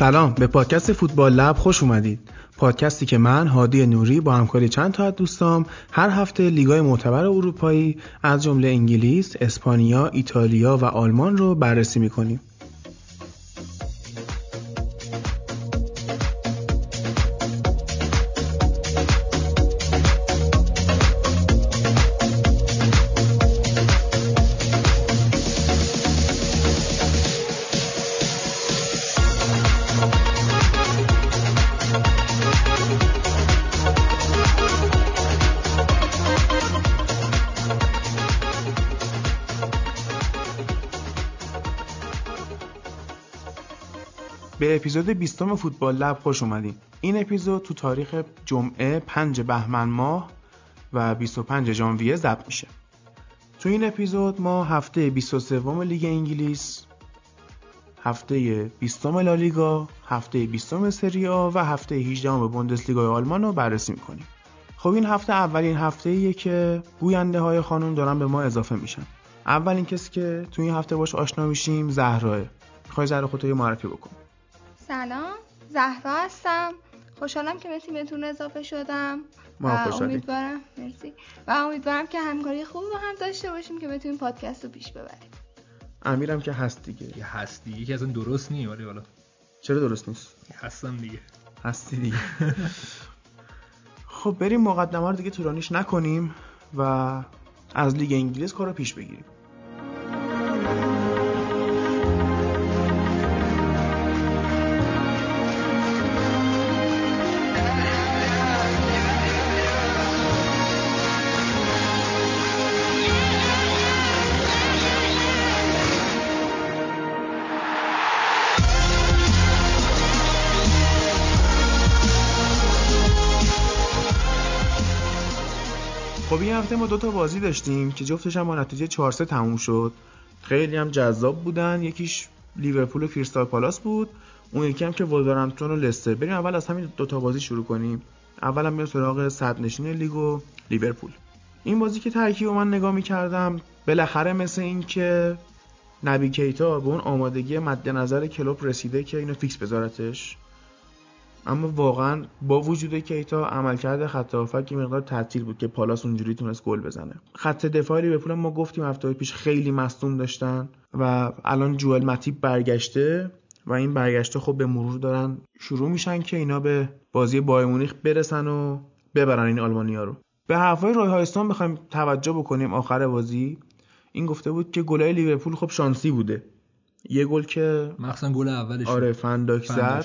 سلام به پادکست فوتبال لب خوش اومدید. پادکستی که من هادی نوری با همکاری چند تا از دوستام هر هفته لیگای معتبر اروپایی از جمله انگلیس، اسپانیا، ایتالیا و آلمان رو بررسی می‌کنیم. اپیزود 20 فوتبال لب خوش اومدین. این اپیزود تو تاریخ جمعه 5 بهمن ماه و 25 ژانویه ضبط میشه. تو این اپیزود ما هفته 23 لیگ انگلیس هفته 20 لالیگا هفته 20 سری آ و هفته 18 بوندسلیگا آلمان رو بررسی می‌کنیم. خب این هفته اولین هفته ایه که گوینده های خانم دارن به ما اضافه میشن. اولین کسی که تو این هفته باش آشنا میشیم زهراه می‌خوای زهرا خودتو معرفی بکن. سلام. زهرا هستم. خوشحالم که به تیمتون اضافه شدم. ما و. امیدوارم مرسی. و امیدوارم که همکاری خوب با هم داشته باشیم که بتونیم پادکست رو پیش ببریم. امیرم که هست دیگه. یه هستی یکی از اون درست نی ولی حالا چرا درست نیست؟ هستم دیگه. هستی دیگه. خب بریم مقدمه رو دیگه طولانیش نکنیم و از لیگ انگلیس کار رو پیش بگیریم. هفته ما دوتا بازی داشتیم که جفتش هم با نتیجه 4 3 تموم شد. خیلی هم جذاب بودن. یکیش لیورپول و کریستال پالاس بود. اون یکی هم که ولورهمپتون و لستر. بریم اول از همین دوتا بازی شروع کنیم. اول هم سراغ صدر نشین لیگ و لیورپول. این بازی که ترکیب من نگاه می‌کردم بالاخره مثل این که نبی کیتا به اون آمادگی مد نظر کلوپ رسیده که اینو فیکس بذارتش. اما واقعا با وجود کیتا عملکرد خط هافبک یه مقدار تعطیل بود که پالاس اونجوری تونست گل بزنه. خط دفاعی لیورپول ما گفتیم هفته پیش خیلی مصدوم داشتن و الان جوئل متیب برگشته و این برگشته خب به مرور دارن شروع میشن که اینا به بازی بایر مونیخ برسن و ببرن این آلمانیا رو. به حرفای روی هایستان بخوایم توجه بکنیم آخر بازی. این گفته بود که گلای لیورپول خب شانسی بوده. یه گل که مخصوصا گل اولش آره فنداک زد.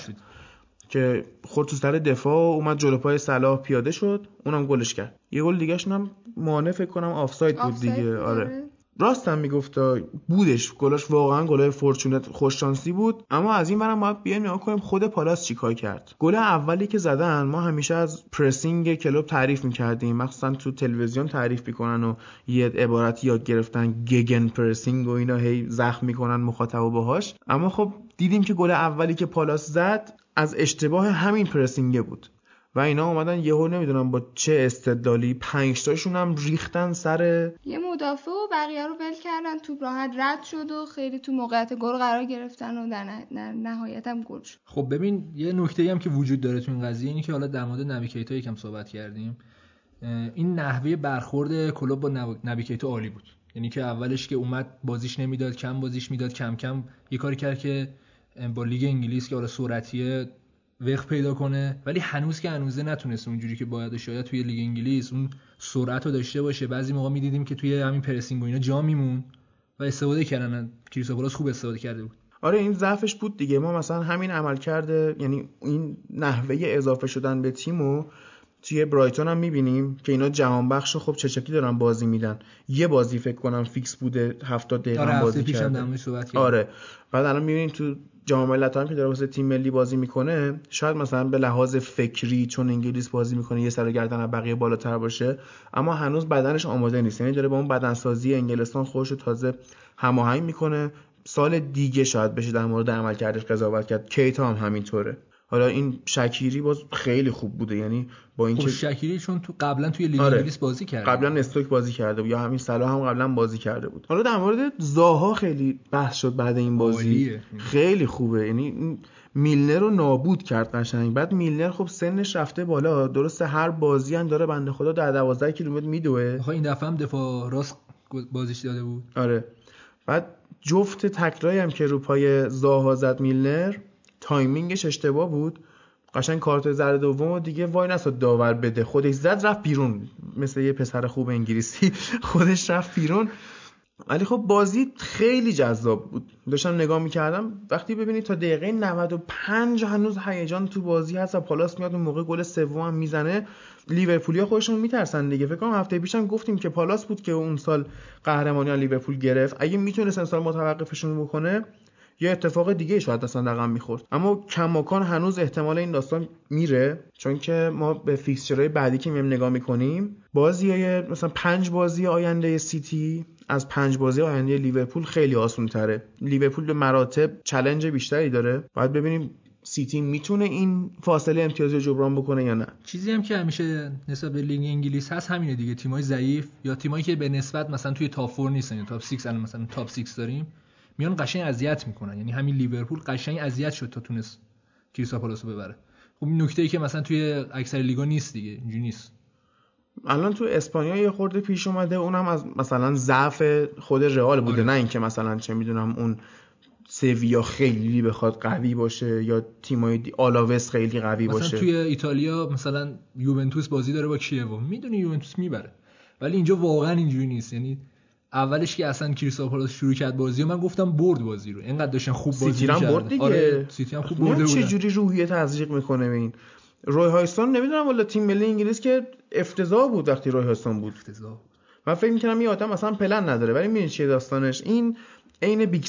که خورد تو سر دفاع و اومد جلو پای صلاح پیاده شد. اونم گلش کرد. یه گل دیگه هم مانه فکر کنم آفساید بود آفساید دیگه. بود، آره. آره. راستم می‌گفت بودش. گلاش واقعا گلای fortunate خوش شانسی بود. اما از این ورم باید بیایم نگاه کنیم خود پالاس چیکار کرد. گل اولی که زدن ما همیشه از pressing کلوپ تعریف می‌کردیم. مخصوصا تو تلویزیون تعریف می‌کنن و یه عبارت یاد گرفتن gegenpressing و اینا هی زخم می‌کنن مخاطب باهاش. اما خب دیدیم که گل اولی که پالاس زد از اشتباه همین pressing ه بود. و اینا اومدن یهو نمی‌دونم با چه استدلالی پنج تاشون هم ریختن سر یه مدافع و بقیه رو ول کردن توپ راحت رد شد و خیلی تو موقعیت گل قرار گرفتن و در, نه... در نهایت هم گل شد. خب ببین یه نکته هم که وجود داره تو این قضیه اینه که حالا در مورد نبی کیتا یکم صحبت کردیم. این نحوه برخورد کلوب با نب- نبی کیتا عالی بود. یعنی که اولش که اومد بازیش نمی‌داد کم بازیش می‌داد کم کم یه کاری کرد که با لیگ انگلیس که حالا سرعتیه وقت پیدا کنه ولی هنوز که هنوزه نتونست اونجوری که باید و شاید توی لیگ انگلیس اون سرعت رو داشته باشه؟ بعضی موقع می‌دیدیم که توی همین pressing و اینا جا می‌مونن و استفاده کردن. کریستال پالاس خوب استفاده کرده بود. آره این ضعفش بود دیگه. ما مثلا همین عملکرده یعنی این نحوه اضافه شدن به تیمو توی برایتون هم می‌بینیم که اینا جهان بخش خب چه شکلی دارن بازی میدن. یه بازی فکر کنم فیکس بوده 70 دقیقه آره بازی کرده. آره. بعد الان می‌بینیم تو جام ملت‌ها هم که داره واسه تیم ملی بازی می‌کنه شاید مثلا به لحاظ فکری چون انگلیس بازی می‌کنه یه سر گردن از بقیه بالاتر باشه اما هنوز بدنش آماده نیست. یعنی داره با اون بدنسازی انگلستان خودش رو تازه هماهنگ می‌کنه. سال دیگه شاید بشه در مورد عملکردش قضاوت کرد. کیتا هم همینطوره. حالا این شکیری باز خیلی خوب بوده یعنی با اینکه خب شکیری چون تو قبلا توی لیگ آره. انگلیس بازی کرده. قبلا استوک بازی کرده بود یا همین صلاح هم قبلا بازی کرده بود. حالا در مورد زاها خیلی بحث شد بعد این بازی. عالیه. خیلی خوبه. یعنی میلنر رو نابود کرد قشنگ. بعد میلنر خب سنش رفته بالا. درسته هر بازی هم داره بنده خدا در 12 کیلومتر میدوه. آخه این دفعه هم دفاع راست بازیش داده بود. آره. بعد جفت تکلایی هم که رو پای زاها زد میلنر timing ش اشتباه بود. قشنگ کارت زرد دوم دیگه واینساد داور بده. خودش زد رفت بیرون. مثل یه پسر خوب انگلیسی. خودش رفت بیرون. ولی خب بازی خیلی جذاب بود. داشتم نگاه می‌کردم. وقتی ببینید تا دقیقه 95 هنوز هیجان تو بازی هست و پالاس میاد اون موقع گل سوم می‌زنه لیورپولیا خودشون میترسن دیگه. فکر کنم هفته پیشم گفتیم که پالاس بود که اون سال قهرمانی لیورپول گرفت. اگه می‌تونست امسال متوقفشون بکنه یه اتفاق دیگه شاید اصلا رقم می‌خورد. اما کماکان هنوز احتمال این داستان میره چون که ما به fixture های بعدی که میایم نگاه می‌کنیم بازی مثلا پنج بازی آینده سیتی از پنج بازی آینده لیورپول خیلی آسون تره لیورپول به مراتب challenge بیشتری داره. باید ببینیم سیتی می‌تونه این فاصله امتیازی رو جبران بکنه یا نه. چیزی هم که همیشه نسبت به لیگ انگلیس هست همینه دیگه. تیمای ضعیف یا تیمایی که به نسبت مثلا توی top 4 نیستن top 6 الان مثلا top 6 داریم میان قشنگ اذیت می‌کنن. یعنی همین لیورپول قشنگ اذیت شد تا تونست کریستال پالاس رو ببره. خب نکته ای که مثلا توی اکثر لیگا نیست دیگه اینجوری نیست. الان تو اسپانیا یه خورده پیش اومده اونم از مثلا ضعف خود رئال بوده آره. نه اینکه مثلا چه می‌دونم اون سویا خیلی بخواد قوی باشه یا تیمای دی... آلاوس خیلی قوی مثلا باشه. توی ایتالیا مثلا یوونتوس بازی داره با کیوو می‌دونی یوونتوس می‌بره. ولی اینجا واقعا اینجوری نیست. یعنی اولش که اصلا کریستال پالاس شروع کرد بازی و من گفتم برد بازی رو. اینقدر داشتن خوب بازی سیتی هم. برد دیگه. آره سیتی هم خوب برده چه جوری روحیه تزریق می‌کنه به این. روی هاجسون نمی‌دونم والا تیم ملی انگلیس که افتضاح بود وقتی روی هاجسون بود. افتضاح. من فکر می‌کنم این آدم اصلا پلن نداره. ولی می‌دونی چیه داستانش؟ این عین Big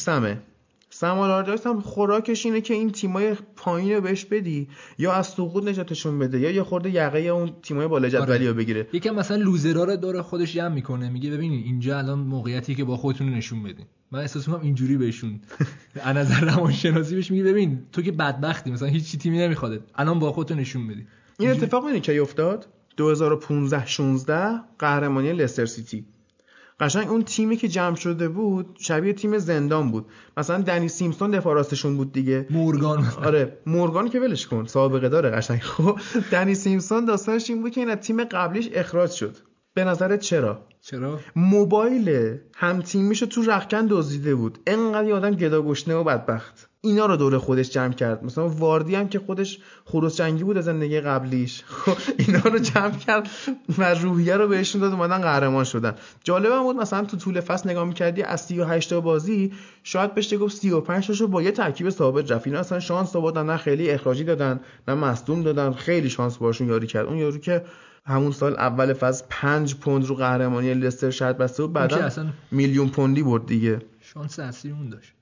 Sam ه سم آلاردایس هم خوراکش اینه که این تیمای پایین رو بهش بدی یا از سقوط نجاتشون بده یا یه خورده یقه اون تیمای بالا جدولی آره. رو بگیره. یکم مثلا loser ا رو دور خودش جمع می‌کنه. میگه ببینید اینجا الان موقعیتی که باید خودتون نشون بدین. من احساس می‌کنم اینجوری بهشون. از نظر روانشناسی بهش میگه ببین تو که بدبختی مثلا هیچ چی تیمی نمی‌خواد. الان باید خودتو نشون بدی این اتفاق می‌دونی کی افتاد؟ 2015 16 قهرمانی لستر سیتی. قشنگ اون تیمی که جمع شده بود شبیه تیم زندان بود. مثلا دنی سیمپسون دفاع راستشون بود دیگه. مورگان. آره مورگان که ولش کن سابقه داره قشنگ. خب دنی سیمپسون داستانش این بود که این از تیم قبلیش اخراج شد. به نظرت چرا؟ چرا؟ موبایل هم تیمیشو تو رخکن دزدیده بود. انقدر یه آدم گدا گشنه و بدبخت. اینا رو دور خودش جمع کرد. مثلا واردی هم که خودش خروس جنگی بود از زندگی قبلیش. خب اینا رو جمع کرد و روحیه رو بهشون داد اومدن قهرمان شدن. جالب هم بود مثلا تو طول فصل نگاه می‌کردی از 38 تا بازی شاید بشه گفت 35 تاشو با یه ترکیب ثابت رفت. اینا اصلا شانس آوردن نه خیلی اخراجی دادن نه مصدوم دادن. خیلی شانس باشون یاری کرد. اون یارو که همون سال اول فصل 5 پوند رو قهرمانی لستر شرط بسته بود بعدا اصلا میلیون پوندی برد دیگه. شانس اصلی اون داشت.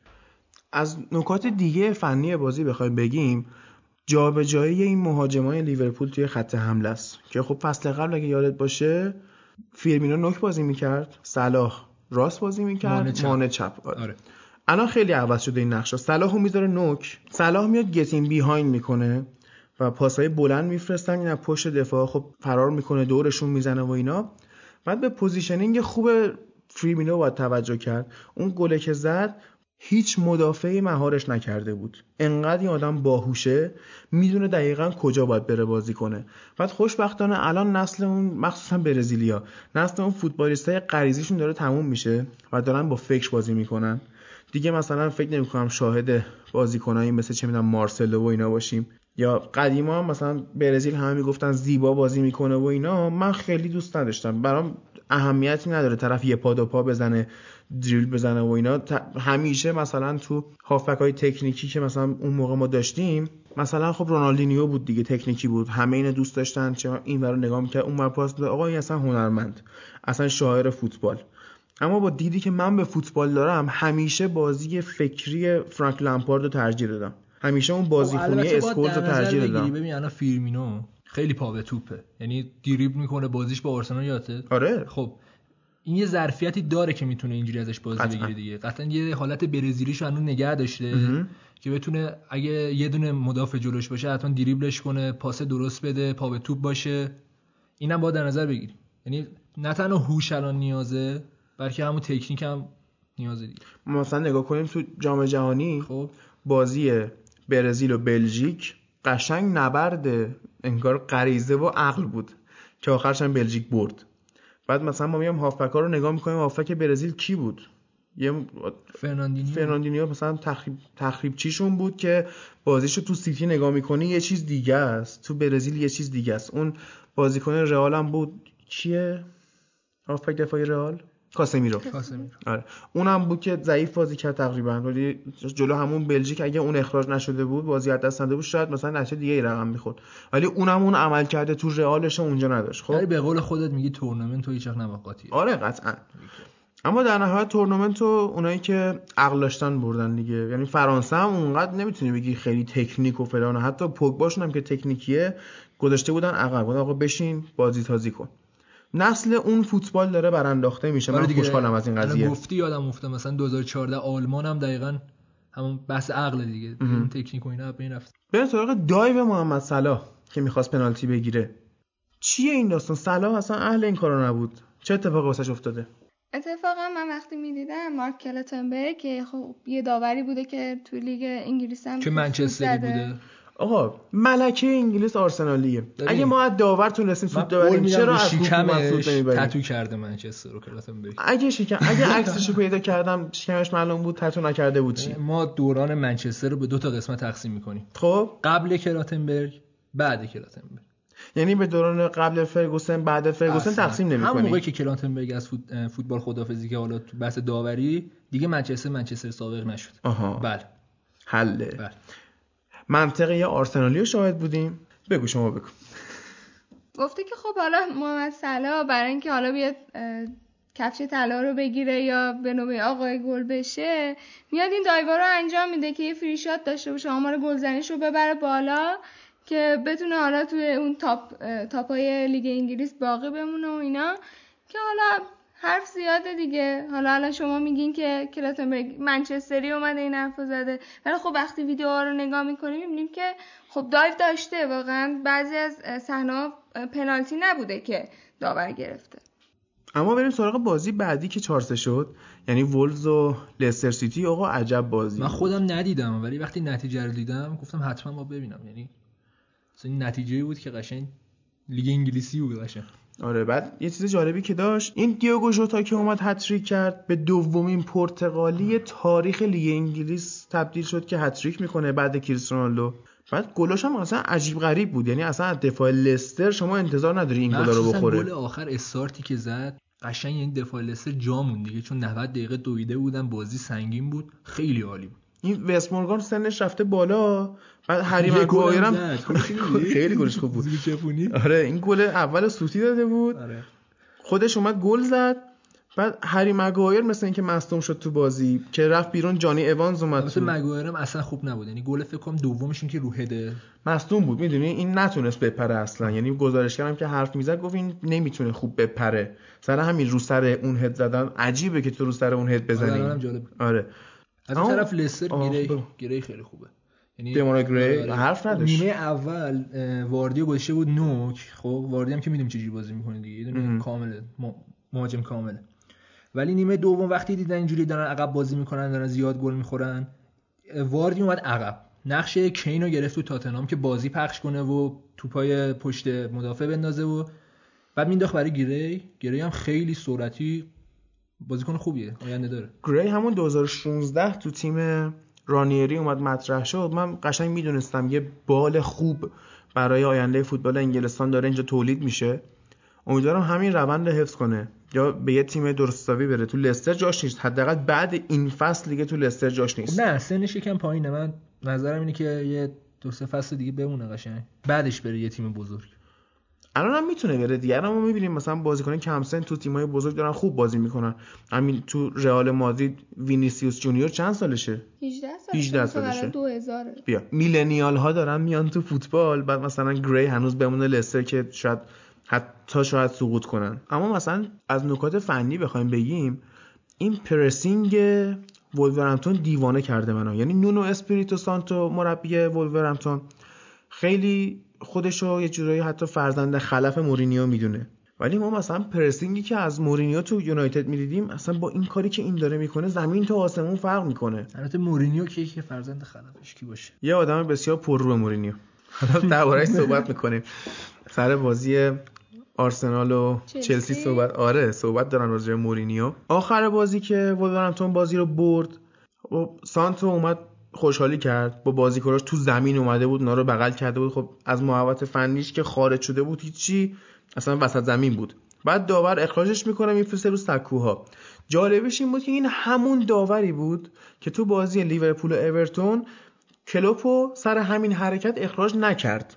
از نکات دیگه فنی بازی بخوایم بگیم جابجایی این مهاجمان لیورپول توی خط حمله است. که خب فصل قبل اگه یادت باشه فیرمینو نوک بازی می‌کرد صلاح راست بازی می‌کرد مانه چپ. آره. آره. الان خیلی عوض شده این نقشا. صلاحو می‌ذاره نوک. صلاح میاد get in behind می‌کنه و پاسهای بلند میفرستن این پشت دفاع. خب فرار می‌کنه دورشون می‌زنه و اینا. بعد به positioning خوب فیرمینو باید توجه کرد. اون گله که زد هیچ مدافعی مهارش نکرده بود. انقدر این آدم باهوشه می‌دونه دقیقا کجا باید بره بازی کنه. بعد خوشبختانه الان نسل اون مخصوصا برزیلیا نسل اون فوتبالیستای غریزیشون داره تموم میشه و دارن با فکر بازی می‌کنن. دیگه مثلا فکر نمی‌کنم شاهد بازیکنایی مثل چه می‌دونم مارسلو و اینا باشیم. یا قدیما مثلا برزیل همه می‌گفتن زیبا بازی می‌کنه و اینا. من خیلی دوست نداشتم. برام اهمیتی نداره طرف یه پا دو پا بزنه. دریبل بزنه و اینا. همیشه مثلا تو هافبک های تکنیکی که مثلا اون موقع ما داشتیم مثلا خب رونالدینیو بود دیگه تکنیکی بود. همه اینو دوست داشتن که این ور رو نگاه می‌کرد اون ور پاس می‌داد. آقا این اصلا هنرمند اصلا شاعر فوتبال. اما با دیدی که من به فوتبال دارم همیشه بازی فکری فرانک لامپارد رو ترجیح دادم. همیشه اون خب، البته باید اسکولز رو ترجیح دادم. ببین الان فیرمینو خیلی پا به توپه. یعنی دریبل می‌کنه بازیش با آرسنال یادته آره. خب این یه ظرفیتی داره که می‌تونه اینجوری ازش بازی قطعاً. بگیره دیگه. قطعا یه حالت برزیلیش هنوز نگه داشته که بتونه اگه یه دونه مدافع جلوش باشه حتما دریبلش کنه پاس درست بده پا به توپ باشه. اینم باید در نظر بگیری یعنی نه تنها هوش الان نیازه بلکه همون تکنیک هم نیازه دیگه. مثلا نگاه کنیم تو جام جهانی خب. بازی برزیل و بلژیک قشنگ نبرد انگار غریزه و عقل بود که آخرش هم بلژیک برد. بعد مثلا ما میام هافبک ها رو نگاه می‌کنیم هافبک برزیل کی بود؟ یه فرناندینیو. فرناندینیو مثلا تخریب تخریبچیشون بود که بازیشو تو سیتی نگاه می‌کنی یه چیز دیگه است. تو برزیل یه چیز دیگه است. اون بازیکن رئال هم بود. کیه؟ هافبک دفاعی رئال؟ کاسمیرو. کاسمیرو. آره. اونم بود که ضعیف بازی کرد تقریبا. ولی جلو همون بلژیک اگه اون اخراج نشده بود بازی از دست بود شاید مثلا نتیجه دیگه ای رقم می‌خورد. ولی اونم اون عمل کرده تو رئالش اونجا نداشت. خب؟ به قول خودت میگی تورنمنت تو هیچ وقت آره قطعا. اما در نهایت تورنمنت رو اونایی که عقل داشتن بردن دیگه. یعنی فرانسه هم اونقدر نمی‌تونی بگی خیلی تکنیک و فلان حتی پوگباشون هم که تکنیکیه گذاشته بودن عقب. آقا بشین بازی تازی کن. نسل اون فوتبال داره برانداخته میشه. من آره دیگه. خوشحالم از این قضیه. گفتی یادم افتاد مثلا 2014 آلمان هم دقیقا همون بحث عقل دیگه این تکنیک و اینا به این رفت. بریم سراغ دایو محمد صلاح که می‌خواست پنالتی بگیره. چیه این داستان؟ صلاح اصلا اهل این کارا نبود. چه اتفاقی واسش افتاده؟ اتفاقا من وقتی می‌دیدم مارک کلتنبرگ که خب یه داوری بوده که توی لیگ انگلیس هم که منچستری. بوده؟ آقا ملکه انگلیس آرسنالیه. اگه ما از داور تونستیم سود ببریم چرا رو از حکومت سود نمی‌بریم؟ تتو کرده منچستر رو کلاتنبرگ اگه شکم اگه عکسشو پیدا کردم شکمش معلوم بود تتو نکرده بود چی. ما دوران منچستر رو به دو تا قسمت تقسیم می‌کنیم. خب؟ قبل کلاتنبرگ بعد کلاتنبرگ. یعنی به دوران قبل فرگوسن بعد فرگوسن. تقسیم همون موقعی نمی‌کنی که کلاتنبرگ از فوت- فوتبال خدافزی که حالا تو بحث داوری دیگه منچستر منچستر سابق نشد. آها. بله. حله. بله. منطقه یه آرسنالی رو شاهد بودیم. بگو شما بگو. گفته که خب حالا محمد صلاح برای اینکه حالا بیاد کفش طلا رو بگیره یا به نوبه آقای گل بشه میاد این dive ا رو انجام میده که یه free shot داشته باشه آمار گلزنیش رو ببره بالا که بتونه حالا توی اون تاپ تاپای لیگ انگلیس باقی بمونه و اینا. که حالا حرف زیاده دیگه. حالا الان شما میگین که کلاتنبرگ منچستری اومده این حرفو زده. ولی خب وقتی ویدیوها رو نگاه می‌کنیم می‌بینیم که خب dive داشته. واقعا بعضی از صحنه پنالتی نبوده که داور گرفته. اما بریم سراغ بازی بعدی که 4 شد. یعنی وولز و لستر سیتی. آقا عجب بازی من خودم ندیدم ولی وقتی نتیجه رو دیدم گفتم حتما باید ببینم. یعنی این نتیجه بود که قشنگ لیگ انگلیسی بود قشنگ. آره بعد یه چیز جالبی که داشت این دیوگو ژوتا که اومد هتریک کرد به دومین پرتغالی تاریخ لیگ انگلیس تبدیل شد که هتریک می‌کنه بعد کریستیانو بعد گلاش هم اصلا عجیب غریب بود یعنی اصلا از دفاع لستر شما انتظار نداری این گلا رو بخوره. گل آخر استارتی که زد قشنگ این دفاع لستر جامون دیگه چون 90 دقیقه دویده بودن بازی سنگین بود خیلی عالی بود. این وست مورگان سنش رفته بالا. بعد هری یه گل مگوایر هم. گلش دیدی؟ خیلی گلش خوب بود. آره این گل اول سوتی داده بود. آره. خودش اومد گل زد. بعد هری مگوایر مثل اینکه مصدوم شد تو بازی که رفت بیرون جانی اوانز اومد تو مگوایر هم اصلا خوب نبود. یعنی گل فکر کنم دومش این که رو هده مصدوم بود می‌دونی؟ این نتونست بپره اصلا. یعنی گزارشگرم که حرف می‌زد گفت این نمی‌تونه خوب بپره. سر همین رو سر اون هد زدن عجیبه که تو رو سر اون هد آره، بزنی. آره. از اما- طرف لستر بگو. گیری خیلی خوبه. یعنی گری آره. حرف نداشت. نیمه اول واردیو گذاشته بود نوک. خب واردی هم که می‌دونیم چجوری بازی می‌کنه دیگه. یه دونه. کامله مهاجم کامله ولی نیمه دوم وقتی دیدن اینجوری دارن عقب بازی می‌کنن دارن زیاد گل می‌خورن واردی اومد عقب. نقش کین رو گرفت تو تاتنهام که بازی پخش کنه و توپای پشت مدافع بندازه و بعد مینداخت برای گری گری هم خیلی سرعتی بازیکن خوبیه آینده داره. گری همون 2016 تو تیم رانیری اومد مطرح شد. من قشنگ می‌دونستم یه بال خوب برای آینده فوتبال انگلستان داره اینجا تولید میشه. امیدوارم همین روند رو حفظ کنه. یا به یه تیم درست حسابی بره. تو لستر جاش نیست. حداقل بعد این فصل دیگه تو لستر جاش نیست. نه سنش یکم پایینه. من نظرم اینه که یه دو سه فصل دیگه بمونه قشنگ. بعدش بره یه تیم بزرگ. الان هم می‌تونه بره. دیگه الان ما می‌بینیم مثلا بازیکن کم سن تو تیمای بزرگ دارن خوب بازی می‌کنن. همین تو رئال مادرید وینیسیوس جونیور چند سالشه؟ 18 سال 18 سالشه. 2000 بیا. millennial ها دارن میان تو فوتبال بعد مثلا گری هنوز بمونه لستر که شاید حتی شاید سقوط کنن. اما مثلا از نکات فنی بخوایم بگیم این pressing ولورهمپتون دیوانه کرده منو. یعنی نونو اسپریتو سانتو مربی ولورهمپتون خیلی خودشو یه جورایی حتی فرزند خلف مورینیو می‌دونه. ولی ما مثلا pressing ی که از مورینیو تو یونایتد می‌دیدیم اصلا با این کاری که این داره می‌کنه زمین تا آسمون فرق می‌کنه. البته مورینیو که که فرزند خلفش کی باشه؟ یه آدم بسیار پررو مورینیو. حالا درباره‌اش صحبت می‌کنیم. سر بازی آرسنال و چلسی؟ صحبت آره صحبت دارن راجع مورینیو. آخر بازی که ولورهمپتون بازی رو برد و سانتو اومد خوشحالی کرد. با بازیکناش تو زمین اومده بود اونا رو بغل کرده بود. خب از محوط فنیش که خارج شده بود هیچی اصلا وسط زمین بود. بعد داور اخراجش می‌کنه میفرسته رو سکوها. جالبش این بود که این همون داوری بود که تو بازی لیورپول و اورتون کلوپو سر همین حرکت اخراج نکرد.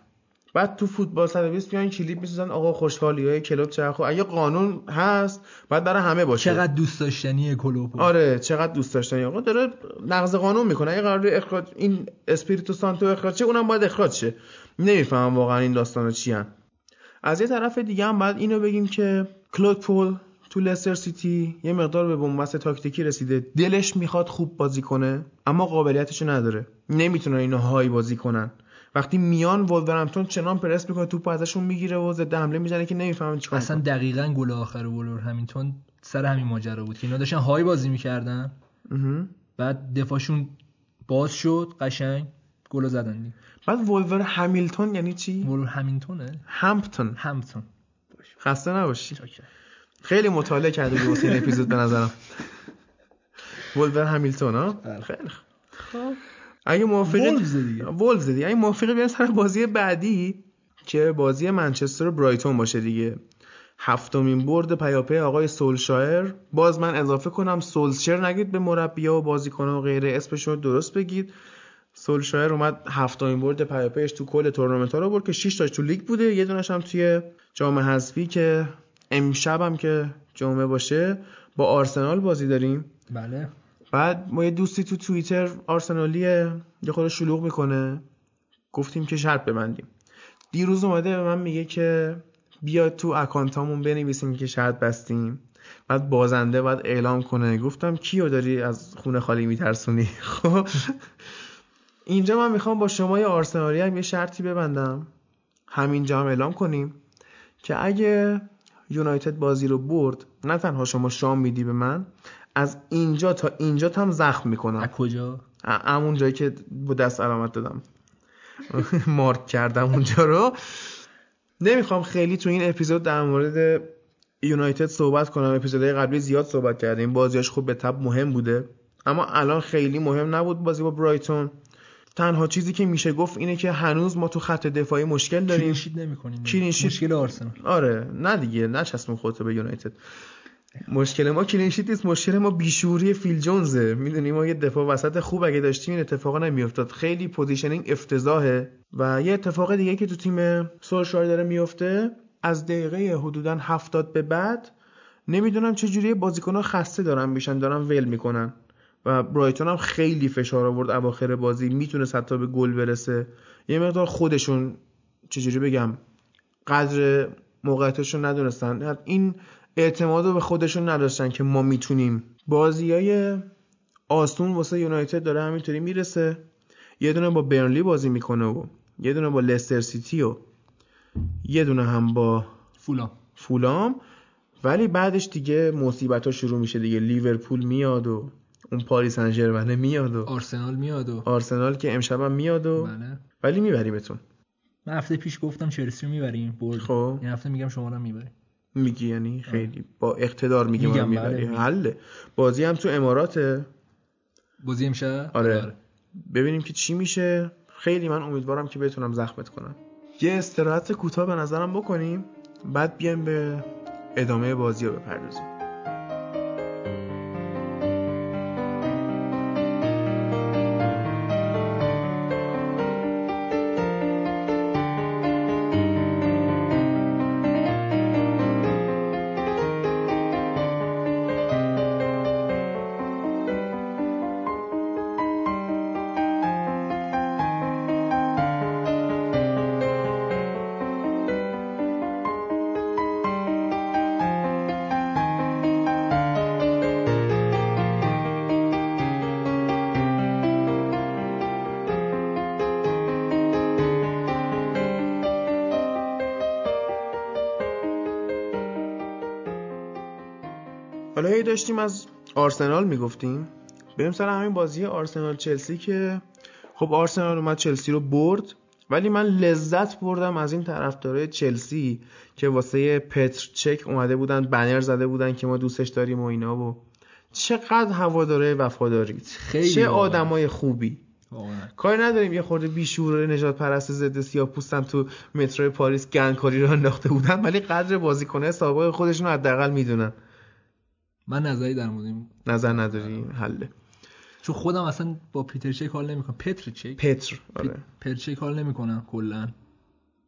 بعد تو فوتبال 120 میان کلیپ می‌سازن آقا خوشحالی های کلوپ چه خب اگه قانون هست بعد برای همه باشه. چقدر دوست داشتنی کلوپو آره چقدر دوست داشتنی. آقا داره نقض قانون می‌کنه. اگه قرار اخراج این اسپریتو سانتو اخراج شه اونم باید اخراج شه. نمی‌فهمم واقعا این داستانا چی هن. از یه طرف دیگه هم بعد اینو بگیم که کلود پول تو لستر سیتی یه مقدار به بنبست تاکتیکی رسیده. دلش می‌خواد خوب بازی کنه اما قابلیتشو نداره. نمی‌تونه اینو high بازی کنن. وقتی میان ولورهمپتون چنان پرس می‌کنه توپ ازشون می‌گیره و ضد حمله می‌زنه که نمی‌فهمن چیکار اصلا دقیقا گل آخر ولورهمپتون سر همین ماجرا بود که اینا داشتن high بازی می‌کردن. بعد دفاعشون باز شد قشنگ گل زدن. بعد ولور همیلتون یعنی چی؟ ولور همینتونه همپتون همپتون خسته نباشی. خیلی مطالعه کرده بود این اپیزود به نظرم. ولور همیلتون ها خیلی خب. اگه موافقی وولفز دیگه. وولفز دیگه. اگه موافقی بیان سر بازی بعدی که بازی منچستر و برایتون باشه دیگه. هفتمین برد پیاپی آقای سولشایر. باز من اضافه کنم سولشر نگید به مربیا و بازیکن و غیره. اسمشون رو درست بگید. سولشایر اومد هفتمین برد پیاپیش تو کل تورنمنت ها رو برد که 6 تاش تو لیگ بوده. یه دونش هم توی جام حذفی که امشب هم که جمعه باشه با آرسنال بازی داریم. بله. بعد ما یه دوستی تو توییتر آرسنالیه یه خود شلوغ می‌کنه. گفتیم که شرط ببندیم. دیروز اومده به من میگه که بیا تو اکانتامون بنویسیم که شرط بستیم. بعد بازنده باید اعلام کنه. گفتم کیو داری از خونه خالی میترسونی؟ خب. اینجا من می‌خوام با شما یه آرسنالی هم یه شرطی ببندم. همینجا هم اعلام کنیم که اگه یونایتد بازی رو برد نه تنها شما شام میدی به من از اینجا تا اینجا هم زخم می‌کنم. از کجا؟ همون جایی که با دست علامت دادم. مارک کردم اونجا رو. نمی‌خوام خیلی تو این اپیزود در مورد یونایتد صحبت کنم. اپیزودهای قبلی زیاد صحبت کردیم. بازیاش خوب به تب مهم بوده. اما الان خیلی مهم نبود بازی با برایتون. تنها چیزی که میشه گفت اینه که هنوز ما تو خط دفاعی مشکل داریم. clean sheet نمی‌کنیم. clean sheet مشکل آرسنال. آره نه دیگه. نچسبون خودتو به یونایتد. مشکل ما clean sheet نیست مشکل ما بی‌شعوری فیل جونزه. می‌دونی ما یه دفاع وسط خوب اگه داشتیم این اتفاقا نمیافتاد. خیلی positioning افتضاحه و یه اتفاق دیگه که تو تیم سولشایر داره میفته از دقیقه حدودا هفتاد به بعد نمی‌دونم چه جوری بازیکن‌ها خسته دارن میشن دارن ول می‌کنن و برایتون هم خیلی فشار آورد اواخر بازی. می‌تونه حتی به گل برسه. یه مقدار خودشون چجوری بگم قدر موقعیتشون ندونستن. این اعتماد رو به خودشون نداشتن که ما می‌تونیم. بازی های آسون واسه یونایتد داره همینطوری می‌رسه. یه دونه با برنلی بازی می‌کنه و یه دونه با لستر سیتی و یه دونه هم با فولام. فولام. ولی بعدش دیگه مصیبت ها شروع میشه دیگه. لیورپول میاد و اون پاریس سن میاد و آرسنال میاد و آرسنال که امشب هم میاد و بله. ولی میبریمتون من هفته پیش گفتم چلسی رو می‌بریم. برد. خب. این هفته میگم شما رو می‌بریم. میگی یعنی خیلی با اقتدار میگی ما بله، می‌بری. میگم. حله. بازی هم تو اماراته. بازی امشب؟ آره. ببینیم که چی میشه. خیلی من امیدوارم که بتونم زخمت کنم. یه استراحت کوتاه به نظرم بکنیم بعد بیایم به ادامه بازی رو بپردازیم. آرسنال می‌گفتیم. بریم سر همین بازی آرسنال چلسی که خب آرسنال اومد چلسی رو برد ولی من لذت بردم از این طرفدارای چلسی که واسه پتر چک اومده بودن بنر زده بودن که ما دوستش داریم و اینا و چقدر هواداره وفادارید خیلی چه. آدمای خوبی. کاری نداریم یه خورده بیشور نجات پرست ضد سیاه پوستم تو مترو پاریس گنگکاری رو انداخته بودن ولی قدر بازیکنه سابق خودشون رو حداقل می‌دونن. من نظری در مورد این نظر نداری؟ حله. چون خودم اصلا با پیتر چک حال نمی‌کنم. پتر چک؟ پتر آره. پتر چک حال نمی‌کنم کلا.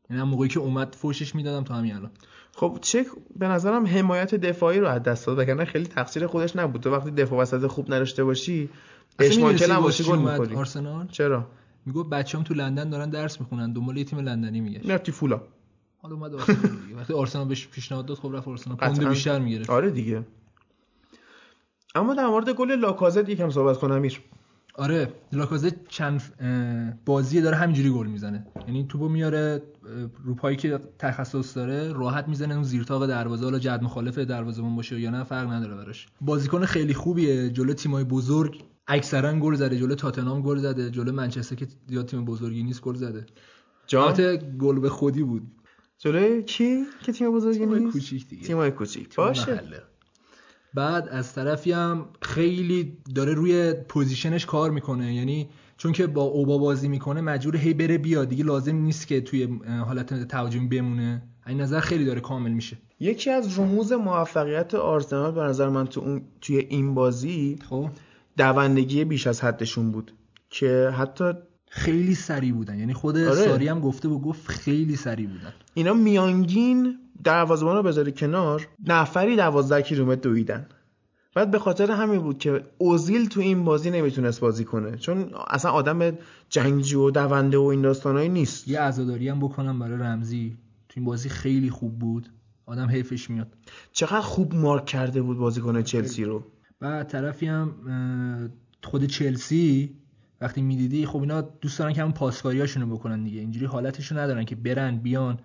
یعنی موقعی که اومد فوشش می‌دادم تا همین الان. خب چک به نظرم حمایت دفاعی رو از دست داد وگرنه خیلی تقصیر خودش نبود. تو وقتی دفاع وسط خوب نداشته باشی می‌دونستی هم باشی گل می‌خوری. آرسنال؟ چرا؟ می‌گفت بچه‌ام تو لندن دارن درس می‌خونن دنبال یه تیم لندنی میگشت. رفتی فولا. حالا اومد آرسنال. وقتی آرسنال بهش پیشنهاد داد خب رفت آرسنال. پوند. بیشتر می‌گرفت. آره دیگه. اما در مورد گل لاکازت یکم صحبت کنم امیر. آره لاکازت چند بازی داره همینجوری گل می‌زنه. یعنی توپو میاره رو پایی که تخصص داره راحت می‌زنه اون زیر تاق دروازه حالا جد مخالف دروازه‌بان باشه یا نه فرق نداره براش. بازیکن خیلی خوبیه جلو تیمای بزرگ اکثرا گل زده جلو تاتنهام گل زده جلو منچستر که زیاد تیم بزرگی نیست گل زده. البته گل به خودی بود. جلوی کی که تیم بزرگی تیمای نیست؟ کوچیک دیگه. تیمای کوچیک. باشه. محله. بعد از طرفی هم خیلی داره روی position ش کار می‌کنه. یعنی چون که با اوبا بازی می‌کنه مجبور هی بره بیاد. دیگه لازم نیست که توی حالت تهاجمی بمونه. این نظر خیلی داره کامل میشه. یکی از رموز موفقیت آرسنال به نظر من تو اون توی این بازی خب. دوندگی بیش از حدشون بود. که حتی خیلی سریع بودن. یعنی خود آره. ساری هم گفته و گفت خیلی سریع بودن. اینا میانگین دروازه‌بان رو بذاری کنار نفری 12 کیلومتر دویدن. بعد به خاطر همین بود که اوزیل تو این بازی نمی‌تونست بازی کنه. چون اصلا آدم جنگجو و دونده و این داستانایی نیست. یه عزاداری هم بکنم برای رمزی. تو این بازی خیلی خوب بود. آدم حیفش میاد. چقدر خوب مارک کرده بود بازیکن چلسی رو. و طرفی هم خود چلسی وقتی می‌دیدی خب اینا دوست دارن که همون پاسکاریاشونو بکنن دیگه. اینجوری حالتشو ندارن که برن بیان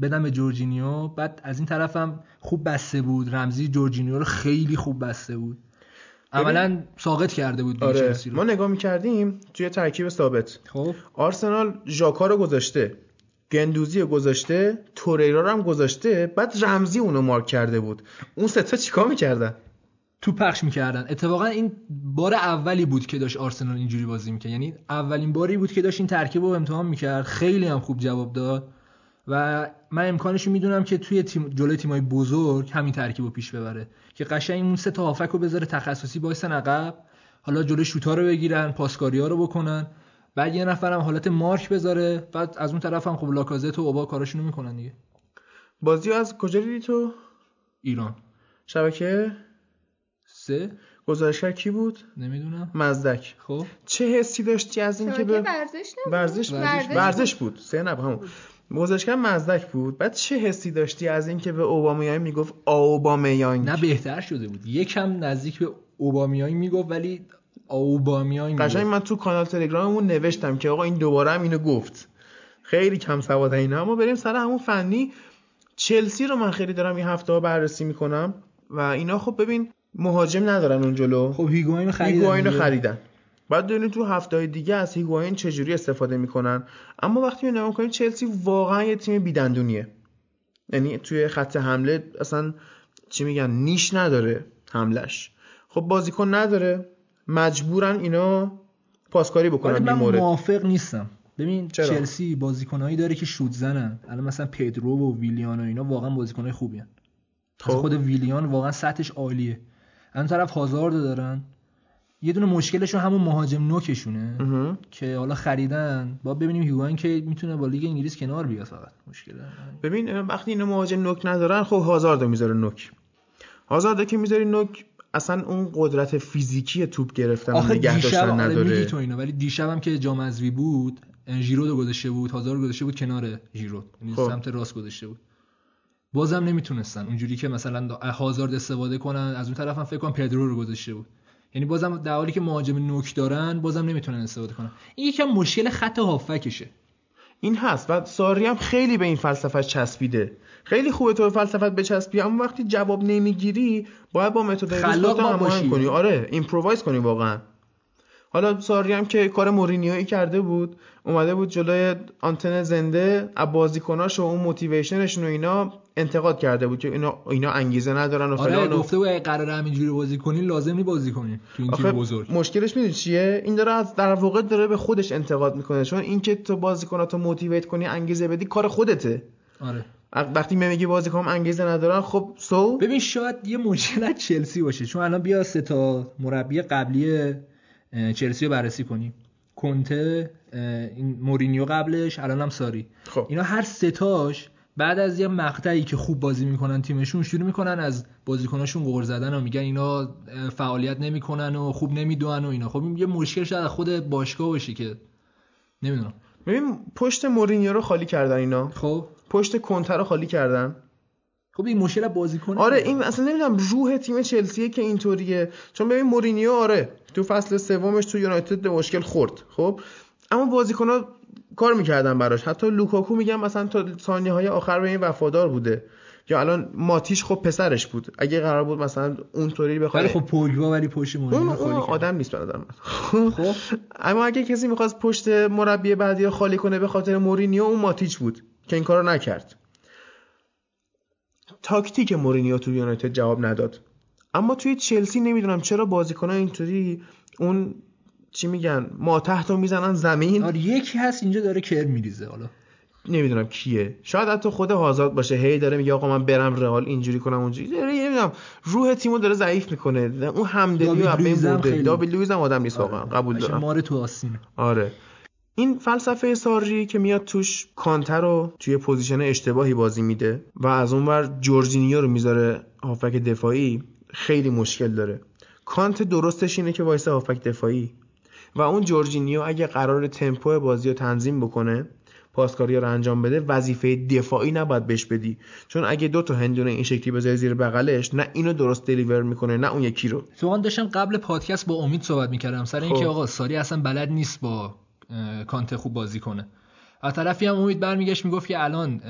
بدن به جورجینیو. بعد از این طرف هم خوب بسته بود. رمزی جورجینیو رو خیلی خوب بسته بود. عملا ساقط کرده بود آره. رو. ما نگاه می‌کردیم توی ترکیب ثابت. خب. آرسنال ژاکا رو گذاشته گندوزی رو گذاشته توریرا رو هم گذاشته بعد رمزی اونو مارک کرده بود. اون ستا چیکار می‌کردن؟ تو پخش می‌کردن. اتفاقا این بار اولی بود که داشت آرسنال اینجوری بازی می‌کرد. یعنی اولین باری بود که داشت این ترکیب رو امتحان می‌کرد. خیلی هم خوب جواب داد. و من امکانش رو می‌دونم که توی تیم جلوی تیمای بزرگ همین ترکیب رو پیش ببره. که قشنگ اون سه تا هافک رو بذاره تخصصی بایستن عقب. حالا جلوی شوتا رو بگیرن پاسکاری ها رو بکنن. بعد یه نفرم حالت مارک بذاره. بعد از اون طرف هم خب لاکازت و اوبا کاراشونو می‌کنن دیگه. بازی از کجا دیدی تو؟ ایران. شبکه؟ سه. گزارشگر کی بود؟ نمی‌دونم. مزدک. خب. چه حسی داشتی از اینکه به ورزش ورزش ورزش ورزش بود. سه نبود همون. گزارشگر مزدک بود. بعد چه حسی داشتی از اینکه به اوبامیان می‌گفت آوبامیان نه بهتر شده بود. یکم نزدیک به اوبامیایی می‌گفت ولی اوبامیایی قشنگ من تو کانال تلگراممون نوشتم که آقا این دوباره هم اینو گفت. خیلی کم سواد اینا. اما بریم سر همون فنی. چلسی رو من خیلی دارم این هفته ها بررسی می‌کنم. و اینا خب ببین مهاجم ندارن اون جلو. خب هیگواین خریدن هیگواین. خریدن. بعد ببینید تو هفته های دیگه از هیگواین چجوری استفاده می‌کنن؟ اما وقتی می نگاه کنید چلسی واقعا یه تیم بیدندونیه. یعنی توی خط حمله اصلا چی میگن نیش نداره حملش خب بازیکن نداره. مجبورن اینا پاسکاری بکنن من مورد. موافق نیستم. ببین چرا؟ چلسی بازیکنایی داره که شوت زنن. الان مثلا پدرو و ویلیان و اینا واقعا بازیکنای خوبی هن. خب. خود ویلیان واقعا سطحش عالیه. از طرف هازارد رو دارن. یه دونه مشکلشون همون مهاجم نوکشونه. که حالا خریدن. با ببینیم هیگواین که می‌تونه با لیگ انگلیس کنار بیاد فقط. مشکل ببین وقتی اینا مهاجم نوک ندارن خب هازاردو می‌ذاره نوک. هازاردو که می‌ذاری نوک اصلا اون قدرت فیزیکی توپ گرفتن آخه نگه دیشب داشتن آره میگی نداره. تو اینا ولی دیشب هم که جام بود ژیرو رو گذاشته بود هازار رو گذاشته بود کنار ژیرو یعنی خب. سمت راست گذاشته بود. بازم نمی‌تونستن. اونجوری که مثلا هازارد استفاده کنن از اون طرف هم فکر کنم پدرو رو گذاشته بود. یعنی بازم در حالی که مهاجم نوک دارن بازم نمی‌تونن استفاده کنن. این یکم مشکل خط هافکشه. این هست و ساری هم خیلی به این فلسفه چسبیده. خیلی خوبه تو فلسفت بچسبی اما وقتی جواب نمی‌گیری باید با متد خلاق کنی. آره improvise کنی واقعا. حالا ساری هم که کار مورینیوی کرده بود اومده بود جلوی آنتن زنده از بازیکناش و اون motivation شون و اینا انتقاد کرده بود که اینا اینا انگیزه ندارن و آره فلان گفته بود اگه قرار همینجوری بازی کنین لازم نی بازی کنین تو این تیم بزرگ. مشکلش می‌دونی چیه؟ این داره از در واقع داره به خودش انتقاد می‌کنه چون اینکه تو بازیکناتو motivate کنی انگیزه بدی کار خودته. آره. وقتی میگی بازیکن انگیزه ندارن خب سو ببین شاید یه مشکل از چلسی باشه چون الان بیا سه تا مربی قبلی چلسی رو بررسی کنیم. کنته این مورینیو قبلش الان هم ساری. خب. اینا هر ستاش بعد از یه مقطعی که خوب بازی می‌کنن تیمشون شروع می‌کنن از بازیکناشون غور زدن و میگن اینا فعالیت نمی‌کنن و خوب نمی‌دونن و اینا. خب یه مشکل شاید خود باشگاه باشه که نمی‌دونم. ببین پشت مورینیو رو خالی کردن اینا. خب. پشت کنته رو خالی کردن. خب این مشکل بازیکن آره این اصلا نمی‌دونم روح تیم چلسیه که اینطوریه. چون ببین مورینیو آره تو فصل سومش تو یونایتد به مشکل خورد خب؟ اما بازیکن‌ها کار می‌کردن براش. حتی لوکاکو میگم مثلا تا ثانیه های آخر به این وفادار بوده. یا الان ماتیچ خب پسرش بود. اگه قرار بود مثلا اونطوری بخواد ولی خب پوگبا ولی پشت مورینیو خالی آدم نیست به نظر خب؟ اما اگه کسی می‌خواست پشت مربی بعدی رو خالی کنه به خاطر مورینیو اون ماتیچ بود که این کارو نکرد. تاکتیک مورینیو تو یونایتد جواب نداد. اما توی چلسی نمی‌دونم چرا بازیکن‌ها اینطوری اون چی میگن ما تحت می‌زنن زمین. آره یکی هست اینجا داره کر میریزه حالا. نمی‌دونم کیه. شاید حتی خود هازارد باشه. هی داره میگه آقا من برم رئال اینجوری کنم اونجوری. داره نمی‌دونم. روح تیمو داره ضعیف می‌کنه. اون همدلی رو از بین برده. داوید لوئیز هم آدم نیست واقعا. قبول دارم. ماره تو آستین آره. این فلسفه ساری که میاد توش کانته رو توی position اشتباهی بازی میده و از اونور جورجینیو رو می‌ذاره هافبک دفاعی خیلی مشکل داره. کانته درستش اینه که وایسه هافبک دفاعی. و اون جورجینیو اگه قرار تمپو بازی رو تنظیم بکنه پاسکاری رو انجام بده وظیفه دفاعی نباید بهش بدی. چون اگه دو تا هندونه این شکلی بذاری زیر بغلش نه اینو درست دلیور می‌کنه نه اون یکی رو. تو داشتم قبل پادکست با امید صحبت می‌کردم. سر اینکه خب. آقا ساری اصلا بلد نیست با کانته خوب بازی کنه. از طرفی هم امید برمیگشت می‌گفت که الان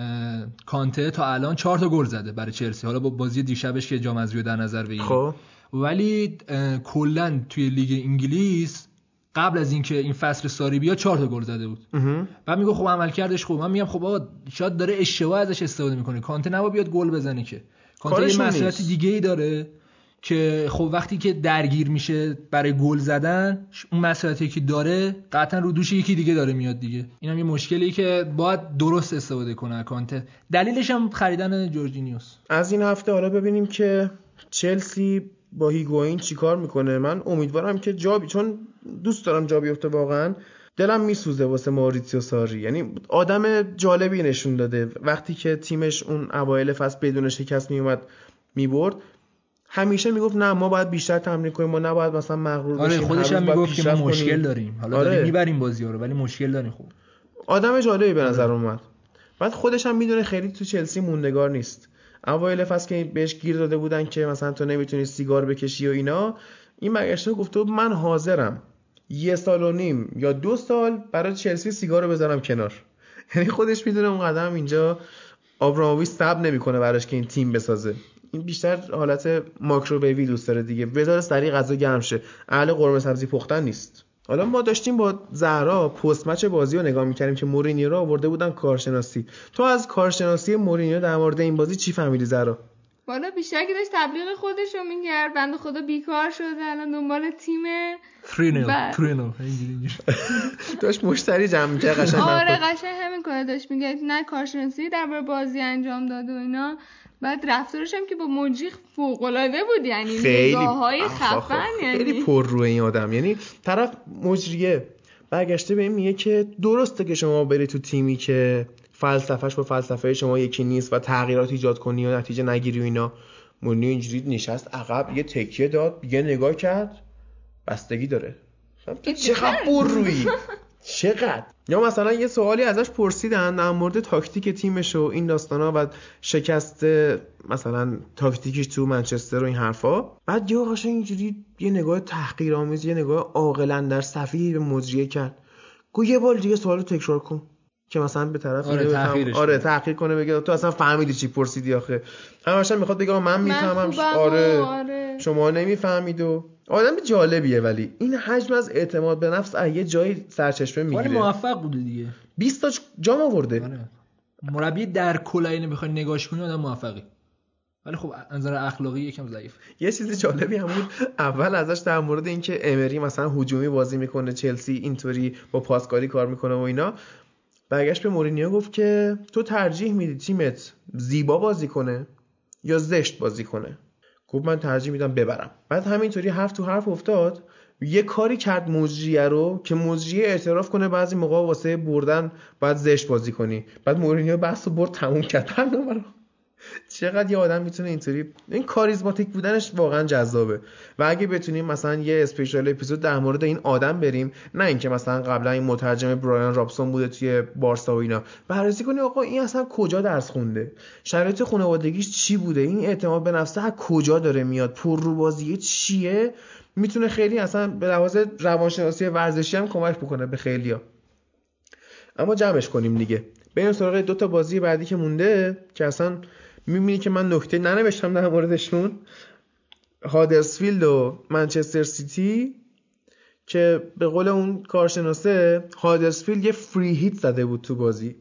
کانته تا الان چهار تا گل زده برای چلسی. حالا با بازی دیشبش که جام از در نظر بگیریم. خب. ولی کلا توی لیگ انگلیس قبل از اینکه این فصل ساری بیا چهار تا گل زده بود. بعد میگه خب عمل کردش خوب. من میگم خب آقا شاید داره اشتباه ازش استفاده می‌کنه. کانته نبا بیاد گل بزنه که. کانته یه مسئله دیگه ای داره. که خب وقتی که درگیر میشه برای گل زدن اون مسئولیتی که داره قطعا رو دوش یکی دیگه داره میاد دیگه. این هم یه مشکلی که باید درست استفاده کنه کانته. دلیلش هم خریدن جورجینیوس. از این هفته حالا ببینیم که چلسی با هیگوین چیکار می‌کنه. من امیدوارم که جا چون دوست دارم جا بیفته واقعا. دلم میسوزه واسه ماریتسیو ساری. یعنی آدم جالبی نشون داده. وقتی که تیمش اون اوایل فصل بدون شکست میومد می‌برد همیشه می‌گفت نه ما باید بیشتر تمرین کنیم ما نباید مثلا مغرور آره خودش هم می‌گفت که ما مشکل داریم. حالا آره. داریم می‌بریم بازی رو ولی مشکل داریم خوب آدم جالبی به نظر اومد. بعد خودش هم می‌دونه خیلی تو چلسی موندگار نیست. اوایل فصل که بهش گیر داده بودن که مثلا تو نمی‌تونی سیگار بکشی و اینا این برگشته گفته بود من حاضرم. یه سال و نیم یا دو سال برای چلسی سیگار رو بذارم کنار. یعنی خودش می‌دونه اون قدم اینجا آبراموویچ صبر نمی‌کنه براش که این تیم بسازه. این بیشتر حالت ماکروویوی دوست داره دیگه. بذاره سریع غذا گرم شه. اهل قرمه سبزی پختن نیست. حالا ما داشتیم با زهرا پست مچ بازی رو نگاه می‌کردیم که مورینیو رو آورده بودن کارشناسی. تو از کارشناسی مورینیو در مورد این بازی چی فهمیدی زهرا؟ بالا بیشتر که داشت تبلیغ خودش رو می‌کرد. بنده خدا بیکار شده الان دنبال تیم فرینو فرینو داشت مشتری جمع می‌کرد قشنگ آره قشنگ همین کار داشت میگه نه کارشناسی درباره بازی انجام داد و اینا. بعد رفتارش هم که با مجری فوق العاده بود یعنی خیلی های خفن یعنی خیلی پر روی این آدم. یعنی طرف مجریه برگشته به این میگه که درسته که شما بری تو تیمی که فلسفهش با فلسفه شما یکی نیست و تغییرات ایجاد کنی و نتیجه نگیری و اینا. مونی اینجوری نشست عقب یه تکیه داد یه نگاه کرد بستگی داره. چقدر پر روی. چقدر؟ یا مثلا یه سوالی ازش پرسیدن در مورد تاکتیک تیمش و این داستانا و شکست مثلا تاکتیکش تو منچستر و این حرفا. بعد یه قشنگ اینجوری یه نگاه تحقیرآمیز یه نگاه عاقلا در صفی به مجریه کرد. گو یه بار دیگه سوالو تکرار کن که مثلا به طرف آره، تحقیرش آره. تحقیر کنه بگه تو اصلا فهمیدی چی پرسیدی آخه. همش هم می‌خواد بگه من می‌فهمم آره. آره. شما نمی‌فهمید و آدم جالبیه ولی این حجم از اعتماد به نفس از یه جایی سرچشمه ولی می‌گیره موفق بوده دیگه. 20 تا جام آورده. آره. مربی در کل اینو بخوای نگاش کنی آدم موفقی. ولی خب نظر اخلاقی یکم ضعیف. یه چیز جالبی هم بود اول ازش در مورد اینکه امری مثلا هجومی بازی می‌کنه چلسی اینطوری با پاسکاری کار می‌کنه و اینا. برگشت به مورینیو گفت که تو ترجیح میدی تیمت زیبا بازی کنه یا زشت بازی کنه. گفت من ترجیح میدم ببرم. بعد همینطوری حرف تو حرف افتاد. یه کاری کرد مجریه رو که مجریه اعتراف کنه بعضی موقع واسه بردن باید زشت بازی کنی. بعد مورینیو بحث و برد تموم کرد. چقدر یه آدم می‌تونه اینطوری این کاریزماتیک بودنش واقعا جذابه. و اگه بتونیم مثلا یه اسپیشال اپیزود در مورد این آدم بریم نه اینکه مثلا قبلا این مترجم برایان رابسون بوده توی بارسا و اینا. بررسی کنی آقا این اصلا کجا درس خونده؟ شرایط خانوادگیش چی بوده؟ این اعتماد به نفسه از کجا داره میاد؟ پر رو بازی چیه؟ می‌تونه خیلی اصلا به لحاظ روانشناسی ورزشی هم کمک بکنه به خیلیا. اما جمعش کنیم دیگه. بریم سراغ دو تا بازی بعدی که مونده که اصلا می‌بینی که من نکته ننوشتم در موردشون. هادرسفیلد و منچستر سیتی که به قول اون کارشناسه هادرسفیلد یه فری هیت زده بود تو بازی.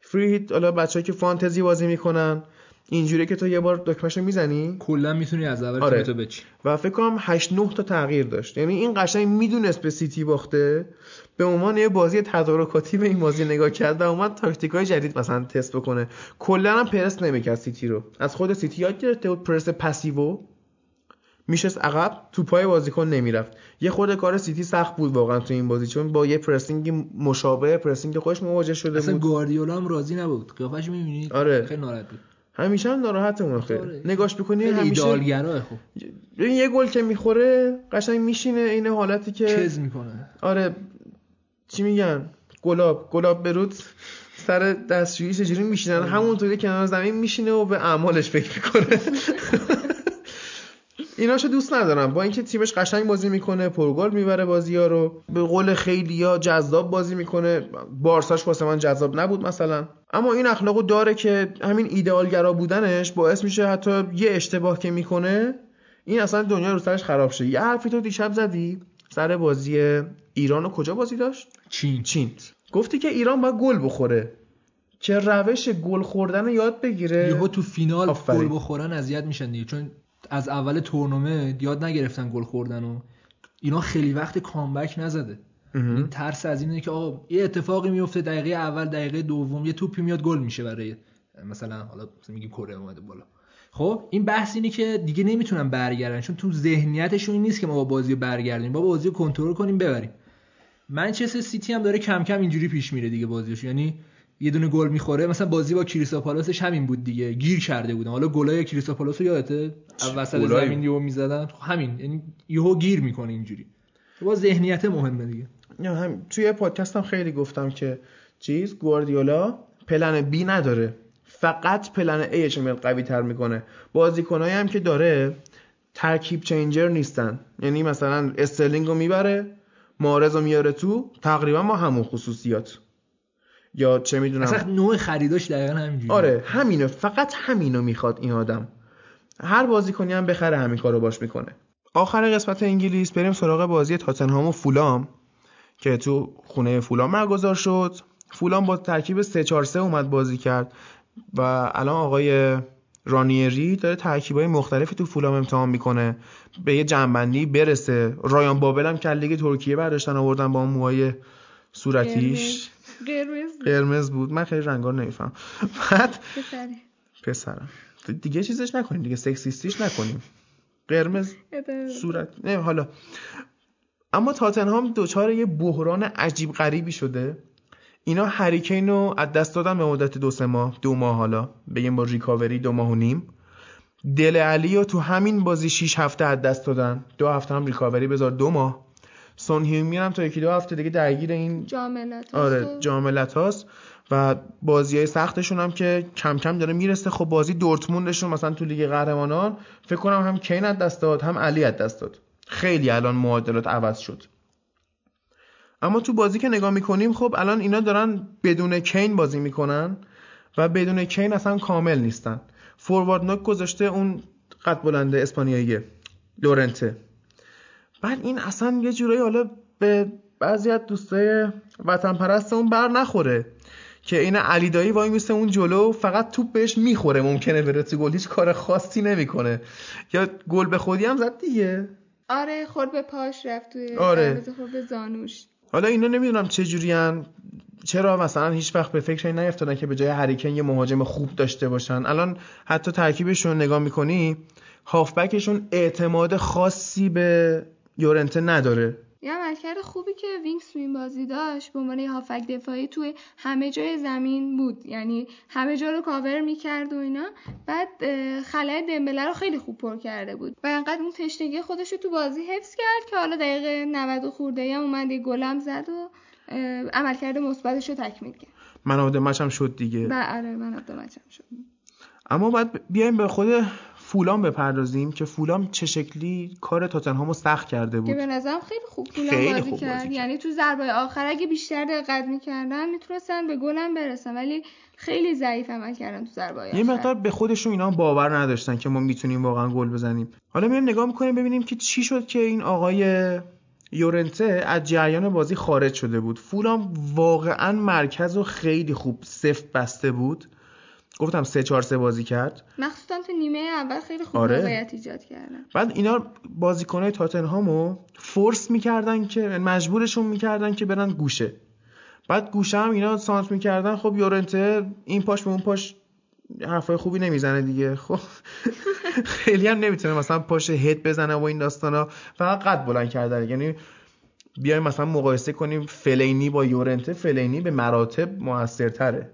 free hit حالا بچه‌ها که فانتزی بازی می‌کنن اینجوری که تو یه بار دکمهشو می‌زنی. کلا می‌تونی از اول آره. تیمتو بچینی. و فکر کنم 8 9 تا تغییر داشت. یعنی این قشنگ می‌دونست به سیتی باخته. به عنوان یه بازی تدارکاتی به این بازی نگاه کرد و اومد تاکتیکای جدید مثلا تست بکنه. کلا هم پرس نمی‌کرد سیتی رو. از خود سیتی یاد گرفته بود پرس passive. میشست عقب تو پای بازیکن نمی‌رفت. یه خورده کار سیتی سخت بود واقعا تو این بازی چون با یه pressing مشابه pressing خودش مواجه شده اصلا بود. گواردیولا هم راضی نبود. قیافش می‌بینی؟ آره. خیلی ناراحت بود. همیشه هم ناراحت اون خیلی. آره. نگاش بکنی همیشه ببین یه گل که می‌خوره قشنگ میشینه این حالتی که کز می‌کنه. آره. چی میگن؟ گلاب. گلاب به روت سر دستشویی چجوری میشینن همونطوری کنار زمین میشینه و به اعمالش فکر می‌کنه. ایناشو دوست ندارم. با اینکه تیمش قشنگ بازی می‌کنه پرگل می‌بره بازی ها رو. به قول خیلی ها جذاب بازی می‌کنه. بارساش واسه من جذاب نبود مثلا. اما این اخلاقو داره که همین ایدئالگرا بودنش باعث میشه حتی یه اشتباه که می‌کنه این اصلا دنیا رو سرش خراب شه. یه حرفی تو دیشب زدی. سر بازی ایران و کجا بازی داشت؟ چین. چین. گفتی که ایران باید گل بخوره. که روش گل خوردن رو یاد بگیره. یهو تو فینال. گل بخورن اذیت میشن دیگه. چون از اول تورنمنت یاد نگرفتن گل خوردن و اینا خیلی وقت کامبک نزده. این ترس از اینه که آقا یه اتفاقی میفته دقیقه اول دقیقه دوم یه توپی میاد گل میشه برای مثلا حالا مثلا میگیم کره اومده بالا. خب این بحث اینه که دیگه نمی‌تونن برگردن چون تو ذهنیتشون این نیست که ما با بازی برگردیم. با بازی کنترل کنیم ببریم. منچستر سیتی هم داره کم کم اینجوری پیش میره دیگه بازیش یعنی یه دونه گل می‌خوره مثلا بازی با کریستال پالاسش همین بود دیگه. گیر کرده بودن. حالا گلای کریستال پالاس رو یادته؟ وسط؟ زمین یهو می‌زدن. خب همین. یعنی یهو گیر می‌کنه اینجوری. با ذهنیت مهمه دیگه. یا هم توی پادکستم خیلی گفتم که چیز گواردیولا plan B نداره. فقط plan A رو قوی تر می‌کنه. بازیکنایی هم که داره ترکیب changer نیستن. یعنی مثلا استرلینگ رو می‌بره مارز رو میاره تو تقریبا ما همون خصوصیات. یا چه می‌دونم. اصلا نوع خریداش دقیقا همینجوری آره همینه. فقط همینو می‌خواد این آدم. هر بازیکنی هم بخره همین کارو باش می‌کنه. آخر قسمت انگلیس بریم سراغ بازی تاتنهام و فولام که تو خونه فولام برگزار شد. فولام با ترکیب 3 4 3 اومد بازی کرد. و الان آقای رانیری داره ترکیبای مختلفی تو فولام امتحان می‌کنه. به یه جنبندی برسه. رایان بابل هم که لیگ ترکیه برداشتن آوردن با اون موهای صورتیش. قرمز قرمز بود. من خیلی رنگا رو نمیفهم بعد پسره. پسرم. دیگه چیزش نکنیم. دیگه سکسیستیش نکنیم. قرمز. صورت نه حالا. اما تاتنهام دچار یه بحران عجیب غریبی شده. اینا هریکین رو از دست دادن به مدت دو سه ماه دو ماه حالا. بگیم با recovery دو ماه و نیم. دل علی رو تو همین بازی 6 هفته از دست دادن. دو هفته هم recovery بذار دو ماه. سون هیومین هم تا یکی دو هفته دیگه درگیر این جام ملت آره جام ملت هاست و بازی های سختشون هم که کم کم داره می‌رسه. خب بازی دورتموندشون مثلا تو لیگ قهرمانان فکر کنم هم کین از دست داد هم علی از دست داد. خیلی الان معادلات عوض شد. اما تو بازی که نگاه می‌کنیم خب الان اینا دارن بدون کین بازی می‌کنن و بدون کین اصلا کامل نیستن. فوروارد نوک گذاشته اون قد بلند اسپانیاییه لورنته. بعد این اصلا یه جورایی حالا به بعضی از دوستای وطن پرست اون بر نخوره که این علی دایی وای میسه اون جلو فقط توپ بهش می‌خوره. ممکنه بره تو گل هیچ کار خاصی نمی‌کنه. یا گل به خودی هم زد دیگه. آره خورد به پاش رفت توی آره. خورد به زانوش. حالا اینا نمی‌دونم چه جوریان چرا مثلا هیچ وقت به فکر این نیفتادن که به جای هری کین یه مهاجم خوب داشته باشن. الان حتی ترکیبشون نگاه می‌کنی هافبکشون اعتماد خاصی به یورنته نداره. یه عملکرد خوبی که وینکس تو این بازی داشت به عنوان هافبک دفاعی توی همه جای زمین بود. یعنی همه جا رو کاور می‌کرد و اینا. بعد خلأ دمبله رو خیلی خوب پر کرده بود. و انقدر اون تشنگی خودش رو تو بازی حفظ کرد که حالا دقیقه 90 خورده هم اومد یه گلم زد و عملکرد مثبتش رو تکمیل کرد. من آده مچم شد دیگه. بله آره من آده مچم شد. اما باید بیایم به خود فولام بپردازیم که فولام چه شکلی کار تاتنهامو سخت کرده بود. که به نظرم خیلی خوب فولام خیلی بازی, خوب کرد. یعنی تو ضربه آخر اگه بیشتر دقت می‌کردن می‌تونستن به گلم برسن ولی خیلی ضعیف عمل کردن تو ضربه آخر. یه مقدار به خودشون اینا باور نداشتن که ما می‌تونیم واقعا گل بزنیم. حالا میایم نگاه می‌کنیم ببینیم که چی شد که این آقای یورنته از جریان بازی خارج شده بود. فولام واقعا مرکز و خیلی خوب سفت بسته بود. گفتم سه چهار سه بازی کرد. مخصوصا تو نیمه اول خیلی خوب آره. ایجاد کردن. بعد اینا بازیکنای تاتنهامو فورس می‌کردن که مجبورشون می‌کردن که برن گوشه. بعد گوشه هم اینا سانت می‌کردن. خب یورنته این پاش به اون پاش حرفای خوبی نمی‌زنه دیگه. خب خیلی هم نمی‌تونه مثلا پاش هد بزنه و این داستانا فقط قد بلند کردن. یعنی بیایم مثلا مقایسه کنیم فلینی با یورنته. فلینی به مراتب موثرتره.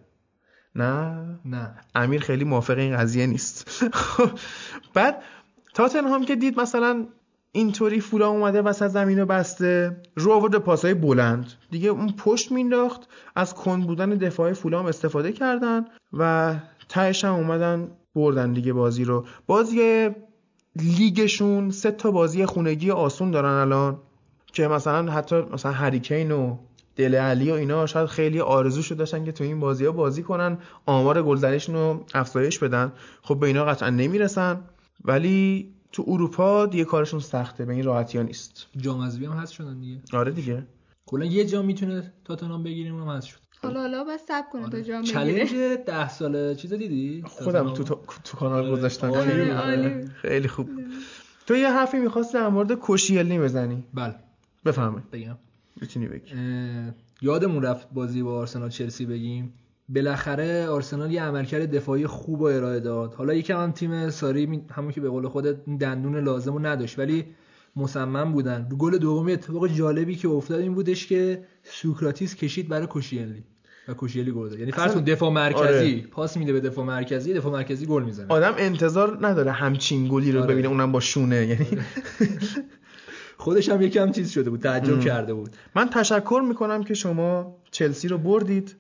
نه. نه. امیر خیلی موافق این قضیه نیست. بعد تاتنهام که دید مثلا اینطوری فولا اومده وسط زمین رو بسته رو آورد پاسای بلند. دیگه اون پشت مینداخت از کن بودن دفاع فولام استفاده کردن و تهش هم اومدن بردن دیگه بازی رو. بازی لیگشون سه تا بازی خونگی آسون دارن الان که مثلا حتی مثلا هریکین و دل علی و اینا شاید خیلی آرزوشو داشتن که تو این بازی ها بازی کنن آمار گلزنیشون رو افزایش بدن. خب به اینا قطعا نمی‌رسن. ولی تو اروپا دیگه کارشون سخته به این راحتی ها نیست. جام هم هست شدن دیگه. آره دیگه. کلا یه جام می‌تونه تاتنهام بگیریم اونم هست شد. حالا حالا بس سب کنه تا جام چالش 10 ساله چیزا دیدی؟ خودم تو تو کانال آره. گذاشتم. آره، خیلی خوب. تو یه حرفی می‌خواستی در مورد کوشیلی بزنی؟ بله. بفهمه بگم. می‌تونی بگی. یادمون رفت بازی با آرسنال چلسی بگیم. بالاخره آرسنال یه عملکرد دفاعی خوب و ارائه داد. حالا یکم هم تیم ساری همون که به قول خودت دندون لازمو نداشت ولی مصمم بودن. گل دومی اتفاق جالبی که افتاد این بودش که سوکراتیس کشید برای کوشیلی و کوشیلی گل داد. یعنی فرض دفاع مرکزی. آره. پاس میده به دفاع مرکزی دفاع مرکزی گل می‌زنه. آدم انتظار نداره همچین گلی رو آره. ببینه اونم با شونه. یعنی خودش هم یکم چیز شده بود تعجب کرده بود. من تشکر می‌کنم که شما چلسی رو بردید.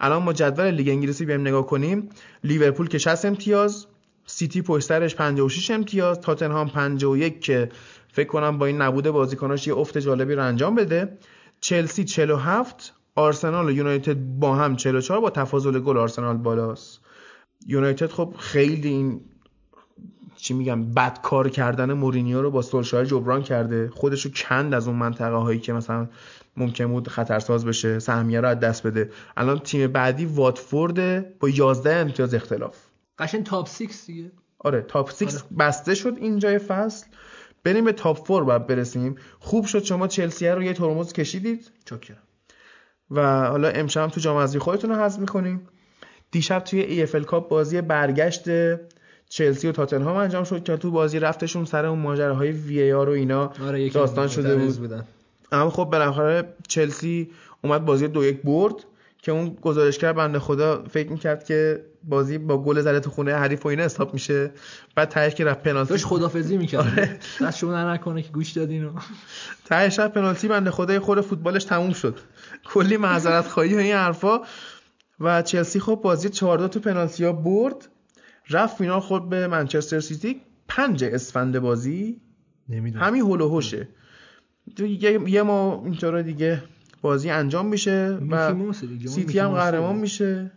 الان ما جدول لیگ انگلیسی بیایم نگاه کنیم. لیورپول که 60 امتیاز سیتی پشترش 56 امتیاز تاتنهام 51 که فکر کنم با این نبوده بازیکناش یه افت جالبی رو انجام بده. چلسی 47 آرسنال و یونایتد با هم 44 با تفاضل گل آرسنال بالاست. یونایتد خب خیلی این چی میگم بد کار کردن مورینیو رو با سولشایر جبران کرده. خودش رو کند از اون منطقه هایی که مثلا ممکن بود خطرساز بشه سهمیه رو از دست بده. الان تیم بعدی واتفورد با 11 امتیاز اختلاف. قشنگ top 6 دیگه. آره top 6 آره. بسته شد اینجای فصل. بریم به top 4 باید برسیم. خوب شد شما چلسی رو یه ترمز کشیدید. چاکرم. و حالا امشب تو جام حذفی خودتون رو حذف می‌کنیم. دیشب توی EFL Cup بازی برگشت چلسی و تاتنهام انجام شد که تو بازی رفتشون سر اون ماجراهای VAR و اینا آره داستان شده بود. بودن. اما خب بالاخره چلسی اومد بازی دو یک برد که اون گزارشگر بنده خدا فکر می‌کرد که بازی با گل زده تو خونه حریف و اینا حساب میشه. بعد تهش که رفت پنالتی. داشت خدافظی می‌کرد. آره. دست شما نکنه که گوش دادین تهش رفت پنالتی بنده خدا خود فوتبالش تموم شد. کلی معذرت خواهی و این حرفا. و چلسی خب بازی 4 تو پنالتی ها برد. رفت فینال خود به منچستر سیتی. پنج اسفند بازی. نمی‌دونم. همین هول و هوشه. یه, ما اینطور دیگه بازی انجام میشه و سیتی هم. قهرمان میشه.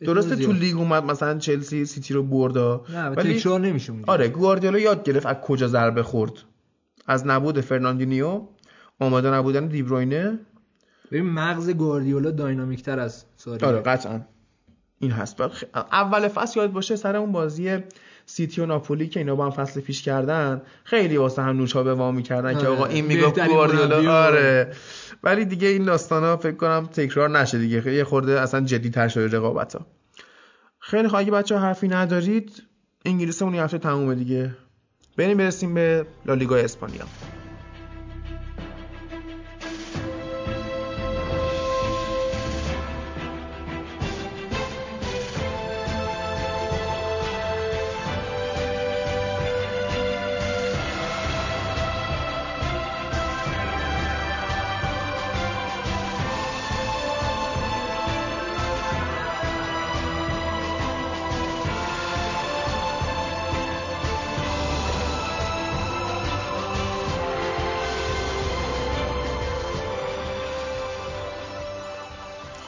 درسته تو. لیگ اومد مثلا چلسی سیتی رو بردا نه ولی تکرار نمیشه اونجا. آره گواردیولا یاد گرفت از کجا ضربه خورد. از نبود فرناندینیو آماده نبودن دیبروینه. ببین مغز گواردیولا dynamic تر از ساری آره قطعا. این هست. اول فصل یادت باشه سر اون بازی سیتی و ناپولی که اینا با هم فصل پیش کردن خیلی واسه هم نوشابه وا می‌کردن که آره. آقا این می‌گفت بهترین گواردیولا آره. ولی دیگه این داستانا فکر کنم تکرار نشه دیگه. یه خورده اصلا جدی تر شده رقابت ها خیلی خواهی بچه حرفی ندارید انگلیسمون یه هفته تمومه دیگه. بریم برسیم به لالیگا اسپانیا.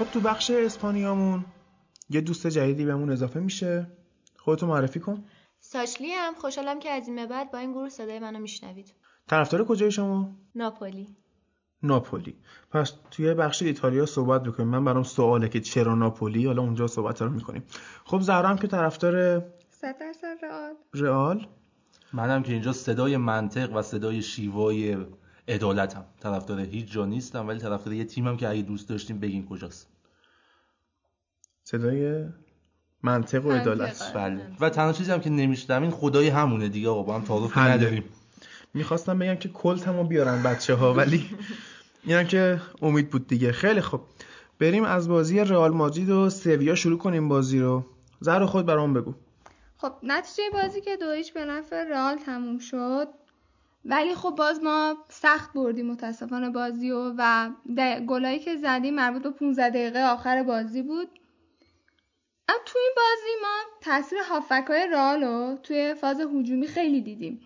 خب تو بخش اسپانیامون یه دوست جدیدی بهمون اضافه میشه. خودتو معرفی کن. ساچلی هم خوشحالم که از این به بعد با این گروه صدای منو میشنوید. طرفدار کجای شما؟ ناپولی. ناپولی. پس توی بخش ایتالیا صحبت بکنیم. من برام سواله که چرا ناپولی؟ حالا اونجا صحبت رو می‌کنیم. خب زهرا هم که طرفدار صد درصد رئال. رئال. منم که اینجا صدای منطق و صدای شیوای عدالتم. طرفدار هیچ جا نیستم ولی طرفدار یه تیمم که اگه دوست داشتیم بگین کجاست. صدای منطق و. عدالت. بله. و تنها چیزی هم که نمیشتم این خدای همونه دیگه آقا با هم تعارف حله. نداریم. می‌خواستم بگم که کلتمو بیارن بچه ها ولی اینم که امید بود دیگه. خیلی خوب. بریم از بازی رئال مادرید و سویا شروع کنیم بازی رو. زهرا خود برام بگو. خب نتیجه بازی که دو هیچ به نفع رئال تموم شد. ولی خب باز ما سخت بردیم متاسفانه بازی و و گلایی که زدیم مربوط به 15 دقیقه آخر بازی بود. اما توی این بازی ما تاثیر هافکای رئال رو توی فاز هجومی خیلی دیدیم.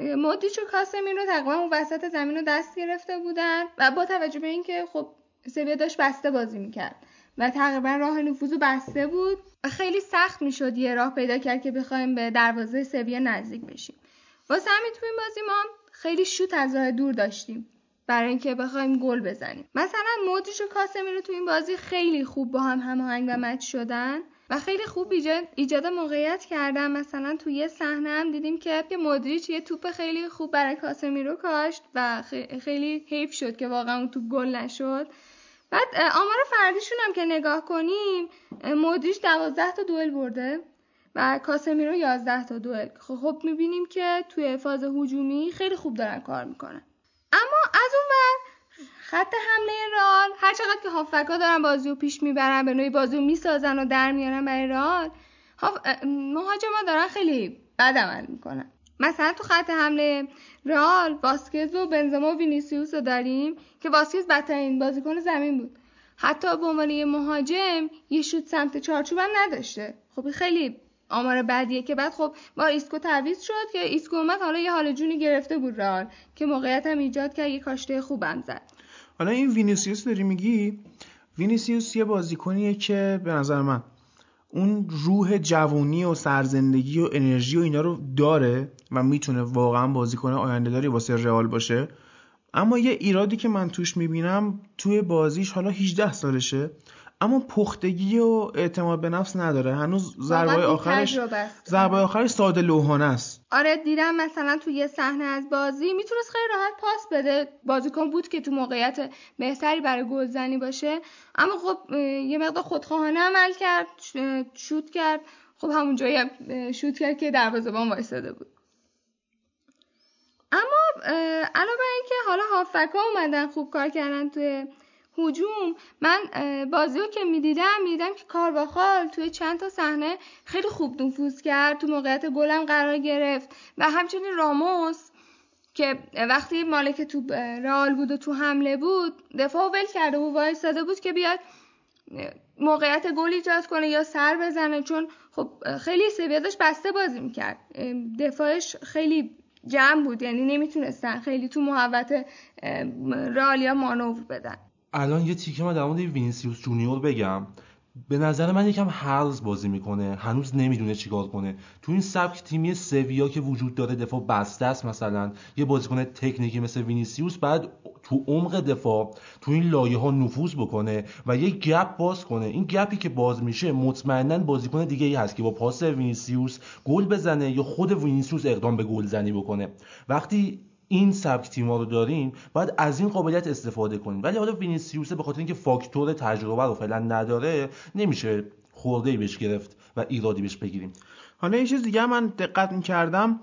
مودریچ و کاسمیرو تقریبا اون وسط زمین رو دست گرفته بودن و با توجه به اینکه خب سویا داشت بسته بازی می‌کرد و تقریبا راه نفوذ رو بسته بود و خیلی سخت می‌شد یه راه پیدا کرد که بخوایم به دروازه سویا نزدیک بشیم. واسه همین تو این بازی ما خیلی شوت از راه دور داشتیم. برای اینکه بخوایم گل بزنیم. مثلا مودریچ و کاسمیرو تو این بازی خیلی خوب با هم هماهنگ و مچ شدن و خیلی خوب ایجاد, ایجاد موقعیت کردن. مثلا تو یه صحنه هم دیدیم که که مودریچ یه توپ خیلی خوب برای کاسمیرو کاشت و خیلی حیف شد که واقعا اون توپ گل نشد. بعد آمار فردیشون هم که نگاه کنیم اه، مودریچ 12 تا دوئل برده و کاسمیرو 11 تا دوئل. خب خب می‌بینیم که توی فاز هجومی خیلی خوب دارن کار می‌کنن. اما از اون ور خط حمله رئال هر چقدر که هافکا دارن بازی رو پیش می‌برن به نوعی بازی رو می‌سازن و در میارن برای رئال هاف... مهاجما دارن خیلی بد عمل می‌کنن. مثلا تو خط حمله رئال واسکز و بنزما و وینیسیوس رو داریم که واسکز بدترین بازیکن زمین بود. حتی به عنوان یه مهاجم یه شوت سمت چارچوب هم نداشته. خب خیلی آمار بدیه که بعد خب با ایسکو تعویض شد که ایسکو اومد حالا یه حال جونی گرفته بود رئال که موقعیت هم ایجاد کرد یه کاشته خوبم زد. حالا این وینیسیوس داری میگی؟ وینیسیوس یه بازیکنیه که به نظر من اون روح جوونی و سرزندگی و انرژی و اینا رو داره و می‌تونه واقعا بازیکن آینده داری واسه رئال باشه. اما یه ایرادی که من توش می‌بینم توی بازیش حالا 18 سالشه. اما پختگی و اعتماد به نفس نداره. هنوز ضربه آخرش. ضربه آخرش ساده لوحانه است. آره دیدم مثلا تو یه صحنه از بازی می‌تونست خیلی راحت پاس بده. بازیکن بود که تو موقعیت بهتری برای گلزنی باشه. اما خب یه مقدار خودخواهانه عمل کرد شوت کرد. خب همونجایی هم، اه، شوت کرد که دروازه‌بان وایساده بود. اما علاوه بر اینکه حالا هافکا اومدن خوب کار کردن توی هجوم. من بازی رو که می‌دیدم می‌دیدم که کارواخال توی چند تا صحنه خیلی خوب نفوذ کرد تو موقعیت گلم قرار گرفت. و همچنین راموس که وقتی مالک توپ اه، رئال بود و تو حمله بود دفاع ول کرده و وایساده بود که بیاد موقعیت گل ایجاد کنه یا سر بزنه. چون خب خیلی سویا داشت بسته بازی می‌کرد. دفاعش خیلی جمع بود یعنی نمی‌تونستن خیلی تو محوطه، رئالیا مانور بدن. الان یه تیکه من در مورد وینیسیوس جونیور بگم. به نظر من یکم هرز بازی می‌کنه. هنوز نمی‌دونه چیکار کنه. تو این سبک تیمی سویا که وجود داره دفاع بسته است مثلا یه بازیکن تکنیکی مثل وینیسیوس بعد تو عمق دفاع تو این لایه ها نفوذ بکنه و یه gap باز کنه. این gap ی که باز میشه مطمئنا بازیکن دیگه ای هست که با پاس وینیسیوس گل بزنه یا خود وینیسیوس اقدام به گل زنی بکنه. وقتی این سبک تیما رو داریم باید از این قابلیت استفاده کنیم. ولی حالا وینیسیوس به خاطر اینکه فاکتور تجربه رو فعلا نداره نمیشه خرده ای بهش گرفت و ایرادی بهش بگیریم. حالا یه چیز دیگه من دقت می‌کردم.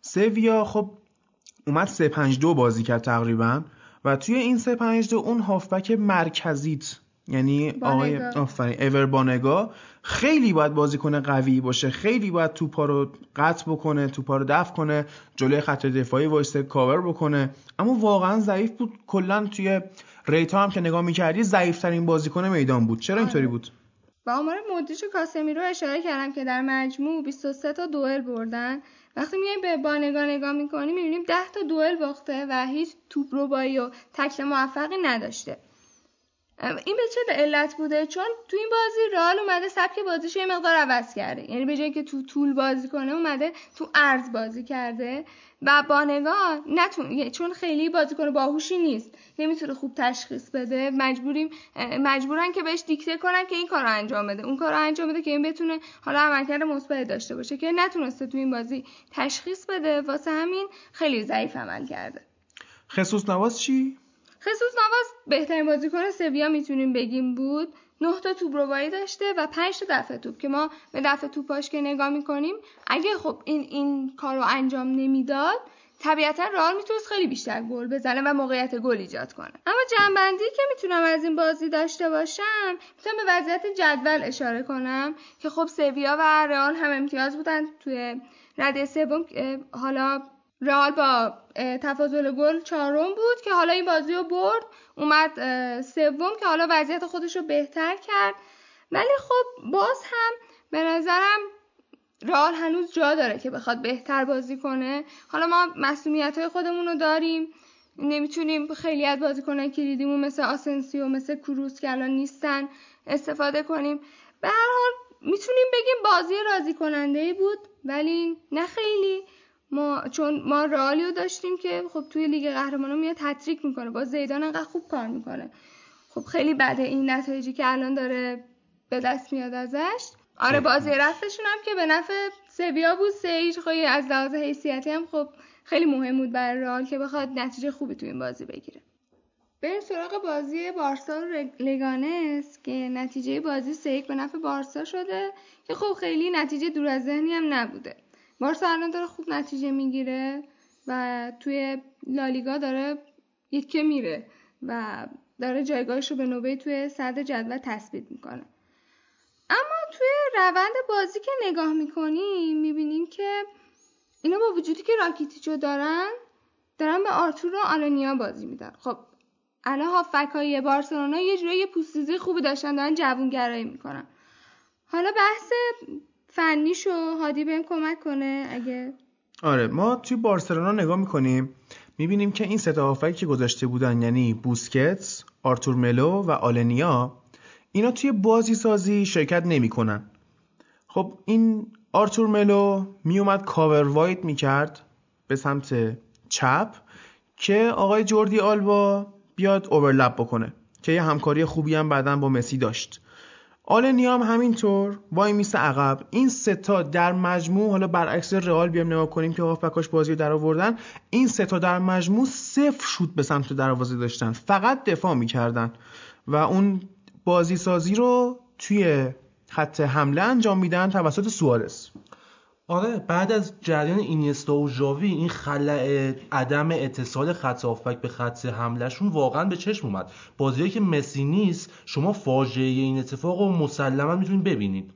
سویا خب اومد 352 بازی کرد تقریبا و توی این 352 اون هافبک مرکزیت یعنی آقای آفرین اور بانگا. خیلی باید بازیکن قوی باشه. خیلی باید توپا رو قطع بکنه توپا رو دفع کنه جلوی خط دفاعی وایسته کاور بکنه. اما واقعا ضعیف بود. کلا توی ریتا هم که نگاه می‌کردی ضعیفترین بازیکن میدان بود. چرا اینطوری بود؟ با آمار مودریچ و کاسمی رو اشاره کردم که در مجموع 23 تا دوئل بردن. وقتی میایم به بانگا نگاه می‌کنیم می‌بینیم 10 تا دوئل باخته و هیچ توپ ربایی و تکل موفقی نداشته. این به چه علت بوده؟ چون تو این بازی رال اومده سبک بازیش یه مقدار عوض کرده. یعنی به جایی که تو طول بازی کنه اومده تو عرض بازی کرده. و با نگاه نتون چون خیلی بازیکن باهوشی نیست. نمی‌تونه خوب تشخیص بده. مجبوریم مجبورن که بهش دیکته کنن که این کارو انجام بده. اون کارو انجام بده که این بتونه حالا عملکرد مثبت داشته باشه که نتونسته تو این بازی تشخیص بده. واسه همین خیلی ضعیف عمل کرده. خصوص نواز چی؟ خصوص نواز بهترین بازیکن سویا می‌تونیم بگیم بود. نه تا توپ ربایی داشته و 5 تا دفع توپ که ما به دفع توپاش که نگاه می‌کنیم اگه خب این این کار رو انجام نمی‌داد طبیعتا رئال می‌تونست خیلی بیشتر گل بزنه و موقعیت گل ایجاد کنه. اما جنبندی که می‌تونم از این بازی داشته باشم می‌تونم به وضعیت جدول اشاره کنم که خب سویا و رئال هم امتیاز بودن توی رده سوم حالا رئال با تفاضل گل چهارم بود که حالا این بازی رو برد. اومد سوم که حالا وضعیت خودش رو بهتر کرد. ولی خب باز هم به نظرم رئال هنوز جا داره که بخواد بهتر بازی کنه. حالا ما مسئولیت های خودمون رو داریم. نمی‌تونیم خیلی از بازیکنان کلیدیمون مثل آسنسیو مثل کروس که الان نیستن استفاده کنیم. به هر حال می‌تونیم بگیم بازی راضی کننده بود ولی نه خیلی. ما چون ما رئالیو داشتیم که خب توی لیگ قهرمانان میاد هتریک می‌کنه. با زیدان انقدر خوب کار می‌کنه. خب خیلی بده این نتایجی که الان داره به دست میاد ازش. آره بازی رفتشون هم که به نفع سویا بود. سه خب از لحاظ حیثیتی هم خب خیلی مهم بود برای رئال که بخواد نتیجه خوبی تو این بازی بگیره. بریم سراغ بازی بارسا و لگانس که نتیجه بازی سه به نفع بارسا شده که خب خیلی نتیجه دور از ذهنی هم نبوده. بارسا الان داره خوب نتیجه می‌گیره و توی لالیگا داره یکی میره و داره جایگاهش رو به نوبه توی صدر جدول تثبیت می‌کنه. اما توی روند بازی که نگاه می‌کنیم می‌بینیم که اینا با وجودی که راکیتیچو دارن دارن به آرتور و آلونیا بازی میدن. خب الان هافک های بارسلونا یه جوری پوستیزی خوبی داشتن دارن جوونگرایی می‌کنن. حالا بحث فنیشو هادی بهم کمک کنه اگه آره ما توی بارسلونا نگاه می‌کنیم می‌بینیم که این سه هافک که گذاشته بودن یعنی بوسکتس، آرتور ملو و آلنیا اینا توی بازی سازی شرکت نمی‌کنن. خب این آرتور ملو میومد cover wide می‌کرد به سمت چپ که آقای جوردی آلبا بیاد overlap بکنه که یه همکاری خوبی هم بعدا با مسی داشت آلنیا هم همینطور. وایمیسه عقب. این ستا در مجموع حالا برعکس رئال بیام نگاه کنیم که هافبکاش بازی در آوردن این ستا در مجموع صفر شوت به سمت دروازه داشتن. فقط دفاع می‌کردن. و اون بازی سازی رو توی خط حمله انجام میدن توسط سوارز. آره بعد از جریان اینیستا و ژاوی این خلع عدم اتصال خط آفبک به خط حملهشون واقعا به چشم اومد. بازیایی که مسی نیست شما فاجعه این اتفاق رو مسلما می‌تونید ببینید.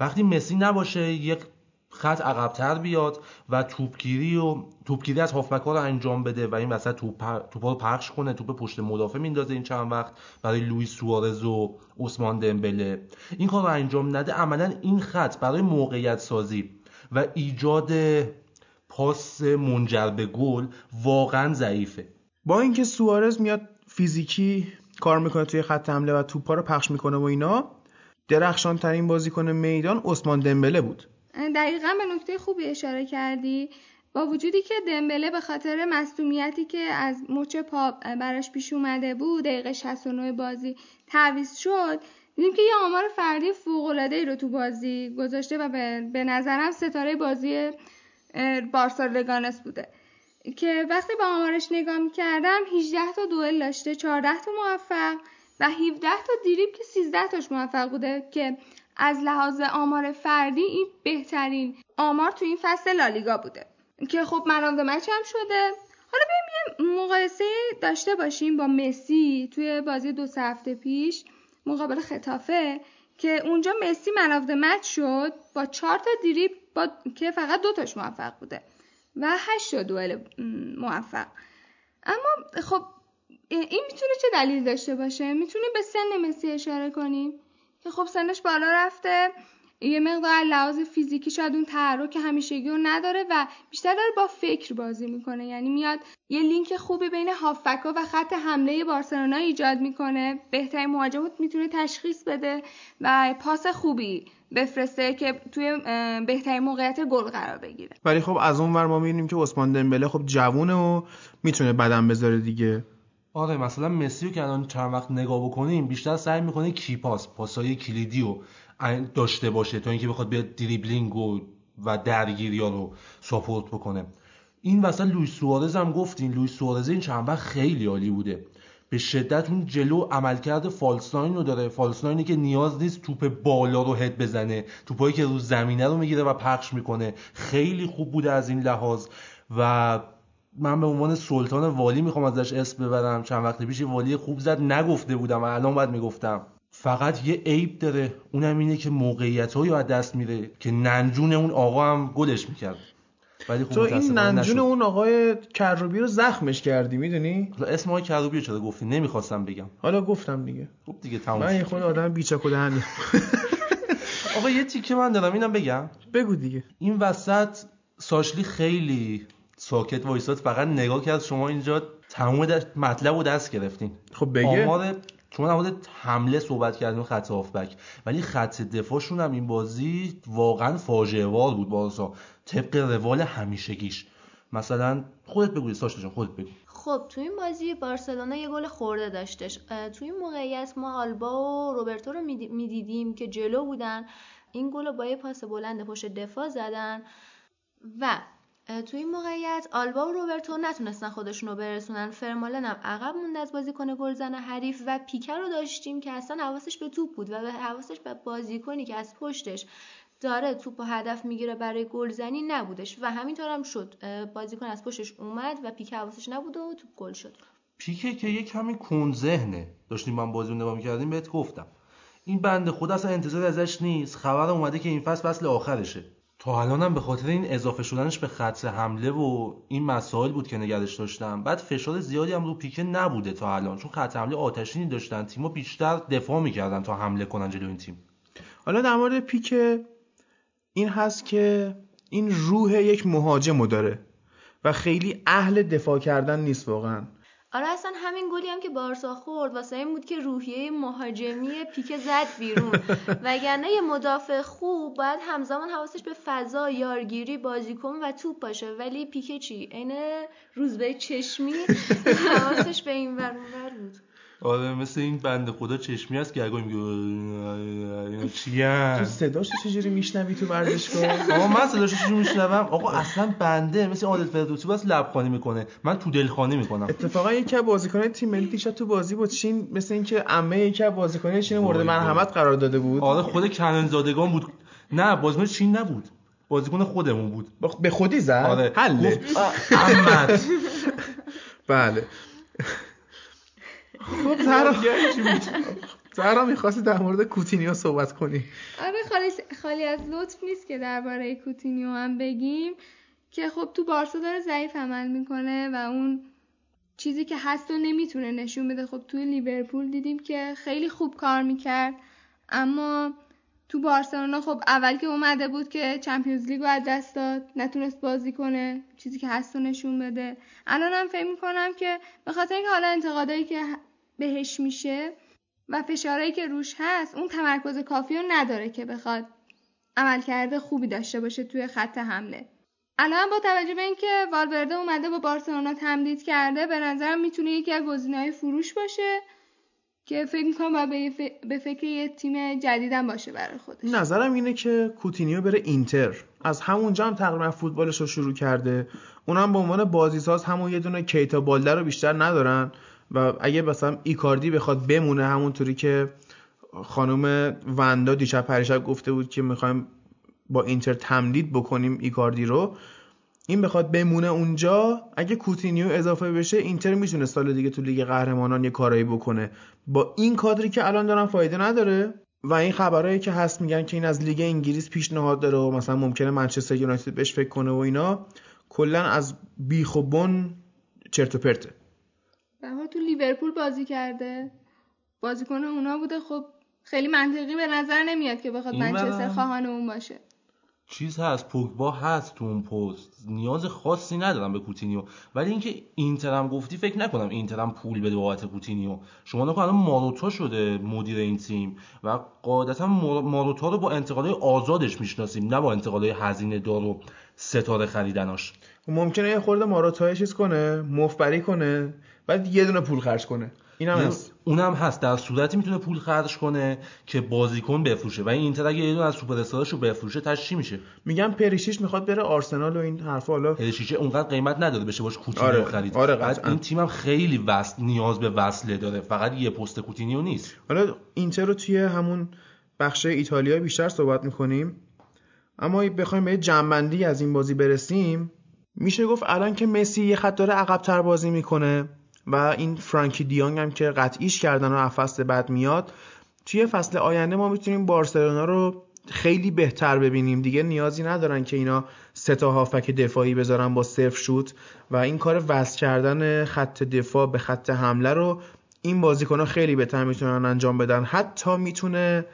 وقتی مسی نباشه یک خط عقبتر بیاد و توپگیری و توپگیری از هافبک ها رو انجام بده و این وسط توپ توپا رو پخش کنه توپ پشت مدافع میندازه این چند وقت برای لوئیس سوارز و عثمان دمبله. این کار رو انجام نده عملا این خط برای موقعیت سازی و ایجاد پاس منجر به گل واقعا ضعیفه. با اینکه سوارز میاد فیزیکی کار می‌کنه توی خط حمله و توپا رو پخش می‌کنه و اینا درخشان ترین بازیکن میدان عثمان دمبله بود. دقیقا به نکته خوبی اشاره کردی. با وجودی که دمبله به خاطر مصومیتی که از مچ پا براش پیش اومده بود دقیقه 69 بازی تعویض شد دیدیم که یه آمار فردی ای رو تو بازی گذاشته و به نظرم ستاره بازی بارسا لگانس بوده. که وقتی به آمارش نگاه می‌کردم 18 تا دوئل داشته 14 تا موفق و 17 تا دیریب که 13 تاش موفق بوده که از لحاظ آمار فردی این بهترین آمار تو این فصل لالیگا بوده. که خب مناند مچ هم شده. حالا بریم یه مقایسه داشته باشیم با مسی توی بازی دو هفته پیش. مقابل خطافه که اونجا مسی مچ شد با چهار تا دریب با... که فقط دو تاش موفق بوده و هشت تا دوئل موفق. اما خب این می‌تونه چه دلیل داشته باشه؟ می‌تونیم به سن مسی اشاره کنیم؟ که خب سنش بالا رفته. یه مقدار لحاظ فیزیکی شاید اون تحرک همیشگی رو نداره و بیشتر داره با فکر بازی می‌کنه. یعنی میاد یه لینک خوبی بین هافبکا و خط حمله بارسلونا ایجاد می‌کنه. بهترین مهاجم می‌تونه تشخیص بده و پاس خوبی بفرسته که توی بهترین موقعیت گل قرار بگیره. ولی خب از اون ور ما می‌بینیم که عثمان دمبله خب جوونه و می‌تونه بدن بذاره دیگه. آره مثلا مسی رو که الان چند وقت نگاه بکنیم بیشتر سعی می‌کنه کی پاس پاسای کلیدی رو داشته باشه تا اینکه بخواد بیاد دریبلینگ و, و درگیری ها رو support بکنه. این وسط لویس سوارز هم گفتین. لویس سوارز این چند وقت خیلی عالی بوده. به شدت اون جلو عملکرد false nine رو داره. false nine ی که نیاز نیست توپ بالا رو هد بزنه. توپایی که رو زمینه رو می‌گیره و پخش می‌کنه. خیلی خوب بوده از این لحاظ. و من به عنوان سلطان والی می‌خوام ازش اسم ببرم. چند وقت پیش والی خوب زد. نگفته بودم. و الان باید می‌گفتم. فقط یه عیب داره اونم اینه که موقعیت هایی از دست میره که ننجون اون آقا هم گلش می‌کرد. ولی تو این ننجون اون آقای کروبی رو زخمش کردی می‌دونی؟ اسم آقای کروبی رو چرا گفتی؟ نمی‌خواستم بگم. حالا گفتم دیگه. خب دیگه تموم من یه خود آدم بیچاک و دهنی آقا یه تیکه من دارم اینم بگم. بگو دیگه. این وسط ساشلی خیلی ساکت وایساد فقط نگاه کرد شما اینجا تمام مطلب رو دست گرفتین. خب بگه. آمار شما در حمله صحبت کردیم خط هافبک ولی خط دفاعشون هم این بازی واقعا فاجعه وار بود بارسا طبق روال همیشگیش. مثلا خودت بگو ساشا جان خودت بگو. خب تو این بازی بارسلونا یه گل خورده داشتش. تو این موقعیت ما آلبا و روبرتو رو می‌دیدیم که جلو بودن. این گل رو با یه پاس بلند پشت دفاع زدن و تو این موقعیت آلبا و روبرتو نتونستن خودشون رو برسونن. فرمالن هم عقب موند از بازیکن گلزن حریف و پیکر رو داشتیم که اصلا حواسش به توپ بود و به حواسش به بازیکنی که از پشتش داره توپ و هدف می‌گیره برای گلزنی نبودش و همینطور هم شد. بازیکن از پشتش اومد و پیک حواسش نبود و توپ گل شد. پیکه که یه کمی کون ذهنه. داشتیم من بازی رو نگاه می‌کردیم بهت گفتم. این بنده خود اصلا انتظار ازش نیست. خبر اومده که این فصل فصل آخرشه. تا الانم به خاطر این اضافه شدنش به خط حمله و این مسائل بود که نگرش داشتم. بعد فشار زیادی هم رو پیکه نبوده تا الان چون خط حمله آتشینی داشتن تیم‌ها بیشتر دفاع می‌کردن تا حمله کنن جلو این تیم. حالا در مورد پیکه این هست که این روح یک مهاجمو داره و خیلی اهل دفاع کردن نیست واقعا. آره اصلا همین گلی هم که بارسا خورد واسه این بود که روحیه مهاجمی پیک زد بیرون. وگرنه یه مدافع خوب باید همزمان حواسش به فضا یارگیری بازیکن و توپ باشه. ولی پیک چی؟ عین روزبه چشمی؟ حواسش به این ور آره مثل این بنده خدا چشمی هست که اگه میگه چی تو صداش چجوری میشنوی تو ورزشگاه؟ آقا من صداش چجوری میشنوم؟ آقا اصلا بنده مثل عادت فردوسی بس لبخانی می‌کنه. من تو دلخانی می‌کنم. اتفاقا یکی از بازیکنان تیم ملی دیشب تو بازی بود چین مثل اینکه عمه یکی از بازیکنان چین مورد مرحمت قرار داده بود. آره خود کنن زادگان بود. نه بازیکن چین نبود. بازیکن خودمون بود. به خودی زد؟ آره. حله. بله. خب زهرا زهرا می‌خواستی در مورد کوتینیو صحبت کنی. آره خالی, خالی از لطف نیست که درباره کوتینیو هم بگیم که خب تو بارسا داره ضعیف عمل می‌کنه و اون چیزی که هست و نمی‌تونه نشون بده. خب توی لیورپول دیدیم که خیلی خوب کار می‌کرد. اما تو بارسلونا خب اول که اومده بود که Champions League رو از دست داد نتونست بازی کنه چیزی که هست و نشون بده. الان هم فکر می‌کنم که به خاطر اینکه حالا انتقادایی که بهش میشه و فشارهایی که روش هست اون تمرکز کافی رو نداره که بخواد عملکرد خوبی داشته باشه توی خط حمله. الان با توجه به اینکه والورده اومده با بارسلونا تمدید کرده به نظرم می‌تونه یکی از گزینه‌های فروش باشه که فکر می‌کنم باید به فکر یه تیم جدیدم باشه برای خودش. نظرم اینه که کوتینیو بره اینتر. از همونجا هم تقریبا فوتبالش رو شروع کرده. اونم به عنوان بازیساز همون یه دونه کیتا بالده رو بیشتر ندارن. و اگه مثلا ایکاردی بخواد بمونه همونطوری که خانم وندا دیشب پریشب گفته بود که می‌خوایم با اینتر تمدید بکنیم ایکاردی رو این بخواد بمونه اونجا اگه کوتینیو اضافه بشه اینتر می‌تونه سال دیگه تو لیگ قهرمانان یه کارایی بکنه. با این کادری که الان دارن فایده نداره و این خبرهایی که هست میگن که این از لیگ انگلیس پیشنهاد داره و مثلا ممکنه منچستر یونایتد بهش فکر کنه و اینا کلا از بیخ و بن چرت و پرته. تو لیورپول بازی کرده. بازیکن اونا بوده. خب خیلی منطقی به نظر نمیاد که بخواد منچستر خواهان اون باشه. چیز هست. پوگبا هست تو اون پست. نیاز خاصی ندارم به کوتینیو. ولی اینکه اینترم گفتی فکر نکنم اینترم پول بده بابت کوتینیو. شما نکن الان ماروتا شده مدیر این تیم و قاعدتا ماروتا رو با انتقالای آزادش می‌شناسیم نه با انتقالای هزینه دار و ستاره خریدناش. ممکنه یه خورده ماروتا چیز کنه مفبری کنه. بعد یه دونه پول خرج کنه. اینم هست. اونم هست. در صورتی می‌تونه پول خرج کنه که بازیکن بفروشه. و این اینتر اگه یه دونه از سوپر رو بفروشه تاش چی میشه؟ میگم پریشیش می‌خواد بره آرسنال و این حرفا حالا پریشیش اونقدر قیمت نداره بشه باش کوتینیو آره. خرید. آره بعد این تیمم خیلی وصل نیاز به وصله داره. فقط یه پست کوتینیو نیست. حالا اینتر رو توی همون بخش ایتالیا بیشتر صحبت می‌کنیم. اما بخوایم به جنبندی از این بازی برسیم میشه گفت الان که مسی یه خط داره عقبتر بازی می‌کنه. و این فرانکی دیانگ هم که قطعیش کردن و فصل بعد میاد توی فصل آینده ما می‌تونیم بارسلونا رو خیلی بهتر ببینیم. دیگه نیازی ندارن که اینا سه تا هافک دفاعی بذارن با صفر شوت و این کار وصل کردن خط دفاع به خط حمله رو این بازیکن خیلی بهتر می‌تونن انجام بدن. حتی می‌تونه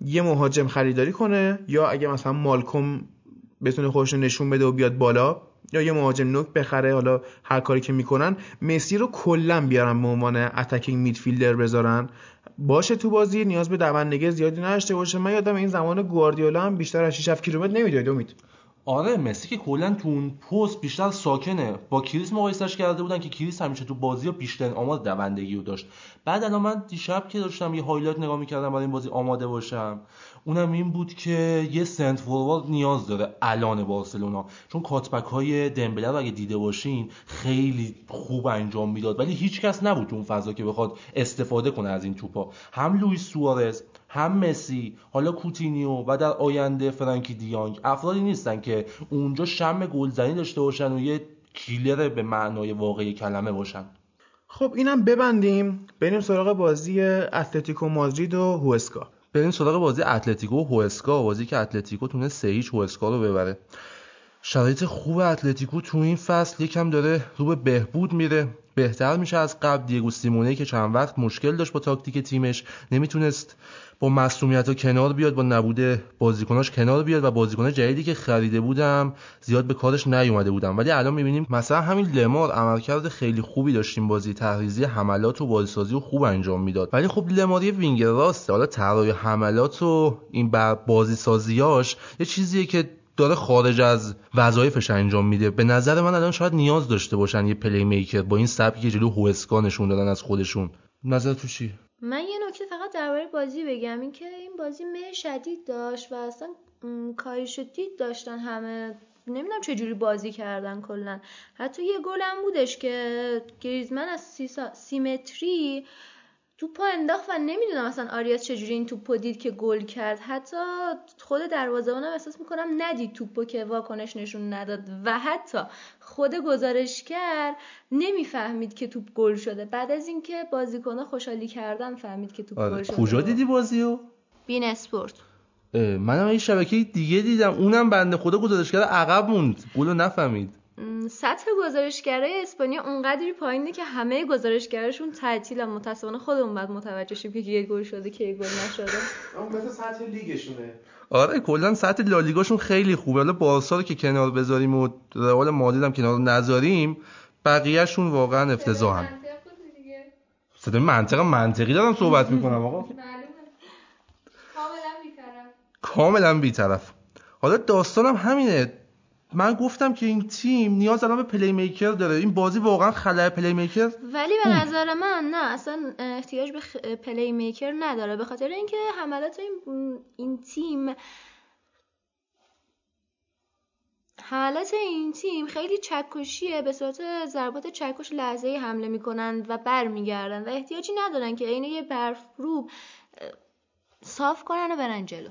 یه مهاجم خریداری کنه یا اگه مثلا مالکوم بتونه خودش نشون بده و بیاد بالا. یا یه مهاجم نوک بخره حالا هر کاری که می‌کنن مسی رو کلا بیارن به عنوان attacking midfielder بذارن. باشه تو بازی نیاز به دوندگی زیادی نداشته باشه. من یادم این زمان گواردیولا هم بیشتر از 6 کیلومتر نمیدوید امید. آره مسی که کلا تو اون پست بیشتر ساکنه. با کریس مقایسش کرده بودن که کریس همیشه تو بازی ها بیشتر آمار دوندگی رو داشت. بعد الان من دیشب که داشتم یه highlight نگاه می‌کردم برای این بازی آماده باشم. اونم این بود که یه center forward نیاز داره الان بارسلونا. چون cutback های دمبله رو اگه دیده باشین خیلی خوب انجام می‌داد ولی هیچ کس نبود تو اون فضا که بخواد استفاده کنه از این توپا. هم لوئیس سوارز هم مسی حالا کوتینیو و در آینده فرانکی دی‌یونگ. افرادی نیستن که اونجا شم گلزنی داشته باشن و یه killer به معنای واقعی کلمه باشن. خب اینم ببندیم. بریم سراغ بازی اتلتیکو مادرید و هوسکا. بریم سراغ بازی اتلتیکو و هوسکا. بازی که اتلتیکو تونست سه هیچ هوسکا رو ببره. شرایط خوب اتلتیکو تو این فصل یکم داره رو به بهبود میره. بهتر میشه از قبل. دیگو سیمونه که چند وقت مشکل داشت با تاکتیک تیمش. نمی‌تونست با مسئولیت ها کنار بیاد با نبود بازیکناش کنار بیاد و بازیکن جدیدی که خریده بودم زیاد به کارش نیومده بودم. ولی الان می‌بینیم مثلا همین لمار عملکرد خیلی خوبی داشتیم بازی تحریزی حملات و بازیسازی و خوب انجام می‌داد. ولی خب لمار یه وینگر راسته. حالا طراحی حملات و این بازیسازیاش یه چیزیه که داره خارج از وظایفش انجام میده. به نظر من الان شاید نیاز داشته باشن یه پلی میکر با این سبکی که جلو هوسکا نشون دادن از خودشون. نظر تو چی من یه نکته فقط درباره بازی بگم این که این بازی مه شدید داشت و اصلا کاری شدید داشتن همه. نمی‌دونم چه جوری بازی کردن کلا. حتی یه گل هم بودش که گریزمن از سیمتری توپو انداخت و نمی‌دونم اصلا آریاس چجوری این توپو دید که گل کرد. حتی خود دروازه‌بانم احساس می‌کنم ندید توپو که واکنش نشون نداد. و حتی خود گزارشگر نمی‌فهمید که توپ گل شده. بعد از اینکه بازیکن‌ها خوشحالی کردن فهمید که توپ آره. گل شده. کجا دیدی بازیو بین اسپورت. منم این شبکه دیگه دیدم. اونم بنده خدا گزارشگر عقب موند. گلو نفهمید. سطح گزارشگرای اسپانیا اونقدری پایینه که همه گزارشگراشون تعطیل متاسفانه خودمون بعد متوجه شیم که یه گل شده که گل نشده. اون مثل سطح لیگشونه. آره کلا سطح لالیگاشون خیلی خوبه. حالا بارسا رو که کنار بذاریم و رئال مادرید هم کنار نذاریم بقیهشون واقعا افتضاحن. صدای منطق منطقی دارم صحبت می‌کنم آقا. کاملا بیطرف. کاملا بیطرف. حالا داستانم همینه. من گفتم که این تیم نیاز الان به playmaker داره. این بازی واقعا خلای پلی میکر ولی به نظر من نه اصلا احتیاج به خ... playmaker نداره. به خاطر اینکه حملات این, این تیم حملات این تیم خیلی چکشیه. به صورت ضربات چکش لحظه حمله می‌کنند و برمیگردن و احتیاجی ندارن که عین یه برف روب صاف کنن و برن جلو.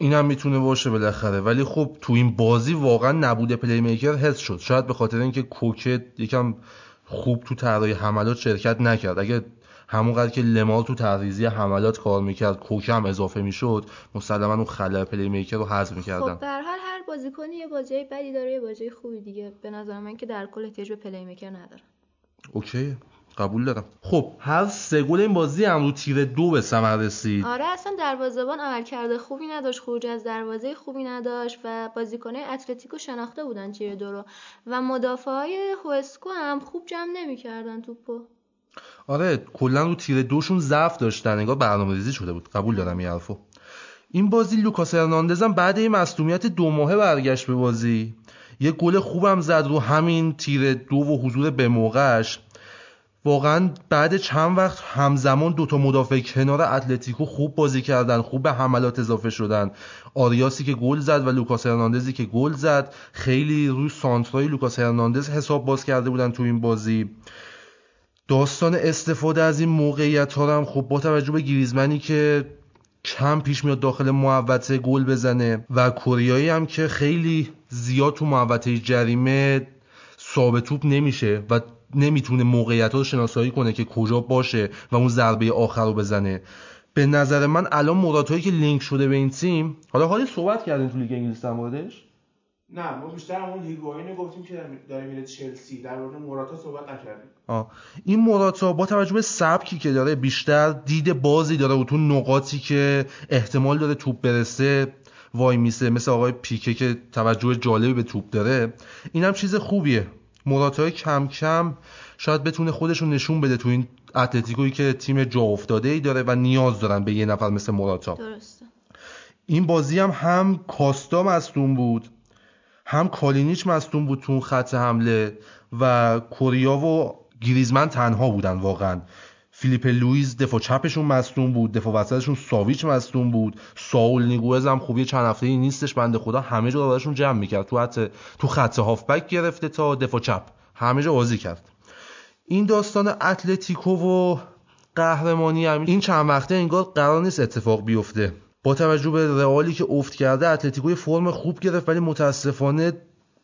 اینم می‌تونه باشه بالاخره. ولی خب تو این بازی واقعا نبود playmaker حس شد. شاید به خاطر اینکه کوکه یکم خوب تو طراحی حملات شرکت نکرد. اگه همونقدر که لمار تو طرح‌ریزی حملات کار می‌کرد کوکه هم اضافه می‌شد مسلما اون خلای playmaker رو حذف می‌کردن. خب در هر حال هر بازیکنی یه بازی بدی داره یه بازی خوبی دیگه. به نظر من که در کل احتیاج به playmaker نداره. OK. قبول دارم. خب هر سه گل این بازی هم رو تیر دو به ثمر رسید. آره اصلا دروازه‌بان عملکرد خوبی نداشت. خروج از دروازه خوبی نداشت و بازیکنای اتلتیکو شناخته بودن تیر دو رو. و مدافعای هوسکا هم خوب جمع نمی‌کردن توپو. آره کلا رو تیر دوشون ضعف داشتن. انگار برنامه‌ریزی شده بود. قبول دارم این حرفو. این بازی لوکاس هرناندز هم بعد این مصونیت دو ماهه برگشت به بازی. یه گل خوبم زد رو همین تیر دو و حضور به موقعش. واقعا بعد چند وقت همزمان دوتا مدافع کنار اتلتیکو خوب بازی کردن خوب به حملات اضافه شدن. آریاسی که گل زد و لوکاس هرناندزی که گل زد. خیلی روی سانترای لوکاس هرناندز حساب باز کرده بودن تو این بازی. داستان استفاده از این موقعیت ها هم خب با توجه به گریزمنی که کم پیش میاد داخل محوطه گل بزنه و کوریایی هم که خیلی زیاد تو محوطه جریمه ثابت توپ نمیشه و نمی‌تونه موقعیت رو شناسایی کنه که کجا باشه و اون ضربه آخر رو بزنه. به نظر من الان مراتایی که لینک شده به این تیم حالا حالی صحبت کردین تو لیگ انگلیس در موردش؟ نه ما بیشتر همون هیگواین گفتیم که داره میره چلسی در مورد موراتا صحبت نکردیم. آه. این موراتا با توجه به سبکی که داره بیشتر دید بازی داره و تو نقاطی که احتمال داره توپ برسه وایمیسه مثل آقای پیکه که توجه جالبی به توپ داره. این هم چیز خوبیه. موراتای کم کم شاید بتونه خودشون نشون بده تو این اتلتیکویی که تیم جا افتاده ای داره و نیاز دارن به یه نفر مثل موراتا. درسته. این بازی هم هم کاستا مصدوم بود هم کالینیچ مصدوم بود تو خط حمله و کوریا و گریزمن تنها بودن واقعا. فیلیپ لویز دفاع چپشون مصدوم بود دفاع وسطشون ساویچ مصدوم بود. ساول نیگوز هم خوبی چند هفته ای نیستش بنده خدا همه جا داشون جمع می‌کرد. تو حتی تو خط هافبک گرفته تا دفاع چپ. همه جا بازی کرد. این داستان اتلتیکو و قهرمانی هم این چند وقته انگار قرار نیست اتفاق بیفته. با توجه به رئالی که افت کرده اتلتیکو فرم خوب گرفت ولی متاسفانه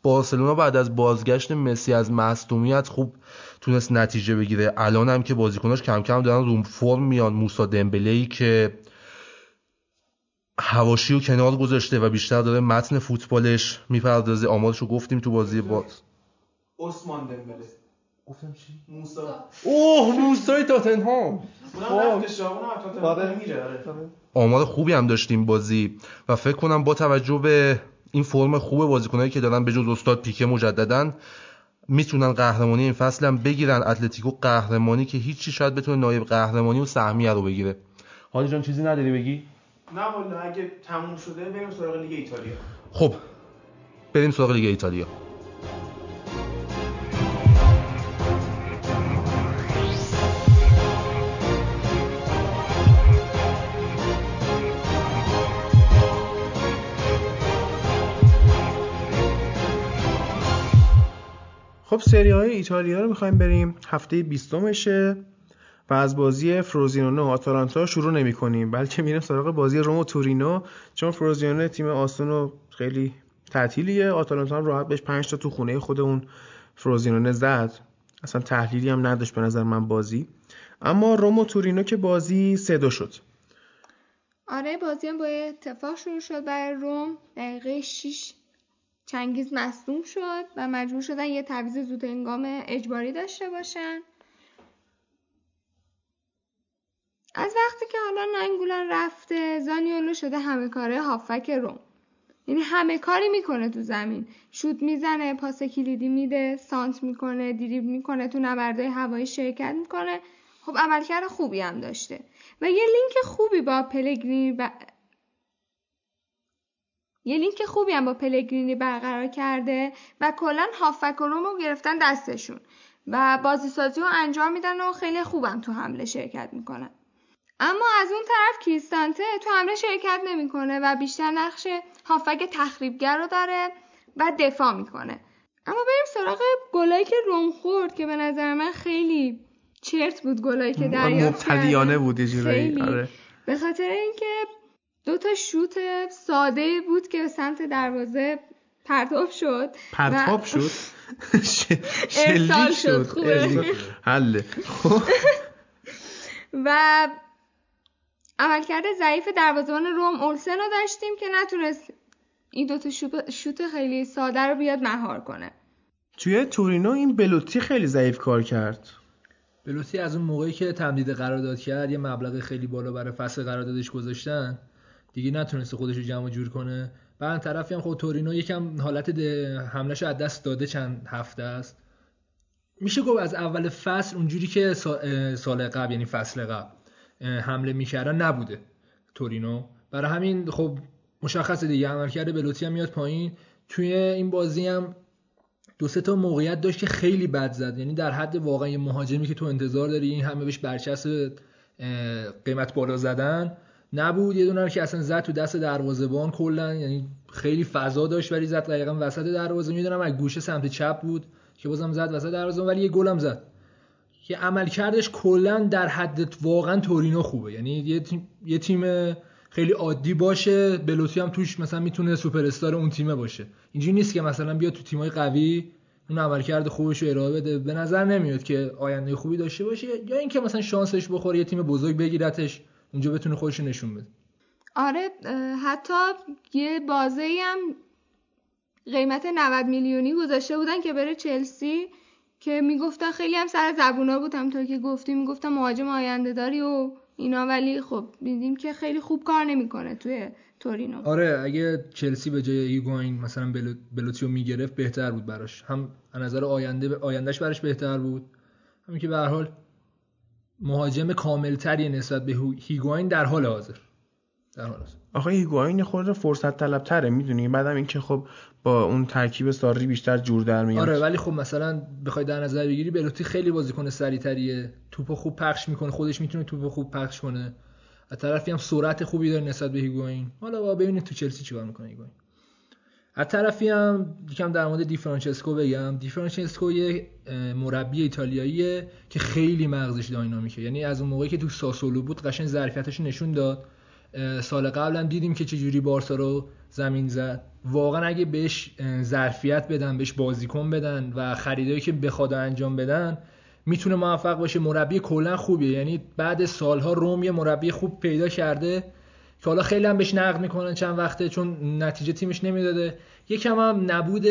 بارسلونا بعد از بازگشت مسی از مصدومیت خوب تونست نتیجه بگیره. الان هم که بازیکناش کم کم دارن رو فرم میان. موسا دمبله ای که هواشی رو کنار گذاشته و بیشتر داره متن فوتبالش می‌پردازه. آمارش رو گفتیم تو بازی با عثمان دمبله. گفتم چی؟ موسا. اوه موسای تاتنهام. اونم تاتنهام آره. میره آره. آمار خوبی هم داشتیم بازی. و فکر کنم با توجه به این فرم خوب بازیکنایی که دارن به جز استاد پیکه مجددن می‌تونن قهرمانی این فصل هم بگیرن. اتلتیکو قهرمانی که هیچی شاید بتونه نایب قهرمانی و سهمیه رو بگیره. حالی جان چیزی نداری بگی؟ نه والا اگه تموم شده بریم سراغ لیگ ایتالیا. خب بریم سراغ لیگ ایتالیا. خب سری های ایتالیا رو می‌خوایم بریم. هفته 20 شه و از بازی فروزینونو و آتالانتا شروع نمی کنیم بلکه میریم سراغ بازی روم و تورینو. چون فروزینونو تیم آسون و خیلی تعطیلیه. آتالانتا هم راحت بهش 5 تا تو خونه خود اون فروزینونو زد. اصلا تحلیلی هم نداشت به نظر من بازی. اما روم و تورینو که بازی سه دو شد. آره بازی هم با اتفاق شروع شد برای روم. دقیقه 6 چنگیز مصدوم شد و مجبور شدن یه تعویض زود هنگام اجباری داشته باشن. از وقتی که حالا ننگولان رفته زانیولو شده همه کاره هافک روم. یعنی همه کاری می‌کنه تو زمین. شوت می‌زنه پاس کلیدی میده سانت می‌کنه دریب می‌کنه تو نبردهای هوایی شرکت می‌کنه. خب عملکرد خوبی هم داشته. و یه لینک خوبی با پلگرینی. یه لینک خوبی هم با پلگرینی برقرار کرده و کلا هافک و رومو گرفتن دستشون و بازی سازی رو انجام میدن و خیلی خوبم تو حمله شرکت می‌کنن. اما از اون طرف کریستانته تو حمله شرکت نمی‌کنه و بیشتر نقش هافک تخریبگر رو داره و دفاع می‌کنه. اما بریم سراغ گلایی که روم خورد که به نظر من خیلی چرت بود گلایی که دریافت مبتدیانه بود یه جورایی آره. به خاطر اینکه دو تا شوت ساده بود که به سمت دروازه پرتاب شد. پرتاب شد؟ ارسال شد. خوبه. حله. خب و عملکرد ضعیف دروازه‌بان روم اولسن رو داشتیم که نتونست این دوتا شوت خیلی ساده رو بیاد مهار کنه. توی تورینو این بلوتی خیلی ضعیف کار کرد. بلوتی از اون موقعی که تمدید قرارداد کرد یه مبلغ خیلی بالا برای فصل قراردادش گذاشتن. دیگه نتونسته خودش رو جمع جور کنه. بعد طرفی هم خود تورینو یکم حالت حملهش از دست داده چند هفته است. میشه گفت از اول فصل اونجوری که سال قبل یعنی فصل قبل حمله می‌کردن نبوده تورینو. برای همین خب مشخصه دیگه عملکرد بلوتی هم میاد پایین. توی این بازی هم دو سه تا موقعیت داشت که خیلی بد زد. یعنی در حد واقعا یه مهاجمی که تو انتظار داری این همه بهش برچسب قیمت بالا زدن. نبود. یه دونه که اصلا زد تو دست دروازه‌بان کلا. یعنی خیلی فضا داشت ولی زد دقیقا وسط دروازه. می‌دونم از گوشه سمت چپ بود که بازم زد وسط دروازه ولی یه گلم زد. که عمل کردش کلا در حد واقعا تورینو خوبه. یعنی یه تیم, یه تیم خیلی عادی باشه بلوتی هم توش مثلا می‌تونه سوپر استار اون تیمه باشه. اینجوری نیست که مثلا بیاد تو تیمای قوی اون عملکرد خوبش رو ارائه بده. به نظر نمیاد که آینده خوبی داشته باشه. یا اینکه مثلا شانسش بخوره یه تیم بزرگ بگیرتش. اونجا بتونه خودش نشون بده. آره حتی یه بازی هم قیمت 90 میلیونی گذاشته بودن که بره چلسی که می‌گفتن خیلی هم سر زبونا بود. همطور که گفتی می‌گفتن مهاجم آینده داری و اینا. ولی خب دیدیم که خیلی خوب کار نمی‌کنه توی تورینو. آره اگه چلسی به جای ایگواین مثلا بلوتیو می‌گرفت بهتر بود براش. هم از نظر آینده آیندهش براش بهتر بود. همین که به هر حال مهاجم کاملتری نسبت به هیگواین در حال حاضر. در حال حاضر. آخه هیگواین خود فرصت طلب تره می‌دونی؟ بعدم اینکه خب با اون ترکیب ساری بیشتر جور در میاد. آره ولی خب مثلا بخوای در نظر بگیری بلوتی خیلی بازیکن سریعتریه. توپو خوب پخش می‌کنه خودش می‌تونه توپو خوب پخش کنه. از طرفی هم سرعت خوبی داره نسبت به هیگواین. حالا با ببینید تو چلسی چیکار می‌کنه هیگواین. از طرفی هم یکم در مورد دی فرانچسکو بگم. دی فرانچسکو یه مربی ایتالیاییه که خیلی مغزش داینامیکه. یعنی از اون موقعی که تو ساسولو بود قشنگ ظرفیتش نشون داد. سال قبل هم دیدیم که چجوری بارسا رو زمین زد. واقعا اگه بهش ظرفیت بدن بهش بازیکن بدن و خریدایی که بخواد انجام بدن می‌تونه موفق باشه. مربی کلا خوبیه. یعنی بعد سالها روم یه مربی خوب پیدا کرده که حالا خیلی هم بهش نقد می‌کنن چند وقته چون نتیجه تیمش نمی‌داده. یکم هم نبود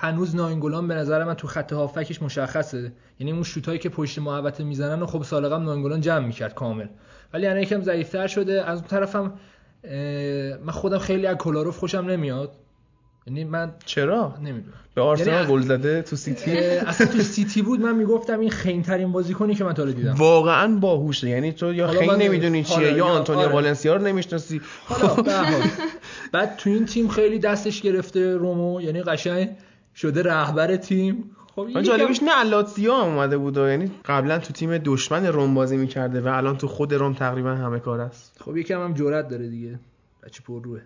هنوز ناینگولان به نظر من تو خط هافبکش مشخصه. یعنی اون شوتایی که پشت محوطه می‌زنن و خب سال قبل ناینگولان جمع می‌کرد کامل. ولی الان یکم ضعیفتر شده. از اون طرفم من خودم خیلی از کولاروف خوشم نمیاد. یعنی من چرا؟ نمی‌دونم. به آرسنال یعنی گل زده تو سیتی؟ اصلا تو سیتی بود من می‌گفتم این خنگ ترین بازیکنی که من تا دیدم. واقعا باهوشه. یعنی تو یا خنگ نمی‌دونی چیه یا آنتونیو آره. والنسیا رو نمی‌شناسی. بعد تو این تیم خیلی دستش گرفته رومو. یعنی قشنگ شده رهبر تیم. خب جالبش نه لاتزیو هم اومده بود و یعنی قبلا تو تیم دشمن روم بازی می‌کرده و الان تو خود روم تقریبا همه کار است. خب یکم هم جرأت داره دیگه. بچه پر روه.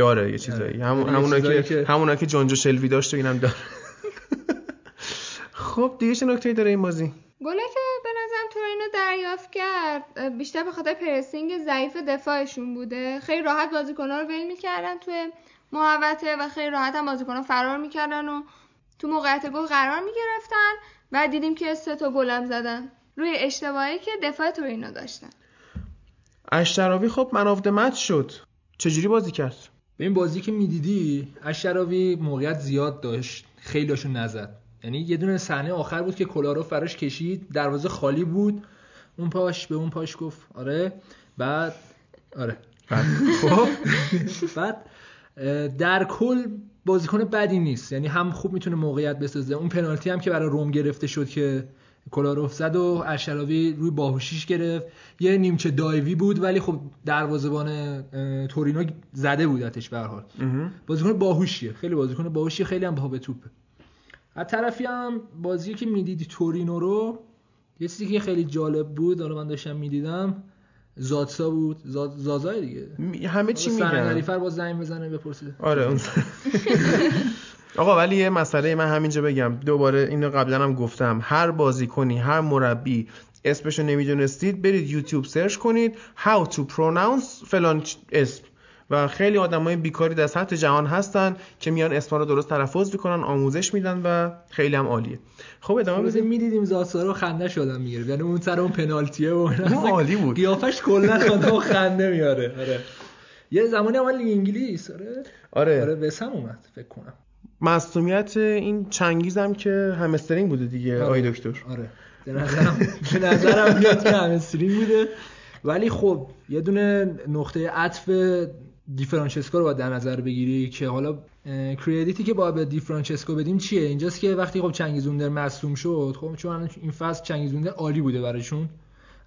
داره یه چیزایی. همون همونا که, که همونا که جانجو شلوی داشت و اینم داره. خب دیگه چه نکته‌ای داره این بازی؟ گله که به نظرم تورینو دریافت کرد. بیشتر به خاطر پرسینگ ضعیف دفاعشون بوده. خیلی راحت بازیکن‌ها رو ول می‌کردن توی محوطه و خیلی راحت هم بازیکن‌ها فرار می‌کردن و تو موقعیت گل قرار می‌گرفتن. و دیدیم که سه تا گلم زدن. روی اشتباهی که دفاع تورینو داشتن. اشتراوی خب من شد. چجوری بازی کرد؟ به این بازی که می‌دیدی اشتراوی موقعیت زیاد داشت. خیلیشون نزد. یعنی یه دونه صحنه آخر بود که کلارو فراش کشید. دروازه خالی بود. اون پاش به اون پاش گفت آره. بعد آره. خب؟ بعد در کل بازیکن بدی نیست. یعنی هم خوب می‌تونه موقعیت بسازه. اون پنالتی هم که برای روم گرفته شد که کلاروف زد و اشراوی روی باهوشیش گرفت. یه نیمچه دایوی بود ولی خب دروازه‌بان تورینو زده بودتش به هر حال. بازیکن باهوشیه. خیلی بازیکن باهوشیه خیلی هم به توپه. از طرفی هم بازی که می‌دیدی تورینو رو یه چیزی که خیلی جالب بود حالا من داشتم می‌دیدم زادسا بود. زاد زازای دیگه. همه چی میگن. نریفر با زنگ بزنه بپرسید آره اون آقا ولی یه مسئله من همینجا بگم. دوباره اینو قبلا هم گفتم. هر بازیکنی هر مربی اسمشو نمی‌دونستید برید یوتیوب سرچ کنید how to pronounce فلان اسم. و خیلی آدمای بیکاری در سطح جهان هستن که میان اسما رو درست تلفظ می‌کنن آموزش میدن و خیلی هم عالیه. خب ادامه بدیم. می‌دیدیم زاسا رو خنده شدن می‌گیره. یعنی اون سر اون پنالتیه و عالی بود. قیافش کلا خنده و خنده میاره آره. یه زمانی اول انگلیس. آره. آره. آره بسم اومد فکر کنم. مصونیت این چنگیزم که همسترینگ بوده دیگه آره. آی دکتر. آره. به نظرم به نظرم میاد که همسترینگ بوده. ولی خب یه دونه نقطه عطف دیفرانچسکو رو باید در نظر بگیری که حالا credit ی که باید به دیفرانچسکو بدیم چیه؟ اینجاست که وقتی خب چنگیز اوندر مصدوم شد خب چون این فصل چنگیز اوندر عالی بوده براشون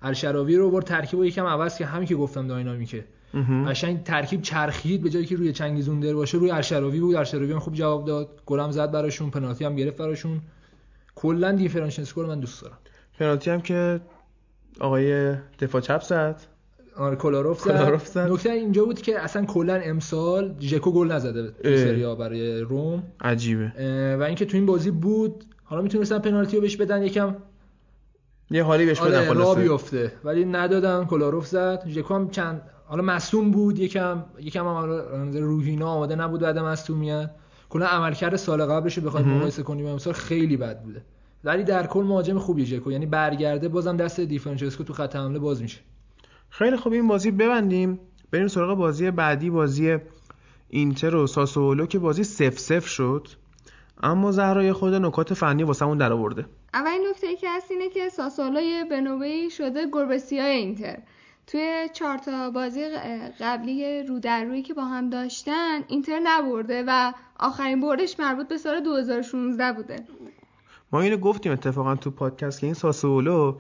الشراوی رو بر ترکیب و یکم عوض که همین که گفتم dynamic ه. قشنگ ترکیب چرخید به جایی که روی چنگیز اوندر باشه روی الشراوی بود. الشراوی هم خوب جواب داد. گلم زد براشون پنالتی هم گرفت براشون. کلا دیفرانچسکو رو من دوست دارم. پنالتی هم که آقای دفاع چپ زد. آره کلاروف زد. نکته اینجا بود که اصلا کلا امسال ژکو گل نزده سریا برای روم. عجیبه. و اینکه تو این بازی بود حالا می‌تونستن پنالتی رو بهش بدن یکم یه حالی بهش بدن آره را بیفته. ولی ندادن کلاروف زد. ژکو هم چند حالا مصدوم بود یکم یکم هم روحینا آماده نبود بعد مصدومیت. کلا عملکرد سال قبلش رو بخوایم مقایسه کنیم امسال خیلی بد بوده. ولی در کل مهاجم خوبیه ژکو یعنی برگرده بازم دست دیفرانچسکو تو خط حمله باز میشه. خیلی خوب این بازی ببندیم. بریم سراغ بازی بعدی بازی اینتر و ساسولو که بازی سف سف شد. اما زهرای خود نکات فنی واسمون در آورده اولین نکته که هست اینه که ساسولو یه بنوبهی شده گربسیای اینتر. توی چهار تا بازی قبلی رو در روی که با هم داشتن اینتر نبرده و آخرین بردش مربوط به سال 2016 بوده. ما اینو گفتیم اتفاقا تو پادکست که این ساسولو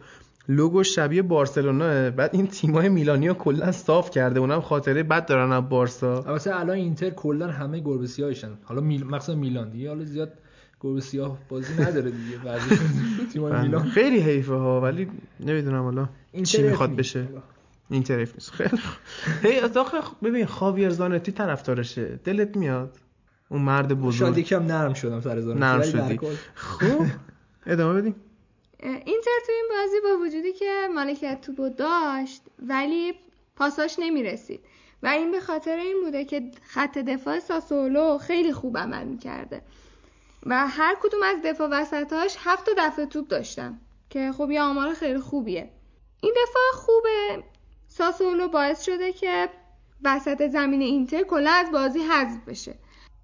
لوگو شبیه بارسلونا بعد این تیمای میلانی رو کلا صاف کرده. اونم خاطره بد دارن از بارسا. البته الان اینتر کلا همه گربه سیاهشن. حالا میل... مثلا میلان دیگه. حالا زیاد گربه سیاه بازی نداره دیگه. تیمای بله. میلان. خیلی حیفه ها ولی نمی‌دونم حالا چی می‌خواد بشه. اینتر حیف نیست. خیلی هی آخه ببین خاویر زانتی طرفدارشه. دلت میاد. اون مرد بزرگ. شاید یکم نرم شدم سر زانتی نرم شدی. خب ادامه بدیم. اینتر تو این بازی با وجودی که مالکیت توپو داشت ولی پاساش نمی‌رسید. و این به خاطر این بوده که خط دفاع ساسولو خیلی خوب عمل می‌کرده. و هر کدوم از دفاع وسطاش هفت دفعه توپ داشتن که خب یه آمار خیلی خوبیه. این دفاع خوبه. ساسولو باعث شده که وسط زمین اینتر کلا از بازی حذف بشه.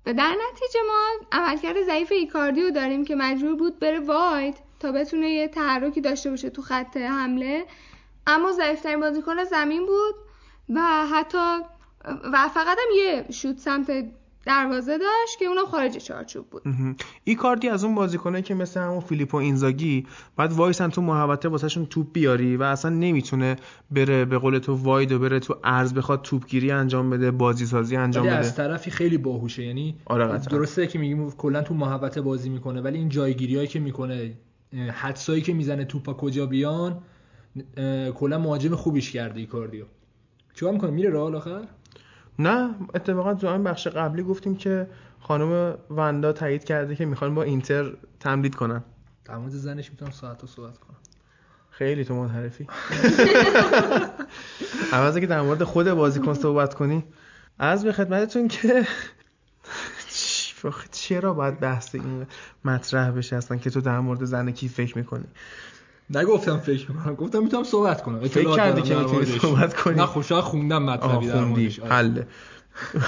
و در نتیجه ما عملکرد ضعیف ایکاردیو داریم که مجبور بود بره واید تا بتونه یه تحرکی داشته باشه تو خط حمله. اما ضعیفترین بازیکن زمین بود و حتی و فقط هم یه شوت سمت دروازه داشت که اونم خارج چارچوب بود. کارتی از اون بازیکنه که مثل همون فیلیپو اینزاگی بعد وایسن تو محوطه واسهشون توپ بیاری و اصلا نمی‌تونه بره به قول تو واید و بره تو ارز بخواد توپگیری انجام بده بازی سازی انجام بده از طرفی خیلی باهوشه. یعنی آره درسته که میگیم کلا تو محوطه بازی می‌کنه ولی این جایگیریایی که می‌کنه حدسایی که می‌زنه توپا کجا بیان کلا مهاجم خوبیش کرده ایکاردیو. چیکار می‌کنه؟ میره راه آخر؟ نه اتفاقا تو این بخش قبلی گفتیم که خانم وندا تایید کرده که می‌خوان با اینتر تمدید کنن. در مورد زنش می‌تونم ساعت صحبت کنم. خیلی تو منحرفی. عوضی که در مورد خود بازیکن صحبت کنی از به خدمتتون که چرا باید بحث این مطرح بشه اصلا که تو در مورد زن کی فکر می‌کنی؟ نگفتم فکر می‌کنم گفتم می‌تونم صحبت کنم. فکر کردی که می‌تونی صحبت کنی؟ نه خوشا خوندم مطلبی در موردش. حله.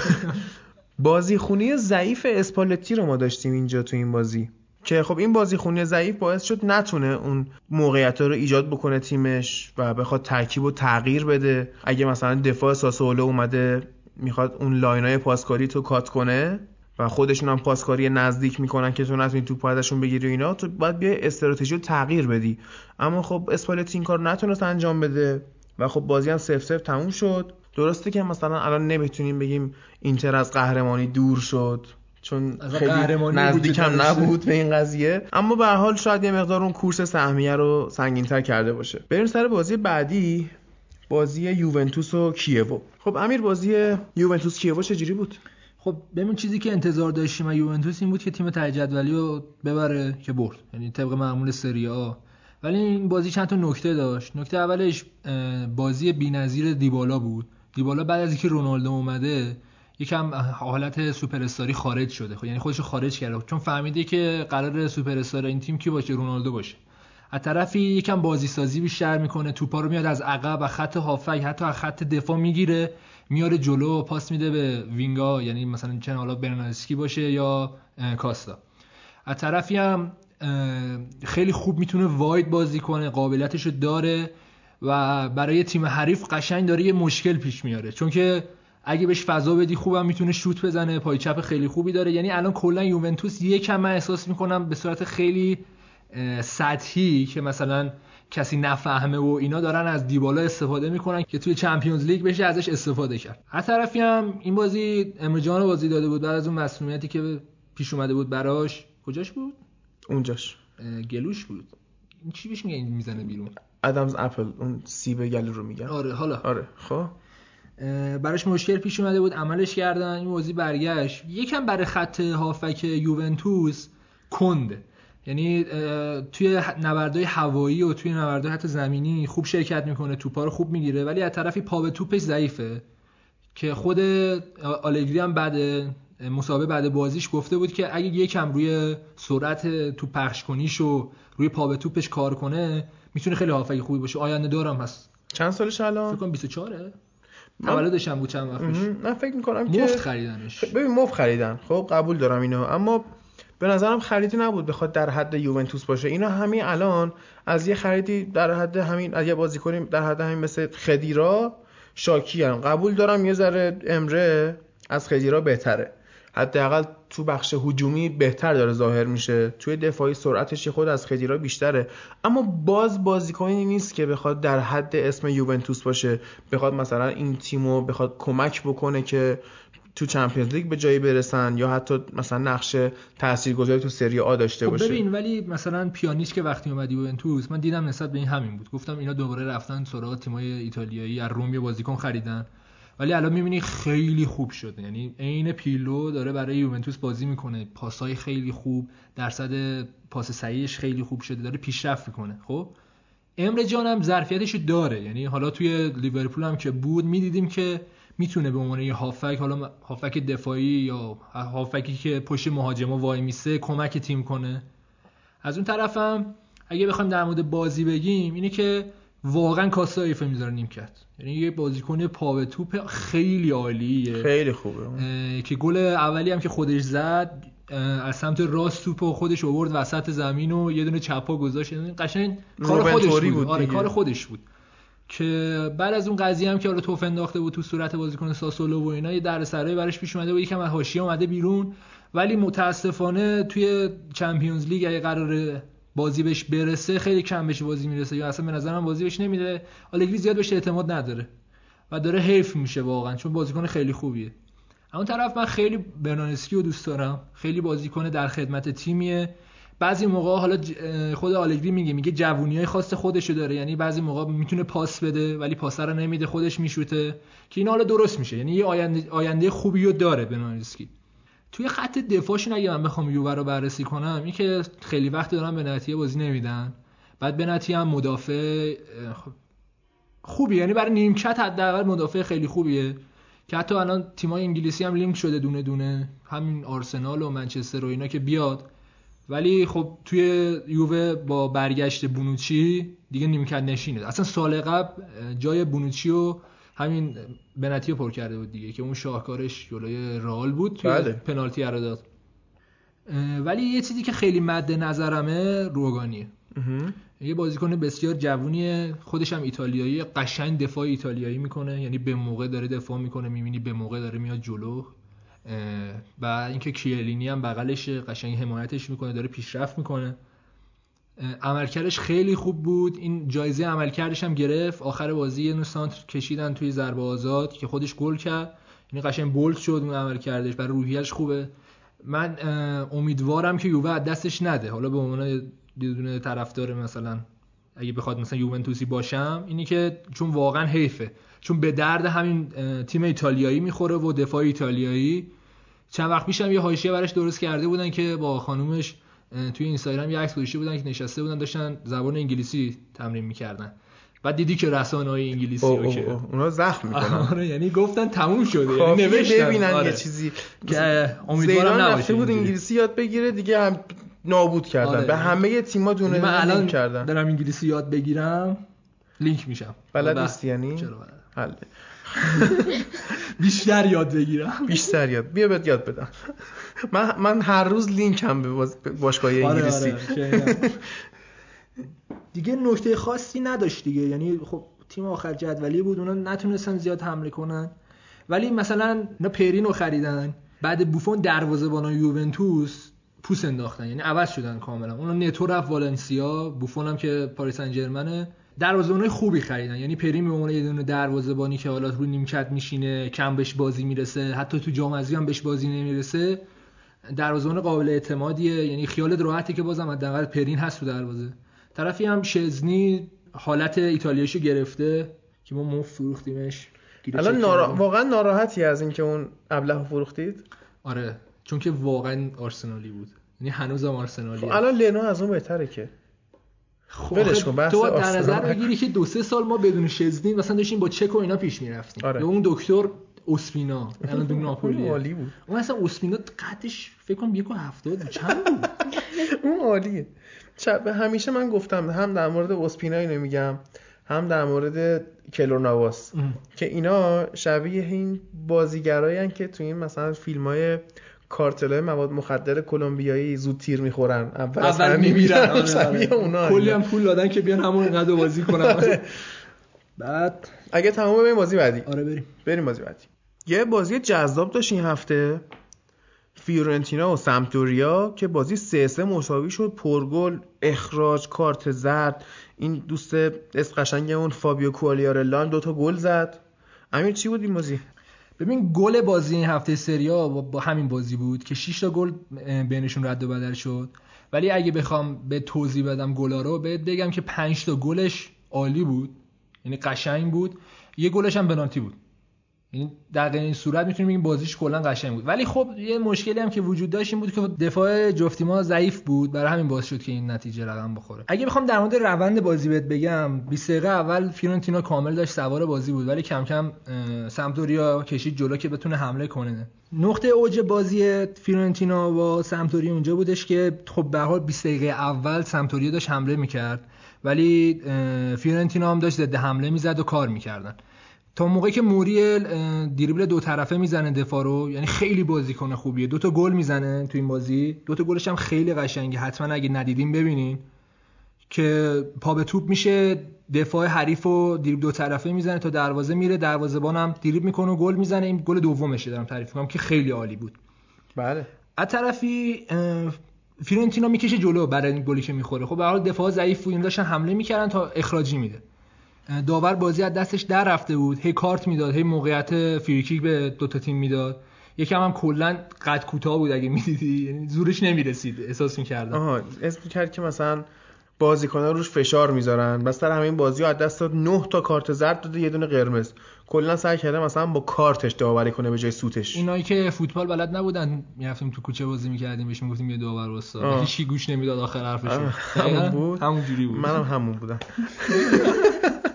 بازی‌خونی ضعیف اسپالتی رو ما داشتیم اینجا تو این بازی. که خب این بازی‌خونی ضعیف باعث شد نتونه اون موقعیت رو ایجاد بکنه تیمش و بخواد ترکیب و تغییر بده. اگه مثلا دفاع ساسولو اومده می‌خواد اون line ای پاسکاری تو cut کنه و خودشون هم پاسکاری نزدیک می‌کنن که تو نتونی توپ ازشون بگیری و اینا تو باید بیا استراتژی رو تغییر بدی. اما خب اسپالتی این کار نتونست انجام بده و خب بازی هم سف سف تموم شد. درسته که مثلا الان نمی‌تونیم بگیم اینتر از قهرمانی دور شد چون خیلی قهرمانی نزدیک وجود هم نداشته. نبود به این قضیه. اما به هر حال شاید یه مقدار اون کورس سهمیه رو سنگین‌تر کرده باشه. بریم سر بازی بعدی بازی یوونتوس و کیوو. خب امیر بازی یوونتوس کیوو چجوری بود؟ خب ببین چیزی که انتظار داشتیم از یوونتوس این بود که تیم ته جدولی رو ببره که برد. یعنی طبق معمول سری آ. ولی این بازی چند تا نکته داشت. نکته اولش بازی بی‌نظیر دیبالا بود. دیبالا بعد از اینکه رونالدو اومده یکم حالت سوپر استاری خارج شده. خب یعنی خودش خارج کرده. چون فهمیده که قرار سوپر استار این تیم کی باشه؟ رونالدو باشه. از طرفی یکم بازی سازی بیشتر می‌کنه. توپا رو میاد از عقب و خط هافک حتی از خط دفاع می‌گیره. میاره جلو و پاس میده به وینگا یعنی مثلا چه حالا برنارسکی باشه یا کاستا. از طرفی هم خیلی خوب می‌تونه واید بازی کنه قابلیتش رو داره و برای تیم حریف قشنگ داره یه مشکل پیش میاره. چون که اگه بهش فضا بدی خوبم می‌تونه شوت بزنه پای چپ خیلی خوبی داره. یعنی الان کلا یوونتوس یکم من احساس می‌کنم به صورت خیلی سطحی که مثلا کسی نفهمه و اینا دارن از دیبالا استفاده می‌کنن که توی چمپیونز لیگ بشه ازش استفاده کرد. از طرفی هم این بازی امرجان رو بازی داده بود بعد از اون مسئولیتی که پیش اومده بود براش. کجاش بود؟ اونجاش. گلوش بود. این چی بهش میگن؟ می‌زنه بیرون. ادمز اپل اون سیب گلو رو میگن. آره حالا. آره خب. براش مشکل پیش اومده بود عملش کردن این بازی برگشت. یکم برای خط هافک یوونتوس کنده یعنی توی نبردهای هوایی و توی نبردهای حتی زمینی خوب شرکت می‌کنه توپا رو خوب می‌گیره ولی از طرفی پا به توپش ضعیفه. که خود آلگری هم بعد مسابقه بعد بازیش گفته بود که اگه یکم روی سرعت توپ پخش کنیش و روی پا به توپش کار کنه می‌تونه خیلی هافک خوبی باشه. آینده دارم هست چند سالش فکر الان کنم 24 من- تولدش هم بود چند وقت پیش. من فکر می‌کنم که مفت خریدنش. ببین مفت خریدن. خب قبول دارم اینو. اما به نظرم خریدی نبود بخواد در حد یوونتوس باشه. اینا همین الان از یه خریدی در حد همین از یه بازیکنی در حد همین مثل خدیرا شاکی هم. قبول دارم یه ذره امره از خدیرا بهتره. حداقل تو بخش هجومی بهتر داره ظاهر میشه. توی دفاعی سرعتش خود از خدیرا بیشتره. اما باز بازیکنی نیست که بخواد در حد اسم یوونتوس باشه. بخواد مثلا این تیمو بخواد کمک بکنه که تو چمپیونز لیگ به جایی برسن یا حتی مثلا نقش تاثیرگذاری تو سری آ داشته خب باشه؟ ببین ولی مثلا پیانیش که وقتی اومد یوونتوس من دیدم نسبت به این همین بود. گفتم اینا دوباره رفتن سراغ تیمای ایتالیایی از روم یه بازیکن خریدن. ولی الان می‌بینی خیلی خوب شده. یعنی عین پیلو داره برای یوونتوس بازی می‌کنه. پاسای خیلی خوب درصد پاس صحیحش خیلی خوب شده داره پیشرفت می‌کنه. خب؟ امر جان هم ظرفیتش داره. یعنی حالا توی لیورپول هم که بود می‌دیدیم که می‌تونه به عنوان یه هافک حالا هافک دفاعی یا هافکی که پشت مهاجما وای میسه کمک تیم کنه. از اون طرفم اگه بخوایم در مورد بازی بگیم اینه که واقعا کاستا ایفه می‌ذاره نیم کرد یعنی یه بازیکن پا به توپ خیلی عالیه. خیلی خوبه. که گل اولی هم که خودش زد از سمت راست توپ و خودش آورد وسط زمین و یه دونه چپا گذاشت. یعنی قشنگ کار خودش بود, بود آره. کار خودش بود. که بعد از اون قضیه هم که حالا توف انداخته بود تو صورت بازیکن ساسولو و اینا یه دردسرای براش پیش اومده بود یکم از حاشیه اومده بیرون. ولی متاسفانه توی چمپیونز لیگ اگه قرار بازی بهش برسه خیلی کم بهش بازی می‌رسه. یا اصلا به نظرم بازی بهش نمیده. آلگری زیاد بهش اعتماد نداره و داره حیف میشه واقعا چون بازیکن خیلی خوبیه. اون طرف من خیلی برنانسکی رو دوست دارم. خیلی بازیکن در خدمت تیمیه. بعضی موقع حالا خود آلگری میگه میگه جوونی های خاص داره. یعنی بعضی موقع می‌تونه پاس بده ولی پاس رو نمیده خودش میشوته. که این حالا درست میشه. یعنی یه آینده, آینده خوبی رو داره برنانسکی توی خط دفاعشون اگه من بخوام یووه رو بررسی کنم این که خیلی وقت دارن به نتیه بازی نمیدن. بعد به هم مدافع خب، خوبی یعنی برای نیمکت حداقل مدافع خیلی خوبیه. که حتی الان تیمای انگلیسی هم لینک شده دونه دونه. همین آرسنال و منچستر و اینا که بیاد. ولی خب توی یووه با برگشت بونوچی دیگه نیمکت نشینه اصلا سال قبل جای بونوچی و همین بنتی رو پر کرده بود دیگه که اون شاهکارش جلوی رئال بود توی بله. پنالتی رو داد. ولی یه چیزی که خیلی مد نظرمه روگانیه یه بازیکن بسیار جوونیه خودش هم ایتالیایی قشنگ دفاع ایتالیایی می‌کنه یعنی به موقع داره دفاع می‌کنه می‌بینی به موقع داره میاد جلو. و اینکه کیلینی هم بغلش قشنگ حمایتش می‌کنه داره پیشرفت می‌کنه. عملکردش خیلی خوب بود. این جایزه عملکردش هم گرفت. آخر بازی یه سانتر کشیدن توی ضربه آزاد که خودش گل کرد. یعنی قشنگ بولد شد اون عملکردش. برای روحیش خوبه. من امیدوارم که یووه دستش نده. حالا به عنوان بدون طرفدار مثلا اگه بخواد مثلا یوونتوسی باشم اینی که چون واقعا حیفه چون به درد همین تیم ایتالیایی می‌خوره و دفاع ایتالیایی چند وقت پیشم یه حاشیه براش درست کرده بودن که با خانومش توی اینستاگرام یه عکس گذاشته بودن که نشسته بودن داشتن زبان انگلیسی تمرین می‌کردن بعد دیدی که رسانه های انگلیسی اوه اوه اوه. اونا زخم می‌کنن آره یعنی گفتن تموم شده یعنی نوشتن ببینن آره. یه چیزی که امیدوارم نباشه بود. انگلیسی یاد بگیره دیگه هم نابود کردن. آره. به همه تیما دونه من دونه الان لینک کردن دارم انگلیسی یاد بگیرم لینک میشم. بلد. نیستی یعنی؟ چرا بلد؟ بیشتر یاد بگیرم. بیشتر یاد. بیا بهت یاد بدم. من من هر روز لینکم به باز- به باشگاه آره، انگلیسی. آره،. دیگه نکته خاصی نداشت دیگه. یعنی خب تیم آخر جدولی بود اونا نتونستن زیاد حمله کنن. ولی مثلا اینا پرینو خریدن بعد بوفون دروازه‌بان یوونتوس پوس انداختن. یعنی عوض شدن کاملا. اونا نتو رفت والنسیا. بوفون هم که پاریس سن ژرمنه دروازه‌بانای خوبی خریدن. یعنی پرین به عنوان یه دونه دروازه‌بانی که حالا رو نیمکت میشینه کم بهش بازی می‌رسه حتی تو جام حذفی هم بهش بازی نمی‌رسه. دروازه‌بان قابل اعتمادیه. یعنی خیالت راحته که بازم حداقل پرین هست تو دروازه. طرفی هم شزنی حالت ایتالیاییشو گرفته که ما مفت فروختیمش. الان نارا... واقعا ناراحتی از اینکه اون ابله فروختید؟ آره. چون که واقعا آرسنالی بود. یعنی هنوزم آرسنالی خب الان لنا از اون بهتره که. خب ولش آخه کن، بحث تو در نظر. بگیری که دو سه سال ما بدون شزنی مثلا داشتیم با چک و اینا پیش می‌رفتیم. آره. اون دکتر اسپینا الان اون ناپولی عالی بود. اون اصلا اسپینا قدش فکر کنم یک و هفتاد بود چند بود؟ اون عالیه. چه- همیشه من گفتم هم در مورد اسپینا اینو میگم هم در مورد کلور نواس. که اینا شبیه این بازیگرایی که تو این مثلا فیلم های کارتل مواد مخدر کلمبیایی زود تیر می‌خورن. اول, اول میمیرن. آره، آره. کلی. هم پول دادن که بیان همون اینقدر بازی کنن. بعد؟ اگه تمام بریم بازی بعدی. آره بریم. بریم بازی بعدی. یه بازی جذاب داشت این هفته. فیورنتینا و سمپدوریا که بازی سه سه مساوی شد. پرگل اخراج کارت زرد. این دوست اسم قشنگمون فابیو کوالیارلا هم دوتا گل زد. امیر چی بود این بازی؟ ببین گل بازی این هفته سریا با, همین بازی بود که 6 تا گل بینشون رد و بدل شد. ولی اگه بخوام به توضیح بدم گلا رو بهت بگم که 5 تا گلش عالی بود. یعنی قشنگ بود. یه گلش هم پنالتی بود. در غیر این صورت می‌تونیم بگیم بازیش کلا قشنگ بود. ولی خب یه مشکلی هم که وجود داشت این بود که دفاع جفتی ما ضعیف بود. برای همین باعث شد که این نتیجه رقم بخوره. اگه بخوام در مورد روند بازی بهت بگم 20 دقیقه اول فیورنتینا کامل داشت سوار بازی بود ولی کم کم اه، سمپدوریا کشید جلو که بتونه حمله کنه. نقطه اوج بازی فیورنتینا با سمپدوریا اونجا بودش که خب به حال 20 دقیقه اول سمپدوریا داشت حمله می‌کرد ولی اه، فیورنتینا هم داشت ضد حمله می‌زد و کار می‌کردن. تا موقعی که موریل دریبل دو طرفه می‌زنه دفاع رو یعنی خیلی بازیکن خوبیه. دو تا گل می‌زنه تو این بازی. دو تا گلش هم خیلی قشنگه. حتما اگه ندیدین ببینین. که پا به توپ میشه دفاع حریف و دریبل دو طرفه می‌زنه تا دروازه میره. دروازه‌بان هم دریبل می‌کنه و گل می‌زنه. این گل دومشه دارم تعریف می‌کنم که خیلی عالی بود. بله. از طرفی اه، فیورنتینا می‌کشه جلو برای این گلی که می‌خوره. خب به حال دفاع ضعیف بود. داشتن حمله می‌کردن تا اخراجی میده. داور بازی از دستش در رفته بود. هی کارت می‌داد هی موقعیت فریکیک به دو تا تیم می‌داد. یکم هم کلا قد کوتاه بود اگه می‌دیدی. یعنی زورش نمی‌رسید. احساس می‌کردم. آها اسم کرد که مثلا بازیکن‌ها روش فشار می‌ذارن. بس سر همین بازی از دست داد 9 تا کارت زرد داده یه دونه قرمز. کلا سعی کرده مثلا با کارتش داوری کنه به جای سوتش. اینایی که فوتبال بلد نبودن می‌رفتیم تو کوچه بازی می‌کردیم بهش می‌گفتیم یه داور استاد. هیچی گوش نمی‌داد آخر حرفشون آه، همون بود؟ همون جوری بود. منم همون بودم.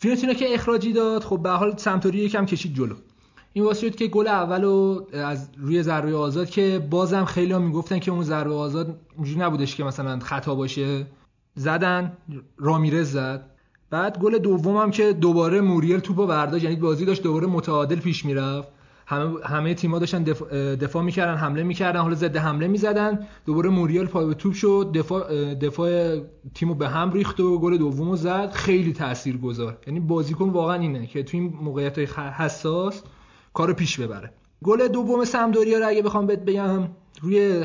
فیورنتینا که اخراجی داد. خب به حال سمتوری یکم کشید جلو. این واسه شد که گل اولو از روی ضربه آزاد که بازم خیلی هم می‌گفتن که اون ضربه آزاد اونجوری نبودش که مثلا خطا باشه. زدن رامیرز زد. بعد گل دومم که دوباره موریل توپو برداشت. یعنی بازی داشت دوباره متعادل پیش می‌رفت. همه همه تیم‌ها داشتن دفاع, دفاع می‌کردن حمله می‌کردن حالا ضد حمله می‌زدن. دوباره موریال پای به توپ شد دفاع دفاع تیمو به هم ریخت و گل دومو زد. خیلی تاثیرگذار. یعنی بازیکن واقعا اینه که تو این موقعیت حساس کارو پیش ببره. گل دوم سمدوریا رو اگه بخوام بهت بگم روی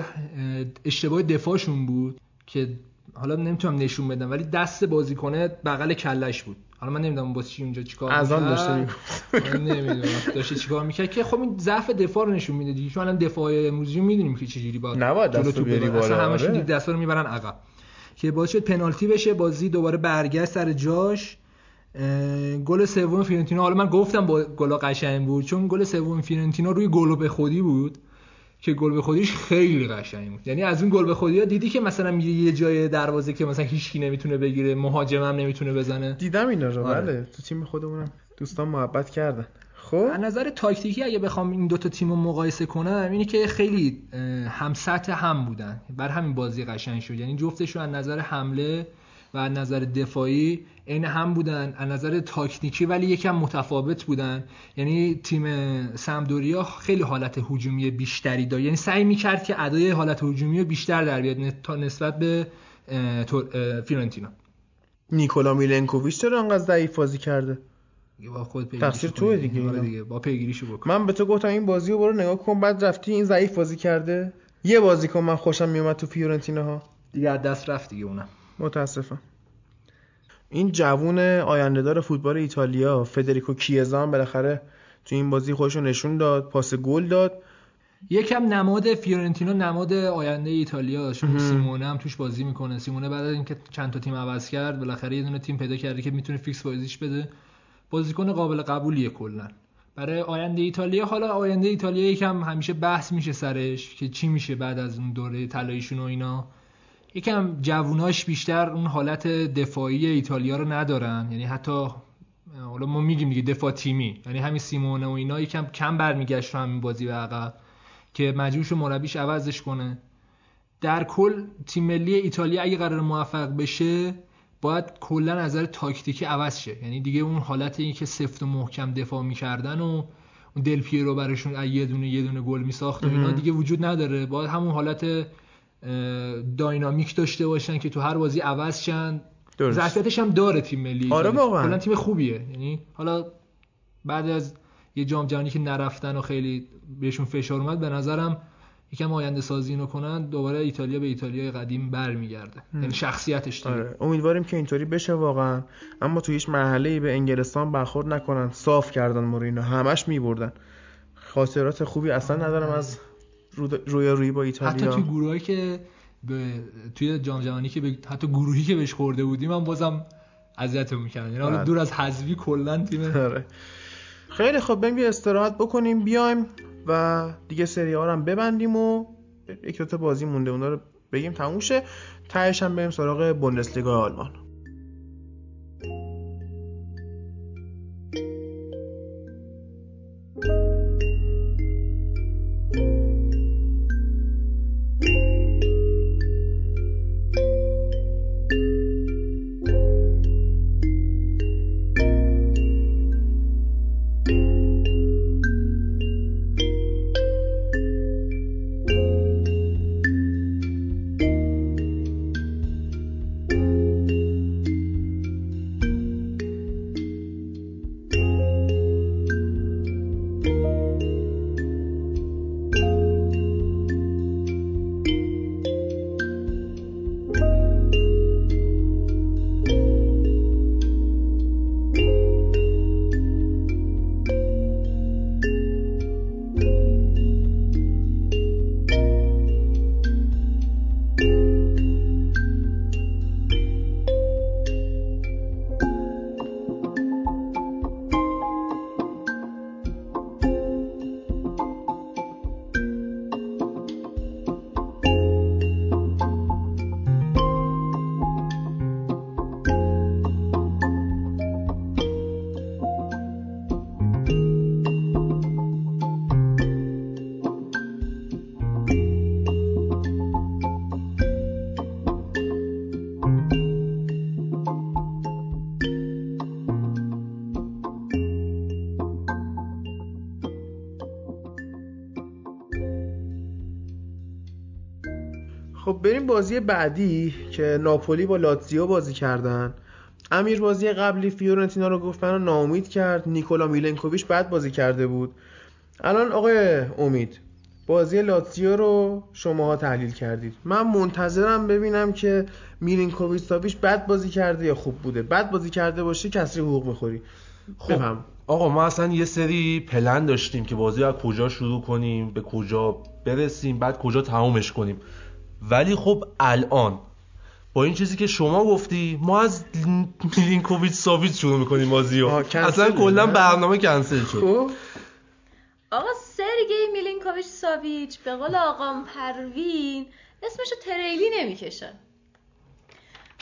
اشتباه دفاعشون بود که حالا نمی‌تونم نشون بدم ولی دست بازیکنه بغل کلش بود. حالا من نمی‌دونم با چی اونجا چیکار از آن داشته نمی‌دونم داشته چیکار می‌کرد. که خب این ضعف دفاع رو نشون میده دیگه. چون الان دفاع امروزی می‌دونیم که چجوری با نباید دست بیاری بالا اصلا همشون دست رو می‌برن عقب. که باعث شد پنالتی بشه. بازی دوباره برگشت سر جاش. گل سوم فیورنتینا. حالا من گفتم با گل قشنگ بود. چون گل سوم فیورنتینا روی گل به خودی بود. که گل به خودیش خیلی قشنگ بود. یعنی از اون گل به خودی دیدی که مثلا میگه یه جای دروازه که مثلا هیچکی نمی‌تونه بگیره مهاجم هم نمی‌تونه بزنه؟ دیدم اینا رو آره. بله. تو تیم خودمونم دوستان محبت کردن. خب؟ از نظر تاکتیکی اگه بخوام این دوتا تیم رو مقایسه کنم اینه که خیلی هم سطح هم بودن. بر همین بازی قشنگ شد. یعنی جفتشون از نظر حمله و از نظر دفاعی عین هم بودن از نظر تاکتیکی ولی یکم متفاوت بودن. یعنی تیم سمدوریا خیلی حالت هجومی بیشتری داشت. یعنی سعی می‌کرد که ادای حالت هجومی بیشتر در بیاد تا نسبت به فیورنتینا. نیکولا میلنکوویچ چرا انقدر ضعیف بازی کرده؟ با خود تقصیر توه دیگه. آره دیگه با پیگیریشو بکن من به تو گفتم این بازی رو برو نگاه کن بعد رفتی این ضعیف بازی کرده. یه بازیکن من خوشم میومد تو فیورنتینا ها دیگه از دست رفت دیگه اونم. متاسفم. این جوون آیندهدار فوتبال ایتالیا فدریکو کیزا بالاخره تو این بازی خودش نشون داد پاس گل داد. یکم نماد فیورنتینا نماد آینده ایتالیا سیمونه هم توش بازی می‌کنه. سیمونه بعد از اینکه چند تا تیم عوض کرد بالاخره یه دونه تیم پیدا کرده که می‌تونه فیکس بازیش بده. بازیکن قابل قبولیه کلا. برای آینده ایتالیا حالا آینده ایتالیا یکم همیشه بحث میشه سرش که چی میشه بعد از اون دوره طلاییشون و اینا. یکم جووناش بیشتر اون حالت دفاعی ایتالیا رو ندارن. یعنی حتی حالا ما میگیم دیگه دفاع تیمی. یعنی همین سیمونه و اینا یکم کم برمیگشت رو همین بازی به عقب که مجبور مربیش عوضش کنه. در کل تیم ملی ایتالیا اگه قرار موفق بشه باید کلا نظر تاکتیکی عوض شه. یعنی دیگه اون حالت این که سفت و محکم دفاع می‌کردن و اون دل پیرو براشون یه دونه یه دونه گل میساخت و اینا دیگه وجود نداره. باید همون حالت داینامیک داشته باشن که تو هر بازی عوض شن. ظرفیتش هم داره تیم ملی. آره واقعا. کلا تیم خوبیه. یعنی حالا بعد از یه جام جهانی که نرفتن و خیلی بهشون فشار اومد به نظرم یکم آینده سازی اینو کنن دوباره ایتالیا به ایتالیای قدیم برمیگرده. یعنی شخصیتش داره آره. امیدواریم که اینطوری بشه واقعا. اما تو هیچ مرحله به انگلستان برخورد نکنن. صاف کردن مورینو همش میبردن. خاطرات خوبی اصلا ندارم از روی روی با ایتالیا حتی توی گروهی که به توی جام جهانی که به حتی گروهی که بهش خورده بودیم من بازم اذیتمون می‌کردن یعنی حالا بله. دور از حذفی کلا تیم آره. خیلی خب بریم یه استراحت بکنیم بیایم و دیگه سری ها هم ببندیم و یک تا بازی مونده اونا رو بگیم تموم شه تهش هم بریم سراغ بوندسلیگا آلمان بازی بعدی که ناپولی با لاتزیو بازی کردن امیر بازی قبلی فیورنتینا رو گفت منو ناامید کرد نیکولا میلنکوویچ بد بازی کرده بود. الان آقای امید بازی لاتزیو رو شماها تحلیل کردید. من منتظرم ببینم که میلینکوویچ ساویچ بد بازی کرده یا خوب بوده. بد بازی کرده باشی کسری حقوق می‌خوری. بفهم. آقا ما اصلا یه سری پلن داشتیم که بازی از کجا شروع کنیم به کجا برسیم بعد کجا تمومش کنیم. ولی خب الان با این چیزی که شما گفتی ما از میلینکوویچ ساویچ شروع می‌کنیم بازی رو آها، کنسل اصلا کلا؟ برنامه کنسل شد. خب. آقا سرگی میلینکوویچ ساویچ به قول آقام پروین اسمشو تریلی نمی‌کشه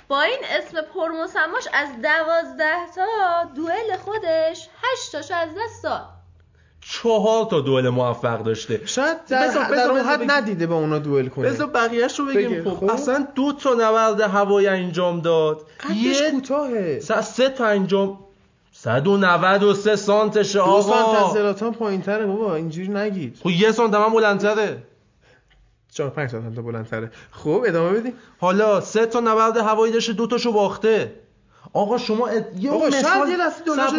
با این اسم پرمسماش از دوازده تا دوئل خودش هشت تاشو از دست داد. چهار تا دوئل موفق داشته. شاید در, در بذار- اون بذار حد بگم. ندیده با اونا دوئل کنه. بذار بقیهش رو بگیم خب خب. اصلا دو تا نبرد هوایی انجام داد. یه کوتاهه. سه تا انجام 193 سانتشه دو سانت از آقا زلاتان پایین تره بابا اینجوری نگید. خب یه سانت من بلندتره. چهار پنج سانت بلندتره. خب ادامه بدیم. حالا سه تا نبرد هوایی داشته دو تاشو باخته. آقا شما اد... یه آقا، مثال یه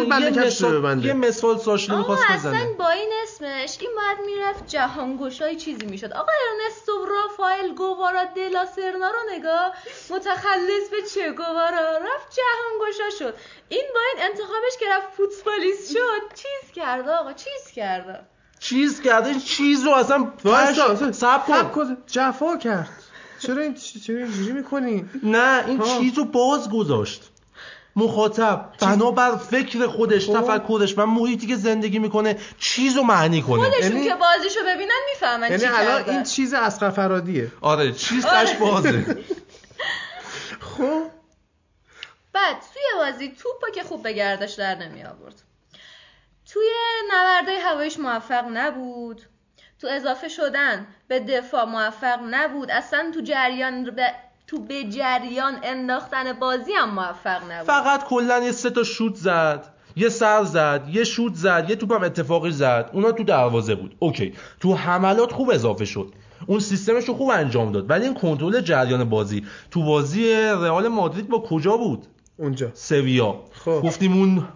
بنده یه مثال- ببنده. یه مثال ساشلی آقا می‌خواست اصلا بزنه. با این اسمش این باید می‌رفت جهانگشای چیزی می‌شد. آقا ارنستو رافائل گوارا دلا سرنا رو نگاه متخلص به چه گوارا رفت جهانگشا شد. این با این انتخابش که رفت فوتبالیست شد چیز کرده آقا چیز کرده چیز کرده این چیز رو اصلا. سب کن. جفا کرد. چرا این چرا اینجوری می‌کنی؟ نه این. چیز رو باز گذاشت. مخاطب بنابر فکر خودش خب. تفکرش و محیطی که زندگی می‌کنه چیز رو معنی کنه. خودشون یعنی- که بازیشو ببینن می‌فهمن یعنی الان این چیز اسقر فرادیه آره چیز آره. بازه. خب. بعد توی بازی توپو که خوب به گردش در نمی آورد. توی نبردهای هوایش موفق نبود. تو اضافه شدن به دفاع موفق نبود. اصلا تو جریان. تو به جریان انداختن بازی هم موفق نبود. فقط کلا یه سه تا شوت زد یه سر زد یه شوت زد یه توپ هم اتفاقی زد. اونا تو دروازه بود. اوکی. تو حملات خوب اضافه شد. اون سیستمش رو خوب انجام داد. ولی این کنترل جریان بازی تو بازی رئال مادرید با کجا بود؟ اونجا. سویا. خب. گفتیم اون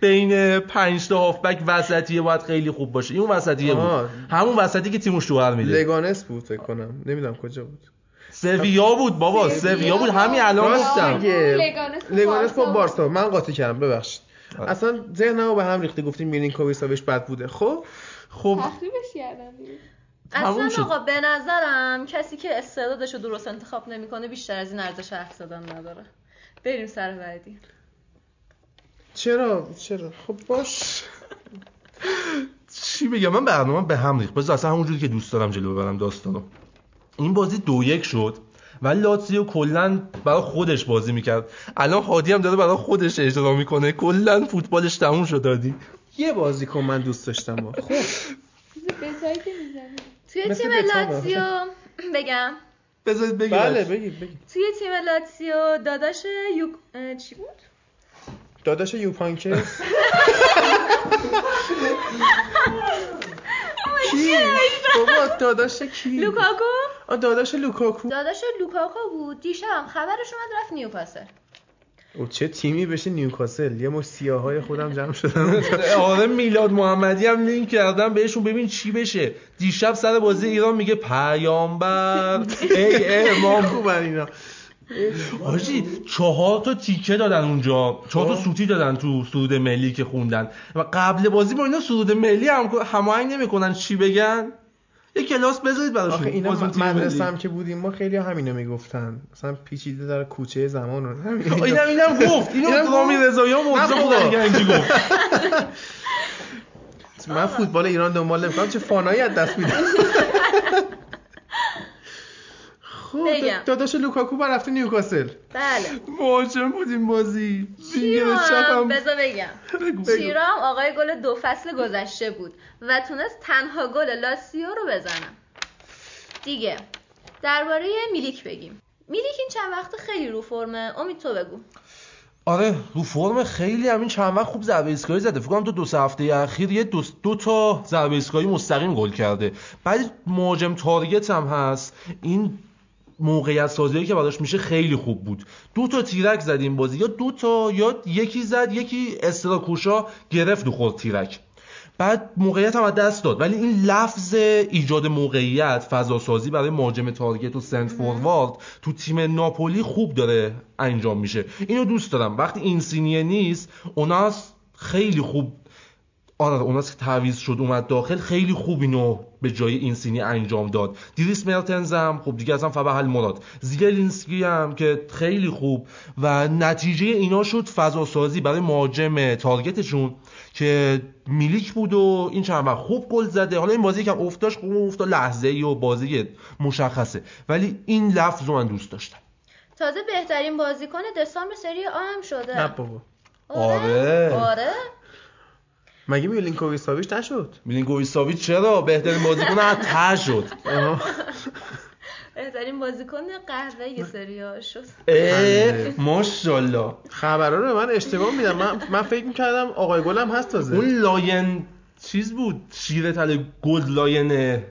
بین پنج تا هافبک وسطیه باید خیلی خوب باشه. این وسطیه آها. بود همون وسطی که تیمو شوهر میده. لگانس بود فکر کنم. نمی‌دونم کجا بود. سویا بود بابا سویا. بود. همین الان گفتم. لگانس با بارسا. من قاطی کردم ببخشید. آره. اصلا ذهنمو به هم ریخته گفتیم میلینکوویچ ساویچ بد بوده. خب خب. اصلا آقا به نظرم کسی که استعدادش رو درست انتخاب نمی‌کنه بیشتر از این ارزش حرف زدن نداره. بریم سر بعدی. چرا؟ چرا؟ خب باش. چی بگم؟ من برنامه به هم ریخت. بذار اصلا همونجوری که دوست دارم جلو ببرم داستانو. این بازی دو یک شد ولی لاتزیو کلا برای خودش بازی می‌کرد. الان هادی هم داره برای خودش اجرا می‌کنه. کلا فوتبالش تموم شد هادی. یه بازیکن من دوست داشتم. با. خب. که می‌زنی توی تیم. لاتزیو بگم. بذارید بگم بله بگید بگید. توی تیم لاتزیو داداش اه، چی بود؟ داداش یوپانکه کی؟ بابا داداش کی؟ لوکاکو؟ داداش لوکاکو. داداش لوکاکو بود. دیشب هم خبرش اومد رفت نیوکاسل. او چه تیمی بشه نیوکاسل؟ یه مشت سیاهای خودم جمع شدن آره میلاد محمدی هم لینک کردم بهشون ببین چی بشه. دیشب سر بازی ایران میگه پیامبر. ای امام خوبن اینا. حاجی چهار تا تیکه دادن اونجا. چهار تا. سوتی دادن تو سرود ملی که خوندن. و قبل بازی با اینا سرود ملی هم هماهنگ نمی‌کنن. چی بگن؟ یه کلاس بذارید براشون آخه اینا. مدرسه هم که بودیم ما خیلی همینو می‌گفتن مثلا پیچیده در کوچه زمان رو همین اینم اینم گفت اینو اینم رامی گفت. رضایی. خدایگنجی گفت من فوتبال ایران دنبال نمی‌کنم چه فانایی از دست میدم خب. داداش لوکاکو با رفته نیوکاسل. بله. مهاجم بود این بازی. چیرام چپم. بذار بگم. چیرام آقای گل دو فصل گذشته بود و تونست تنها گل لاسیو رو بزنم دیگه. درباره میلیک بگیم. میلیک این چند وقت خیلی رو فرمه. امید تو بگو. آره رو فرم خیلی همین چند وقت خوب ضربه ایستگاهی زده. فکر کنم تو دو سه هفته اخیر یه دو, دو تا ضربه ایستگاهی مستقیم گل کرده. بعد مهاجم تارگت هم هست. این موقعیت سازی که براش میشه خیلی خوب بود. دو تا تیرک زدیم بازی. یا دو تا یا یکی زد یکی استراکوشا گرفت و خورد تیرک. بعد موقعیت هم از دست داد. ولی این لفظ ایجاد موقعیت فضا سازی برای مهاجم تارگت و سنت فوروارد تو تیم ناپولی خوب داره انجام میشه. اینو دوست دارم. وقتی این سینیه نیست اوناس خیلی خوب آره اوناس که تعویض شد اومد داخل خیلی خوب اینو به جای این سینی انجام داد. دیریس مرتنز هم خب دیگه اصلا فبه مراد. زیلینسکی هم که خیلی خوب. و نتیجه اینا شد فضا سازی برای مهاجم تارگتشون که میلیک بود و این چند وقت خوب گل زده. حالا این بازی که افتاش خوب افتاد لحظه ای و بازی مشخصه. ولی این لفظ رو من دوست داشتم. تازه بهترین بازیکن دسامبر سری آ هم شده. نه بابا. آره. آره؟ مگه میلینکوویچ ساویچ نشد؟ میلینکوویچ ساویچ چرا؟ بهترین بازیکن از ته شد. بهترین بازیکن قهوه سری آ شد اه ماشاءالله. خبرها رو من اشتباه میدم من, من فکر می‌کردم آقای گلم هست تازه. اون lion چیز بود؟ شیر طلا gold lion ه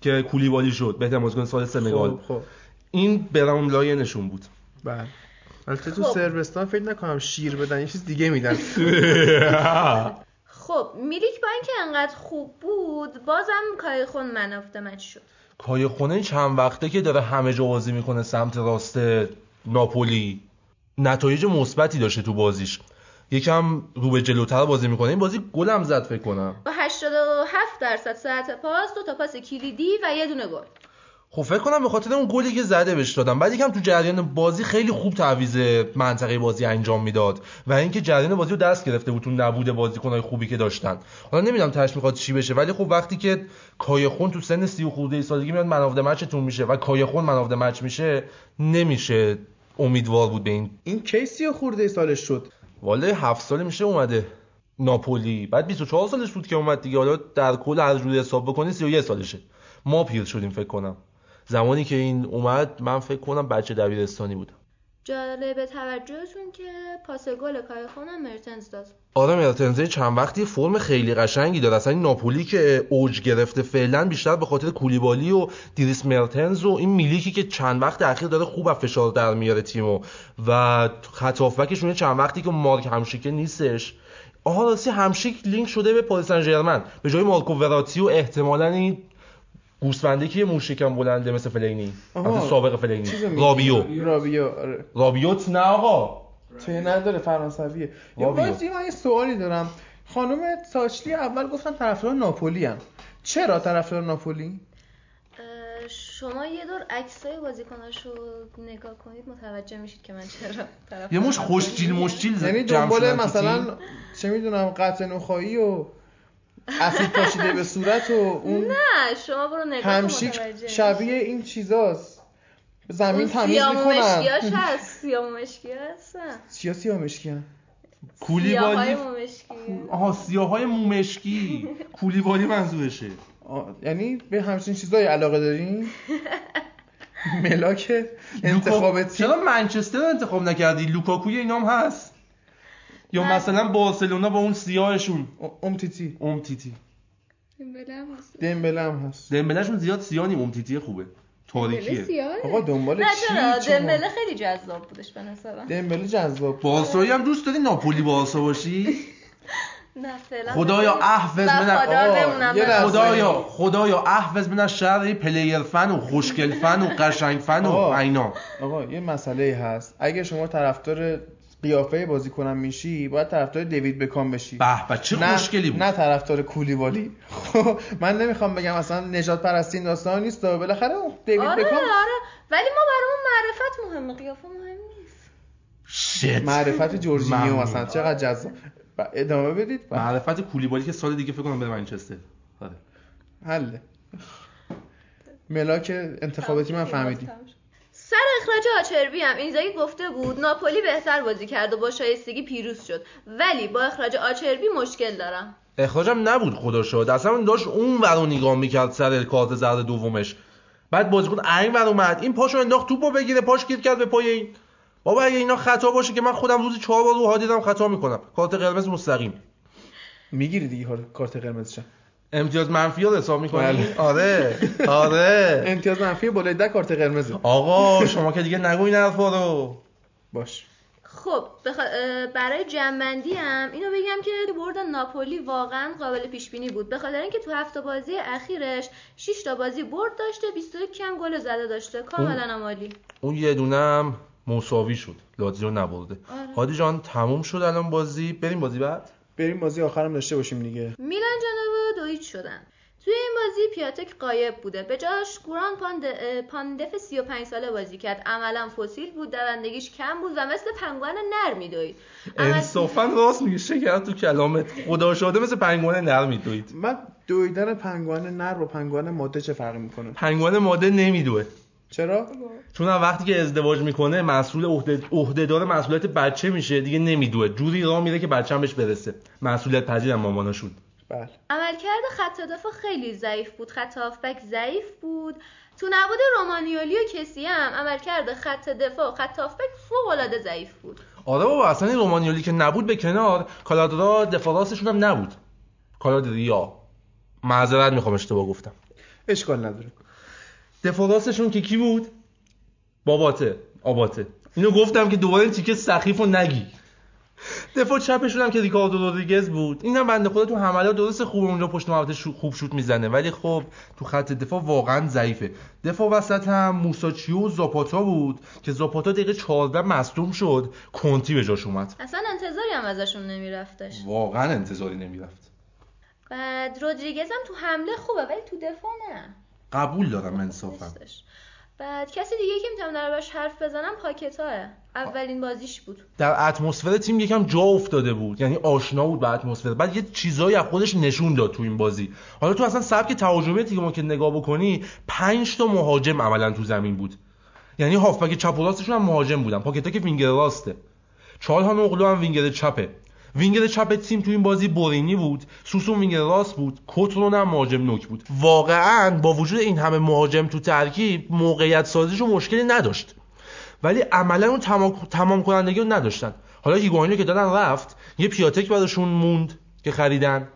که کولیبالی شد. بهترین بازیکن سال سنگال خب خب. این brown lion شون بود. بله. البته تو خب. صربستان فکر نکنم شیر بدن یه چیز دیگه میدن. خب میلیک با اینکه انقدر خوب بود بازم کایخون man of the match شد. کایخونه چند وقته که داره همه جا بازی می‌کنه سمت راست ناپولی. نتایج مثبتی داشته تو بازیش. یکم رو به جلوتر بازی می‌کنه. این بازی گلم زد فکر کنم. با 87 درصد ساعت پاس دو تا پاس کلیدی و یه دونه گل. خب فکر کنم به خاطر اون گلی که زده بهش دادم بعد یکم تو جریان بازی خیلی خوب تعویض منطقه بازی انجام می‌داد و اینکه جریان بازی رو دست گرفته بود تو نبود بازیکنهای خوبی که داشتن. حالا نمی‌دونم تاش می‌خواد چی بشه ولی خب وقتی که کایخون تو سن 30 خورده سالگی میاد منافده مچتون میشه و کایخون منافده مچ میشه نمیشه امیدوار بود به این. این کیسی خورده سالش شد؟ والا هفت ساله میشه اومده ناپولی. بعد 24 سالش بود که اومد دیگه. حالا در کل هر جوری حساب بکنی 31 سالشه. ما پیر شدیم فکر کنم. زمانی که این اومد من فکر کنم بچه دبیرستانی بودم جالب توجهتون که پاس گل کای خونم مرتنز داد. آره مرتنزه چند وقتی فرم خیلی قشنگی داره اصلا این ناپولی که اوج گرفته فعلا بیشتر به خاطر کولیبالی و دریس مرتنز و این میلیکی که چند وقت اخیر داره خوب فشار در میاره تیمو. و خط هافبکشون چند وقتی که مارک همشیکه نیستش. آها راستی همشیک لینک شده به پاریس سن به جای مارکو وراتی و احتمالاً این گوسفنده که یه موشکم بلنده مثل فلینی. مثل سابق فلینی. رابیو. رابیو آره. رابیوت نه آقا. توی نداره فرانسویه. یه. بازی من یه سوالی دارم. خانم ساچلی اول گفتن طرفدار ناپولی هم چرا طرفدار ناپولی؟ شما یه دور عکسای بازیکناشو نگاه کنید متوجه میشید که من چرا طرف یه مش خوشجیل مشجیل یعنی دنبال مثلا. چه می‌دونم قطع نخایی و اسید پاشیده به صورت و اون نه شما برو نگاه همشیک شبیه این چیزاست. زمین تمیز سیاه می‌کنن. مشکیاش هست. سیاه مشکی هستن سیاه سیاه مشکیان کولیبالی سیاهای مشکی آها سیاهای مومشکی کولیبالی منظورشه. یعنی به همچین چیزایی علاقه دارین؟ ملاک انتخاب تیم چرا منچستر رو انتخاب نکردی؟ لوکاکوی اینام هست. یا نه. مثلا بارسلونا با اون سیاهشون. امتیتی امتیتی دمبله هم هست. دمبله هم هست. دمبلهشون زیاد سیاه نیم امتیتی خوبه. تاریکیه. آقا دنبال نه چی؟ شما؟ دمبله خیلی جذاب بودش به نظرم. دمبله جذاب. بارسایی هم دوست داری ناپولی بارسا باشی؟ نه فعلا خدایا احفظ من. خدایا خدایا احفظ من از شر پلیر فن و خوشگل فن و قشنگ فن و آقا. اینا. آقا یه مسئله هست. اگه شما طرفدار قیافه بازیکنم میشی باید طرفدار دیوید بکام بشی. به به چه نه خوشگلی بود. نه طرفدار کولیبالی خب من نمی‌خوام بگم اصلا نجات پرستی این داستان نیست و بالاخره دیوید آره بکام آره ولی ما برامون معرفت مهمه قیافه مهم نیست. شت. معرفت جورجینیو. مثلا چقدر جذاب. ادامه بدید. و معرفت کولیبالی که سال دیگه فکر کنم به منچستر. آره. حله. ملاک انتخاباتی من فهمیدیم. سر اخراج آچربی هم اینزاگی گفته بود ناپولی بهتر بازی کرد و با شایستگی پیروز شد. ولی با اخراج آچربی مشکل دارم. اخراجم نبود خدا شد. اصلا داشت اون ور رو نگاه می‌کرد سر کارت زرد دومش. بعد بازیکن این ور اومد. این پاشو انداخت توپو بگیره پاش گیر کرد به پای این. بابا اگه اینا خطا باشه که من خودم روزی چهار بار رو هادی دارم خطا می‌کنم. کارت قرمز مستقیم. می‌گیری دیگه کار- کارت قرمزش امتیاز منفی رو حساب می‌کنی؟ بله. آره. آره. امتیاز منفی بالای ده کارت قرمزه. آقا شما که دیگه نگو این حرفا رو. باش. خب بخ... برای جنبندی هم اینو بگم که برد ناپولی واقعا قابل پیش بینی بود. به خاطر اینکه تو هفت بازی اخیرش 6 تا بازی برد داشته 21 کم گل زده داشته. کاملا عالی. اون یه دونم مساوی شد. لاتزیو نبرده. آره. هادی جان تموم شد الان بازی. بریم بازی بعد. بریم بازی آخرم داشته باشیم دیگه. میلان جنوا دو هیچ شدن. توی این بازی پیاتک غایب بوده. به جاش گوران پاند... پاندف 35 ساله بازی کرد. عملا فسیل بود دوندگیش کم بود و مثل پنگوئن نر میدوید عمل- انصافا راست میگه شکر تو کلامت. خدا شده مثل پنگوئن نر میدوید من دویدن پنگوان نر و پنگوان ماده چه فرقی می‌کنه؟ پنگوان ماده نمیدوه. چرا؟ چون هم وقتی که ازدواج می‌کنه مسئول عهده عهدهدار مسئولیت بچه میشه. دیگه نمیدوه. جوری راه میره که بچه هم بهش برسه. مسئولیت پذیر هم ماماناشون. بله. عملکرد خط دفاع خیلی ضعیف بود. خط هافبک ضعیف بود. تو نبود رومانیولی و کسی هم عملکرد خط دفاع و خط هافبک فوق العاده ضعیف بود. آره بابا اصلا این رومانیولی که نبود به کنار کالادرا دفاع راستشون هم نبود. کالادریا. معذرت می‌خوام اشتباه گفتم. اشکال نداره. دفاع راستشون که کی بود؟ باباته آباته. اینو گفتم که دوباره این تیکه سخیف و نگی. دفاع چپشون هم که ریکاردو رودریگز بود. اینم بنده خدا تو حملات درست خوب اونجا پشت محوطه شو- خوب شوت می‌زنه. ولی خب تو خط دفاع واقعا ضعیفه. دفاع وسط هم موساچیو و زاپاتا بود که زاپاتا دقیقه 14 مصدوم شد. کنتی به جاش اومد. اصلا انتظاری هم ازشون نمیرفتش. واقعا انتظاری نمی‌رفت. بعد رودریگز هم تو حمله خوبه ولی تو دفاع نه. قبول دارم انصافا. بعد کسی دیگه که می‌تونم دربارش حرف بزنم پاکتاه اولین بازیش بود. در اتمسفر تیم یکم جا افتاده بود. یعنی آشنا بود به اتمسفر. بعد یه چیزایی از خودش نشون داد تو این بازی. حالا تو اصلا سبک تهاجمی تیم ما که نگاه بکنی 5 تا مهاجم عملا تو زمین بود. یعنی هافبک چپ و راستشون هم مهاجم بودن. پاکتا که وینگر راسته چالهان اغلو هم وینگر چپه. وینگر چپ تیم تو این بازی بورینی بود. سوسو وینگر راست بود. کوترون هم مهاجم نوک بود. واقعا با وجود این همه مهاجم تو ترکیب موقعیت سازیشو مشکلی نداشت. ولی عملا اون تمام, تمام کنندگی رو نداشتن. حالا هیگواینو که دادن رفت یه پیاتک براشون موند که خریدن.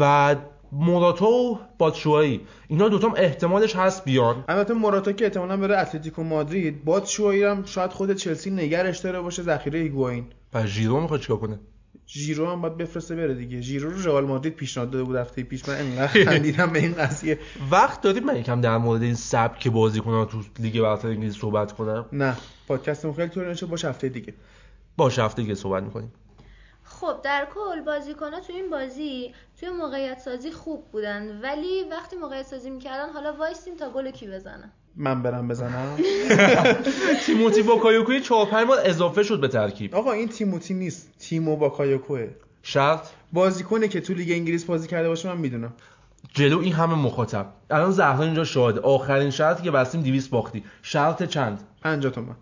و موراتا و باتشوایی. اینا دوتام احتمالش هست بیان. البته موراتا که احتمالاً بره اتلتیکو مادرید. باد شوایی هم شاید خود چلسی نگرش داره باشه ذخیره هیگواین و ژیرو می‌خواد چیکار کنه؟ ژیرو هم باید بفرسته بره دیگه. ژیرو رو رئال مادرید پیشنهاد داده بود هفته پیش. من انقدر خندیدم به این قضیه. وقت داریم من یکم در مورد این سبک بازیکن‌ها تو لیگ برتر انگلیس صحبت کنم. نه. پادکستمون خیلی طول میشه باشه هفته دیگه. باشه هفته دیگه صحبت می‌کنیم. خب در کل بازیکن‌ها تو این بازی توی موقعیت سازی خوب بودن. ولی وقتی موقعیت سازی می‌کردن حالا وایسیم تا گل کی بزنن من برم بزنم؟ تیموتی باکایوکو 4 5 بار اضافه شد به ترکیب. آقا این تیموتی نیست. تیموئه باکایوکوئه شرط؟ بازیکنه که تو لیگ انگلیس بازی کرده باشه من می‌دونم. جلو این همه مخاطب. الان زهرا اینجا شاهده آخرین شرطی که بستیم 200 باختی. شرط چند؟ 50 تومن.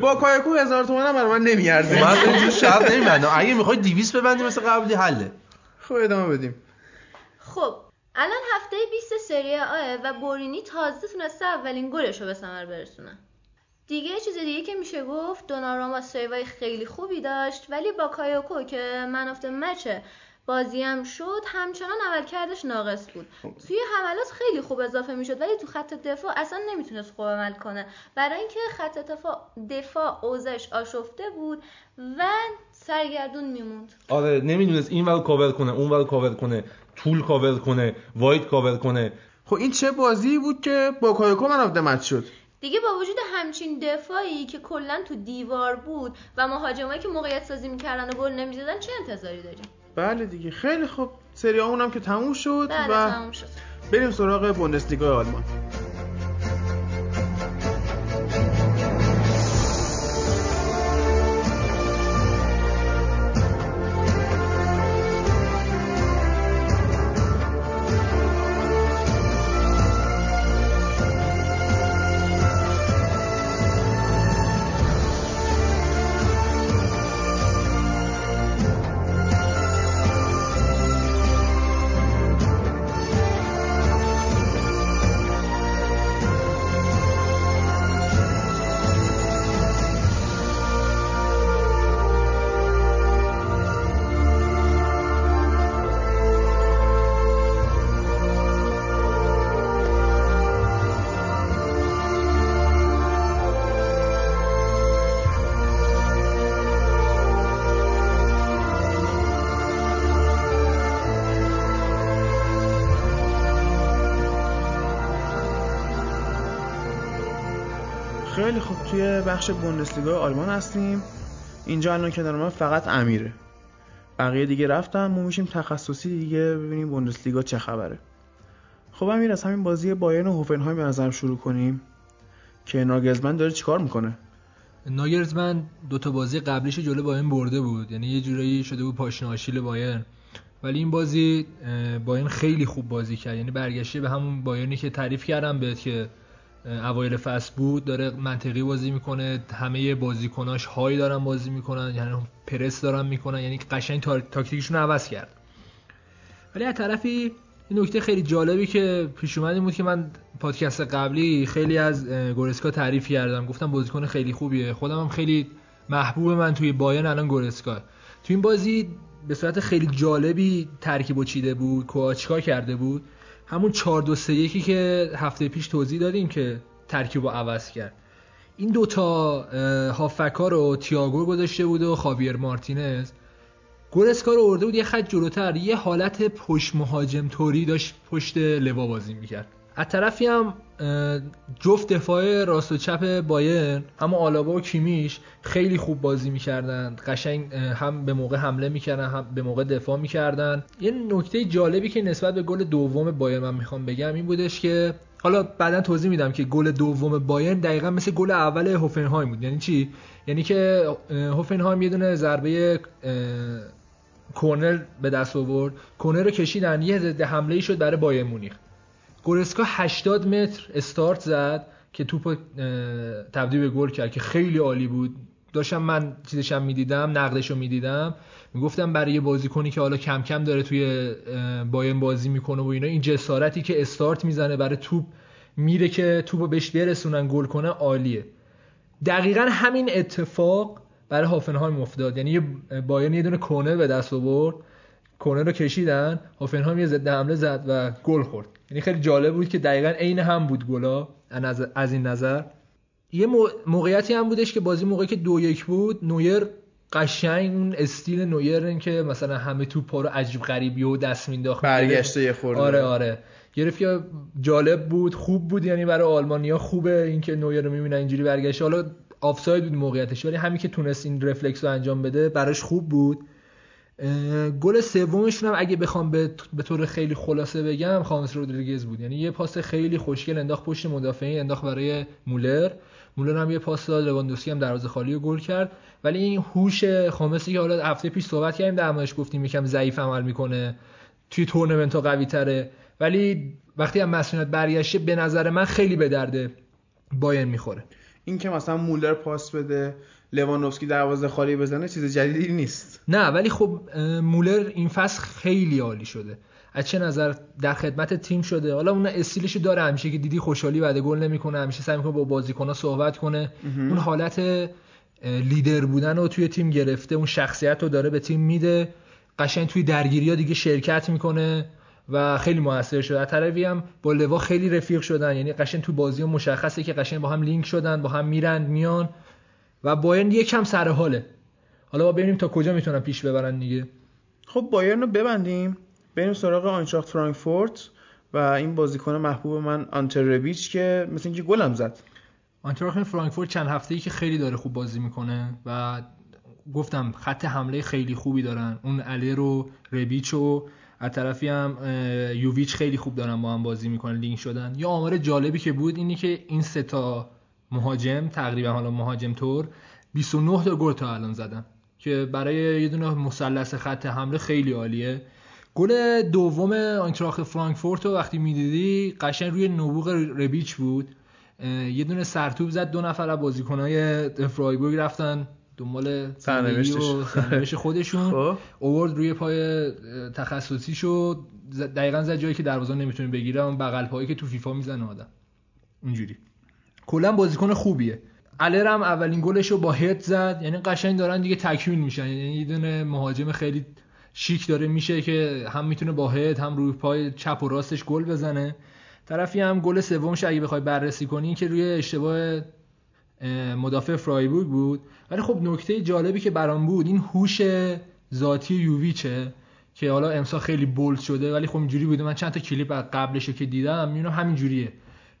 باکایوکو هزار تومن هم برای من نمیارزه. من اینجور شرط نمیبندم. اگه می‌خوای 200 ببندی مثل قبلی حله. خب ادامه بدیم. خب الان هفته 20 سری آه و بورینی تازه تونسته اولین گلش رو به ثمر برسونه. دیگه چیز دیگه که میشه گفت دوناراما سیوای خیلی خوبی داشت ولی با کایوکو که منافت مچه بازی هم شد همچنان عملکردش ناقص بود. توی حملات خیلی خوب اضافه می‌شد ولی تو خط دفاع اصلا نمی‌تونست خوب عمل کنه. برای اینکه خط دفاع دفاع اوزش آشفته بود و سرگردون میموند. آره نمی‌دونست این ور کاور کنه اون ور کاور کنه طول کاور کنه wide cover کنه. خب این چه بازی بود که باکایوکو man of شد؟ دیگه با وجود همچین دفاعی که کلا تو دیوار بود و مهاجمایی که موقعیت سازی می‌کردن و گل نمی‌زدن چه انتظاری داریم؟ بله دیگه. خیلی خوب. سری هم که تموم شد بعد و تموم شد. بریم سراغ بوندسلیگا آلمان. توی بخش بوندسلیگا آلمان هستیم. اینجا الان کنار من فقط امیره. بقیه دیگه رفتن ما میشیم تخصصی دیگه ببینیم بوندسلیگا چه خبره. خب امیر از همین بازی بایرن و هوفنهایم به نظرم شروع کنیم که ناگلزمن داره چیکار می‌کنه؟ ناگلزمن دو تا بازی قبلیش جلو بایرن برده بود. یعنی یه جورایی شده بود پاشنه آشیل بایرن. ولی این بازی بایرن خیلی خوب بازی کرد. یعنی برگشته به همون بایرنی که تعریف کردم بهت که اوایل فصل بود داره منطقی بازی می‌کنه همه بازیکناش های دارن بازی می‌کنن یعنی پرس دارن می‌کنن یعنی قشنگ تاکتیکشون عوض کرد. ولی از طرفی این نکته خیلی جالبی که پیش اومد بود که من پادکست قبلی خیلی از گورسکا تعریف کردم. گفتم بازیکن خیلی خوبیه. خودم هم خیلی محبوب من توی بایرن الان گورسکا. توی این بازی به صورت خیلی جالبی ترکیب و چیده بود کوآچکا کرده بود؟ همون 4 2 3 1 که هفته پیش توضیح دادیم که ترکیب رو عوض کرد. این دوتا هافکا رو تیاگو گذاشته بود و خاویر مارتینز. گورسکا رو ارده بود یه خط جلوتر یه حالت پشت مهاجم توری داشت پشت لوا بازی می‌کرد. از طرفی هم جفت دفاع راست و چپ بایرن هم آلابا و کیمیش خیلی خوب بازی می‌کردن قشنگ هم به موقع حمله می‌کردن هم به موقع دفاع می‌کردن. یه نکته جالبی که نسبت به گل دوم بایرن من می‌خوام بگم این بودش که حالا بعدا توضیح میدم که گل دوم بایرن دقیقا مثل گل اول هوفنهایم بود. یعنی چی؟ یعنی که هوفنهایم یه دونه ضربه کورنر به دست آورد. کورنر رو کشیدن. یه ضد حمله شد برای بایر مونیخ. گورسکا 80 متر استارت زد که توپ تبدیل به گل کرد که خیلی عالی بود. داشتم من چیزشم می‌دیدم نقدش رو می‌دیدم. می‌گفتم برای یه بازیکنی که حالا کم کم داره توی باین بازی می‌کنه و اینا این جسارتی که استارت می‌زنه برای توپ میره که توپ رو بهش برسونن گل کنه عالیه. دقیقا همین اتفاق برای هافنهایم افتاد. یعنی بایرن یه دونه کورنر به دست آورد. کورنر رو کشیدن. هافنهایم یه ضد حمله زد و گل خورد. یعنی خیلی جالب بود که دقیقا عین هم بود گلا از این نظر. یه موقعیتی هم بودش که بازی موقعی که دو یک بود نویر قشنگ اون استیل نویر که مثلا همه توپ رو عجیب غریبی و دست مینداخت برگشته یه خورده. آره آره. گرفت که جالب بود خوب بود یعنی برای آلمانیا خوبه اینکه نویر رو می‌بینن اینجوری برگشته حالا آفساید بود موقعیتش ولی همین که تونست این رفلکس رو انجام بده براش خوب بود. گل سومشون هم اگه بخوام به طور خیلی خلاصه بگم خامس رودریگز بود. یعنی یه پاس خیلی خوشگل انداخت پشت مدافعین انداخت برای مولر. مولر هم یه پاس داد لواندوفسکی هم دروازه خالی رو گل کرد. ولی این هوش خامسی که حالا هفته پیش صحبت کردیم در موردش گفتیم یکم ضعیف عمل می‌کنه توی تورنمنت ها ولی وقتی هم مصدومیت برگشته به نظر من خیلی به درد بایرن می‌خوره. این که مثلا مولر پاس بده لواندوفسکی دروازه خالی بزنه چیز جدیدی نیست. نه ولی خب مولر این فصل خیلی عالی شده. از چه نظر در خدمت تیم شده؟ حالا اون استیلش داره همیشه که دیدی خوشحالی بعد گل نمی‌کنه همیشه سعی می‌کنه با بازیکن‌ها صحبت کنه. اون حالت لیدر بودن رو توی تیم گرفته اون شخصیت رو داره به تیم میده. قشنگ توی درگیری ها دیگه شرکت می‌کنه و خیلی موثر شده. از طرفی هم با لوا خیلی رفیق شدن. یعنی قشنگ تو بازی مشخصه که قشنگ با هم لینک شدن با هم میرن میان. و بایرن یکم سر حاله. حالا با ببینیم تا کجا می‌تونن پیش ببرن دیگه. خب بایرن رو ببندیم. بریم سراغ آینتراخت فرانکفورت و این بازیکن محبوب من آنتر ربیچ که مثل اینکه گلم زد. آینتراخت فرانکفورت چند هفته ای که خیلی داره خوب بازی می‌کنه و گفتم خط حمله خیلی خوبی دارن. اون علی رو ربیچ و از طرفی هم یوویچ خیلی خوب دارن با هم بازی می‌کنن لینک شدن. یه آمار جالبی که بود اینی که این سه تا مهاجم تقریبا حالا مهاجم تور 29 تا گل تا الان زدن. که برای یه دونه مثلث خط حمله خیلی عالیه. گل دوم آینتراخت فرانکفورت رو وقتی می‌دیدی قشنگ روی نبوغ ربیچ بود. یه دونه سرتوب زد دو نفر از بازیکنای فرایبورگ رفتن. دنبال سرنوشت خودشون. خب. اوورد روی پای تخصصی شد. دقیقا زد جایی که دروازه نمی‌تونه بگیره اون بغل پایی که تو فیفا می‌زنه آدم. اونجوری کلا بازیکن خوبیه. الر هم اولین گلش رو با هد زد. یعنی قشنگ دارن دیگه تکمیل میشن. یعنی یه دونه مهاجم خیلی شیک داره میشه که هم می‌تونه با هد هم روی پای چپ و راستش گل بزنه. طرفی هم گل سومش اگه بخوای بررسی کنی که روی اشتباه مدافع فرایبورگ بود. ولی خب نکته جالبی که برام بود این هوش ذاتی یوویچه که حالا امسا خیلی بولد شده. ولی خب اینجوری بوده. من چند تا کلیپ قبلش که دیدم می‌بینم همین جوریه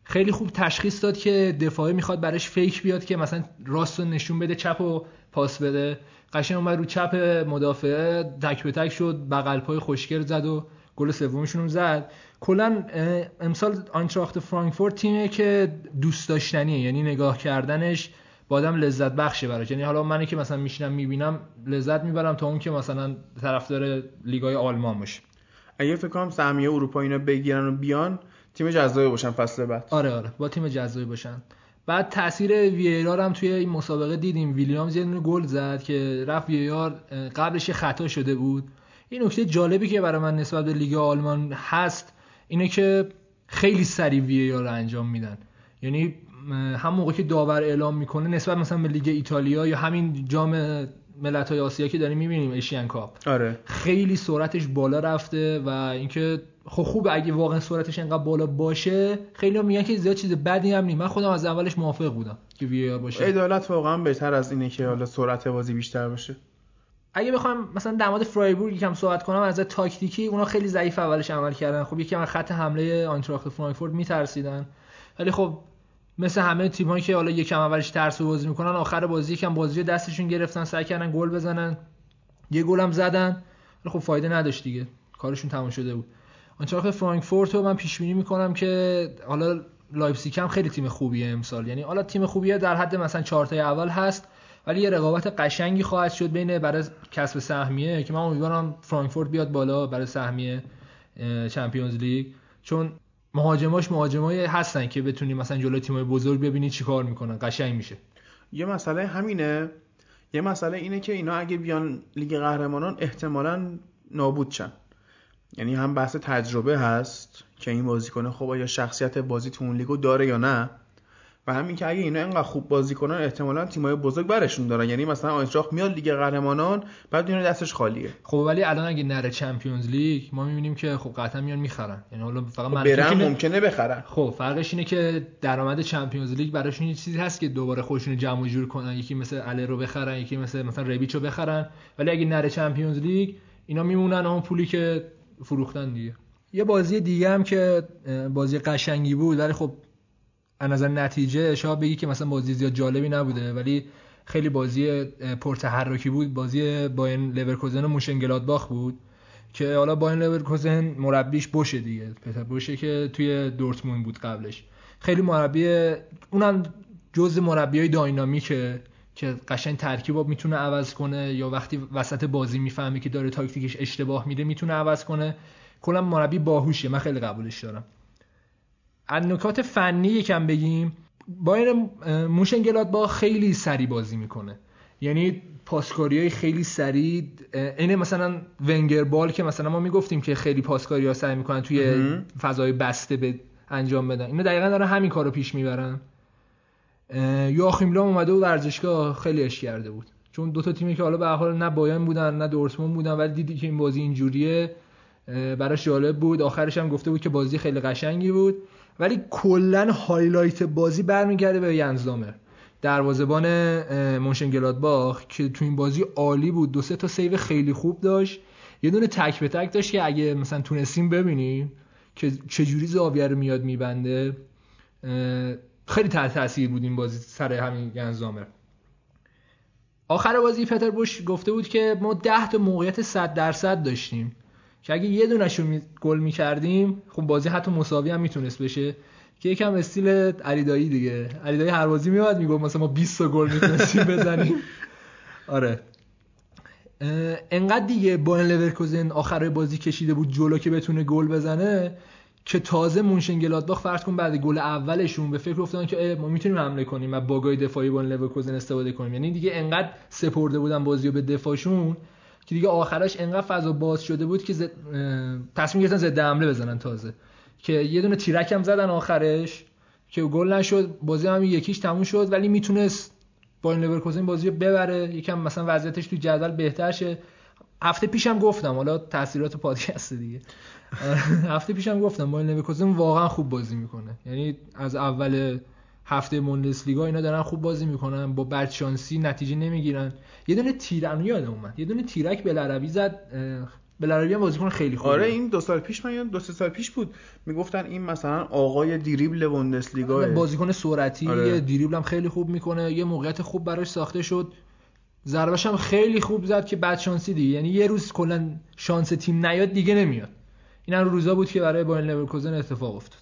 خیلی خوب تشخیص داد که دفاعی می‌خواد براش فیک بیاد که مثلا راست نشون بده چپ و پاس بده. قشنگ اومد رو چپ مدافعه تک به تک شد بغل پای خوشگل زد و گل سومشون رو زد. کلا امسال آینتراخت فرانکفورت تیمه که دوست داشتنیه یعنی نگاه کردنش با آدم لذت بخشه براش. یعنی حالا منی که مثلا میشینم می‌بینم لذت می‌برم تا اون که مثلا طرفدار لیگای آلمان باشه. اگه فکر کنم سهمیه اروپا اینا بگیرن و بیان تیم جذابی باشن فصل بعد. آره آره. با تیم جذابی باشن. بعد تاثیر وییرار هم توی این مسابقه دیدیم. ویلیامز یه گل زد که رفت وییرار قبلش خطا شده بود. این نکته جالبی که برای من نسبت به لیگ آلمان هست اینه که خیلی سریع وییرار رو انجام میدن. یعنی هم موقع که داور اعلام می‌کنه نسبت مثلا به لیگ ایتالیا یا همین جام ملت های آسیا که داریم می‌بینیم ایشین کاپ آره. خیلی سرعتش بالا رفته و اینکه خب خوب اگه واقعا سرعتش انقدر بالا باشه. خیلی هم میگن که زیاد چیز بدی هم نیست. من خودم از اولش موافق بودم که وی آر باشه. عدالت واقعا بهتر از اینه که حالا سرعت بازی بیشتر باشه. اگه بخوام مثلا در مورد فرایبورگ یکم صحبت کنم از تاکتیکی اونا خیلی ضعیف اولش عمل کردن. خب یکم خط حمله آینتراخت فرانکفورت میترسیدن. ولی خب مثل همه تیمایی که حالا یکم اولش ترس بازی می‌کنن آخر بازی یکم بازی دستشون گرفتن سعی کردن گل بزنن. یه گل هم زدن. خب فایده نداشت دیگه. کارشون تمام شده بود. آنچه فرانکفورت رو من پیش بینی می‌کنم که حالا لایپزیگ هم خیلی تیم خوبیه امسال. یعنی حالا تیم خوبیه در حد مثلا چهار اول هست ولی یه رقابت قشنگی خواهد شد بین برای کسب سهمیه که من امیدوارم فرانکفورت بیاد بالا برای سهمیه Champions League. چون مهاجماش مهاجمایی هستن که بتونی مثلا جلوی تیمای بزرگ ببینی چیکار می‌کنن. قشنگ میشه. یه مسئله همینه. یه مسئله اینه که اینا اگه بیان لیگ قهرمانان احتمالا نابود شن. یعنی هم بحث تجربه هست که این بازیکن خب آیا شخصیت بازی تو اون لیگو داره یا نه. و همین که اگه اینا اینقدر خوب بازی کنن احتمالا تیمای بزرگ برشون دارن. یعنی مثلا آینتراخت میاد لیگ قهرمانان بعد میمونه دستش خالیه. خب ولی الان اگه نره Champions League ما می‌بینیم که خب قطعا میان می‌خرن. یعنی حالا فقط خب برن ممکنه بخرن. خب فرقش اینه که درآمد Champions League براشون یه چیزی هست که دوباره خودشون جمع جور کنن. یکی مثل هاله رو بخرن یکی مثل مثلا ربیچو بخرن. ولی اگه نره Champions League اینا میمونن اون پولی که فروختن دیگه. یه بازی دیگه هم که بازی قشنگی بود ولی خب از نظر نتیجه شاید بگی که مثلا بازی زیاد جالبی نبوده ولی خیلی بازی پرتحرکی بود. بازی بایر لورکوزن و مونشنگلادباخ بود که حالا بایر لورکوزن مربیش بوشه دیگه. پتر بوشه که توی دورتموند بود قبلش. خیلی مربی اونم جز مربیای dynamic ه که قشنگ ترکیب می‌تونه عوض کنه یا وقتی وسط بازی می‌فهمه که داره تاکتیکش اشتباه میره می‌تونه عوض کنه. کلا مربی باهوشه من خیلی قبولش دارم. از نکات فنی یکم بگیم بایر مونشنگلادباخ خیلی سریع بازی می‌کنه. یعنی پاسکاری های خیلی سریع اینه مثلا ونگر ball که مثلا ما می‌گفتیم که خیلی پاسکاری ها سعی می‌کنن توی فضای بسته به انجام بدن. اینو دقیقا دارن همین کارو پیش می‌برن. یواخیم لو هم اومده و ورزشگاه خیلی عشق کرده بود. چون دو تا تیمی که حالا به حال نه بایرن بودن نه دورتموند بودن ولی دیدی که این بازی اینجوریه براش جالب بود. آخرش هم گفته بود که بازی خیلی قشنگی بود. ولی کلا highlight بازی برمیگرده به یان زومر دروازه‌بان مونشنگلادباخ که تو این بازی عالی بود دو سه تا save خیلی خوب داشت. یه دونه تک به تک داشت که اگه مثلا تونستیم ببینیم که چجوری زاویه رو میاد میبنده خیلی تحت تاثیر بود این بازی سر همین ینزدامر آخر بازی پتر بوش گفته بود که ما 10 تا موقعیت 100 درصد داشتیم. که اگه یه دونش رو گل می‌کردیم خب بازی حتی مساوی هم می‌تونست بشه. که یکم استیل علیدایی دیگه. علیدایی هر بازی میاد می‌گفت مثلا ما 20 تا گل می‌تونستیم بزنیم. آره. انقدر دیگه بایر لورکوزن آخر بازی کشیده بود جلو که بتونه گل بزنه که تازه مونشنگلادباخ فرض کن بعد گل اولشون به فکر افتادن که ما می‌تونیم حمله کنیم و bug ای دفاعی بایر لورکوزن استفاده کنیم. یعنی دیگه انقدر سپرده بودن بازی رو به دفاعشون که دیگه آخرش انقدر فضا باز شده بود که زد... تصمیم گرفتن ضد حمله بزنن تازه. که یه دونه تیرک هم زدن آخرش که گل نشد بازی هم یکیش تموم شد ولی می‌تونست با لورکوزن بازی رو ببره. یکم مثلا وضعیتش تو جدول بهتر شه. هفته پیشم گفتم حالا تاثیرات پادکست دیگه. هفته پیشم گفتم با لورکوزن واقعا خوب بازی می‌کنه. یعنی از اول هفته لیگا اینا دارن خوب بازی می‌کنن با بدشانسی نتیجه نمی‌گیرن. یه دونه تیرن یادم اومد. یه دونه تیرک به عربی زد بلاربی هم بازیکن خیلی خوبه. آره این دو سال پیش من دو سه سال پیش بود. می‌گفتن این مثلا آقای دریبل بوندسلیگا بازیکن سرعتی آره. دریبل هم خیلی خوب می‌کنه یه موقعیت خوب براش ساخته شد. ضربش هم خیلی خوب زد که بعد شانسی دیگه. یعنی یه روز کلا شانس تیم نیاد دیگه نمیاد. این هم روزا بود که برای بایر لورکوزن اتفاق افتاد.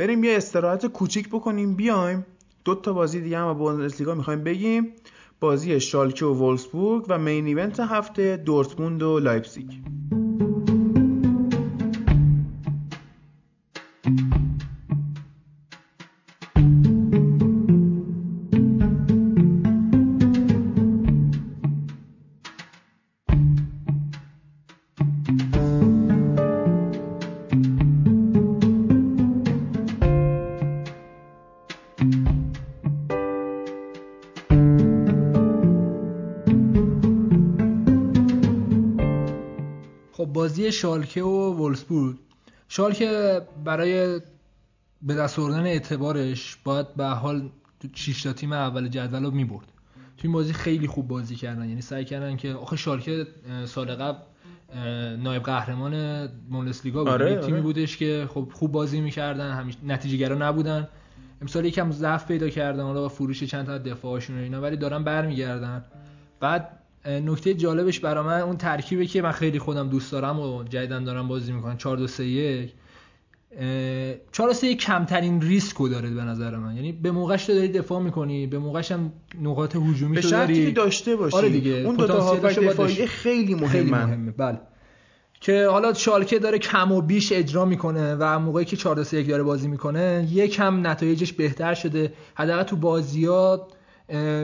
بریم یه استراحت کوچیک بکنیم بیایم. دو تا بازی دیگه هم از بوندسلیگا می‌خوایم بگیم. بازی شالکه و ولفسبورگ و main event هفته دورتموند و لایپزیگ. وولسبورگ شالکه برای به دست آوردن اعتبارش باید به حال 6 تا تیم اول جدول رو می‌برد. تو این بازی خیلی خوب بازی کردن. یعنی سعی کردن که آخه شالکه سال قبل نایب قهرمان بوندسلیگا بود. آره، تیمی آره. بودش که خب خوب بازی می‌کردن. همیشه نتیجهگرا نبودن. امسال یکم ضعف پیدا کردن. حالا با فروش چند تا دفاعشون و اینا ولی دارن برمیگردن. بعد نکته جالبش برا من اون ترکیبی که من خیلی خودم دوست دارم و جدیدن دارم بازی می‌کنم. 4 2 3 1 4 3 کمترین ریسکو داره به نظر من. یعنی به موقعش تو داری دفاع می‌کنی به موقعش هم نقاط هجومی به تو داری. که داشته باشی. آره دیگه، اون دو تا هافبک دفاعی. خیلی مهمن خیلی مهمه. بله. که حالا شالکه داره کم و بیش اجرا می‌کنه و موقعی که 4 3 داره بازی می‌کنه یکم نتایجش بهتر شده. حداقل تو بازیات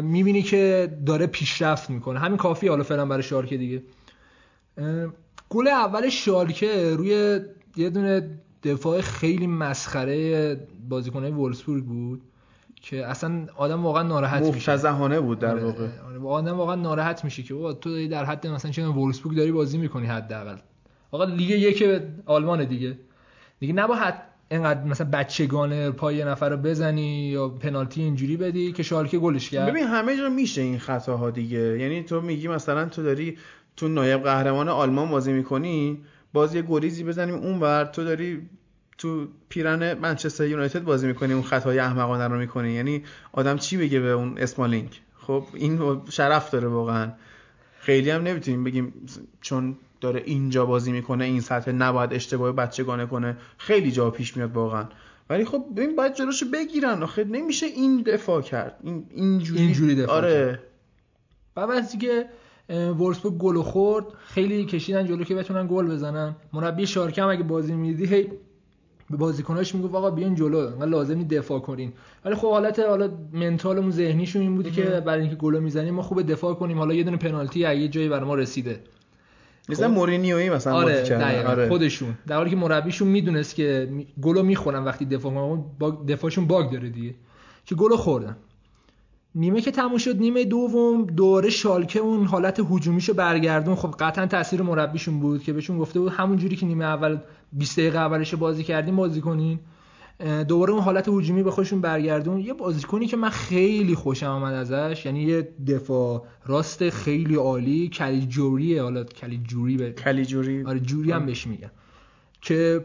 می‌بینی که داره پیشرفت می‌کنه. همین کافیه حالا فعلا برای شالکه دیگه. گل اول شالکه روی یه دونه دفاع خیلی مسخره بازیکنه وولسبورگ بود که اصلا آدم واقعا ناراحت میشه. مفتزهانه بود در آره، واقع. آدم واقعا ناراحت میشه که بابا تو داری در حد مثلا چه وولسبورگ داری بازی می‌کنی حداقل. آقا لیگ یک آلمان دیگه. دیگه نباید اینقدر مثلا بچگانه پای یه نفر رو بزنی یا پنالتی اینجوری بدی که شالکه گلش کرد. ببین همه جا میشه این خطاها دیگه. یعنی تو میگی مثلا تو داری تو نایب قهرمان آلمان بازی می‌کنی باز یه گریزی بزنیم اونور تو داری تو پیرن منچستر یونایتد بازی می‌کنی اون خطای احمقانه رو می‌کنی. یعنی آدم چی بگه به اون اسمالینگ خب این شرف داره واقعا. خیلی هم نمی‌تونیم بگیم چون داره اینجا بازی می‌کنه این سطح نباید اشتباه بچگانه کنه. خیلی جا پیش میاد واقعا. ولی خب ببین باید جلوشو بگیرن. آخه نمیشه این دفاع کرد. این اینجوری اینجوری دفاع آره. بعد از اینکه اه، وولفسبورگ گل خورد خیلی کشیدن جلو که بتونن گل بزنن. مربی شارکه هم اگه بازی میدی هی به بازیکناش می‌گفت آقا بیاین جلو انقدر لازم نیست دفاع کنین. ولی خب حالت حالا منتالمون ذهنیشون این بودی که برای اینکه گل می‌زنیم ما خوب دفاع کنیم. حالا یه دونه پنالتی از یه جایی برای ما رسیده. مثلا خب. مورینیویی مثلا آره دقیقاً. آره. خودشون. در حالی که مربیشون می‌دونست که گلو می‌خورن وقتی دفاع باگ- دفاعشون باگ داره دیگه. که گلو خوردن. نیمه که تموم شد نیمه دوم دوره شالکه اون حالت هجومیشو برگردون خب قطعا تاثیر مربیشون بود که بهشون گفته بود همون جوری که نیمه اول 20 دقیقه اولش بازی کردیم بازی کنین. دوباره اون حالت هجومی به خودشون برگردون. یه بازیکنی که من خیلی خوشم آمد ازش یعنی یه دفاع راست خیلی عالی کلیجوریه حالا کلیجوری به کلیجوری آره جوری هم بهش میگن که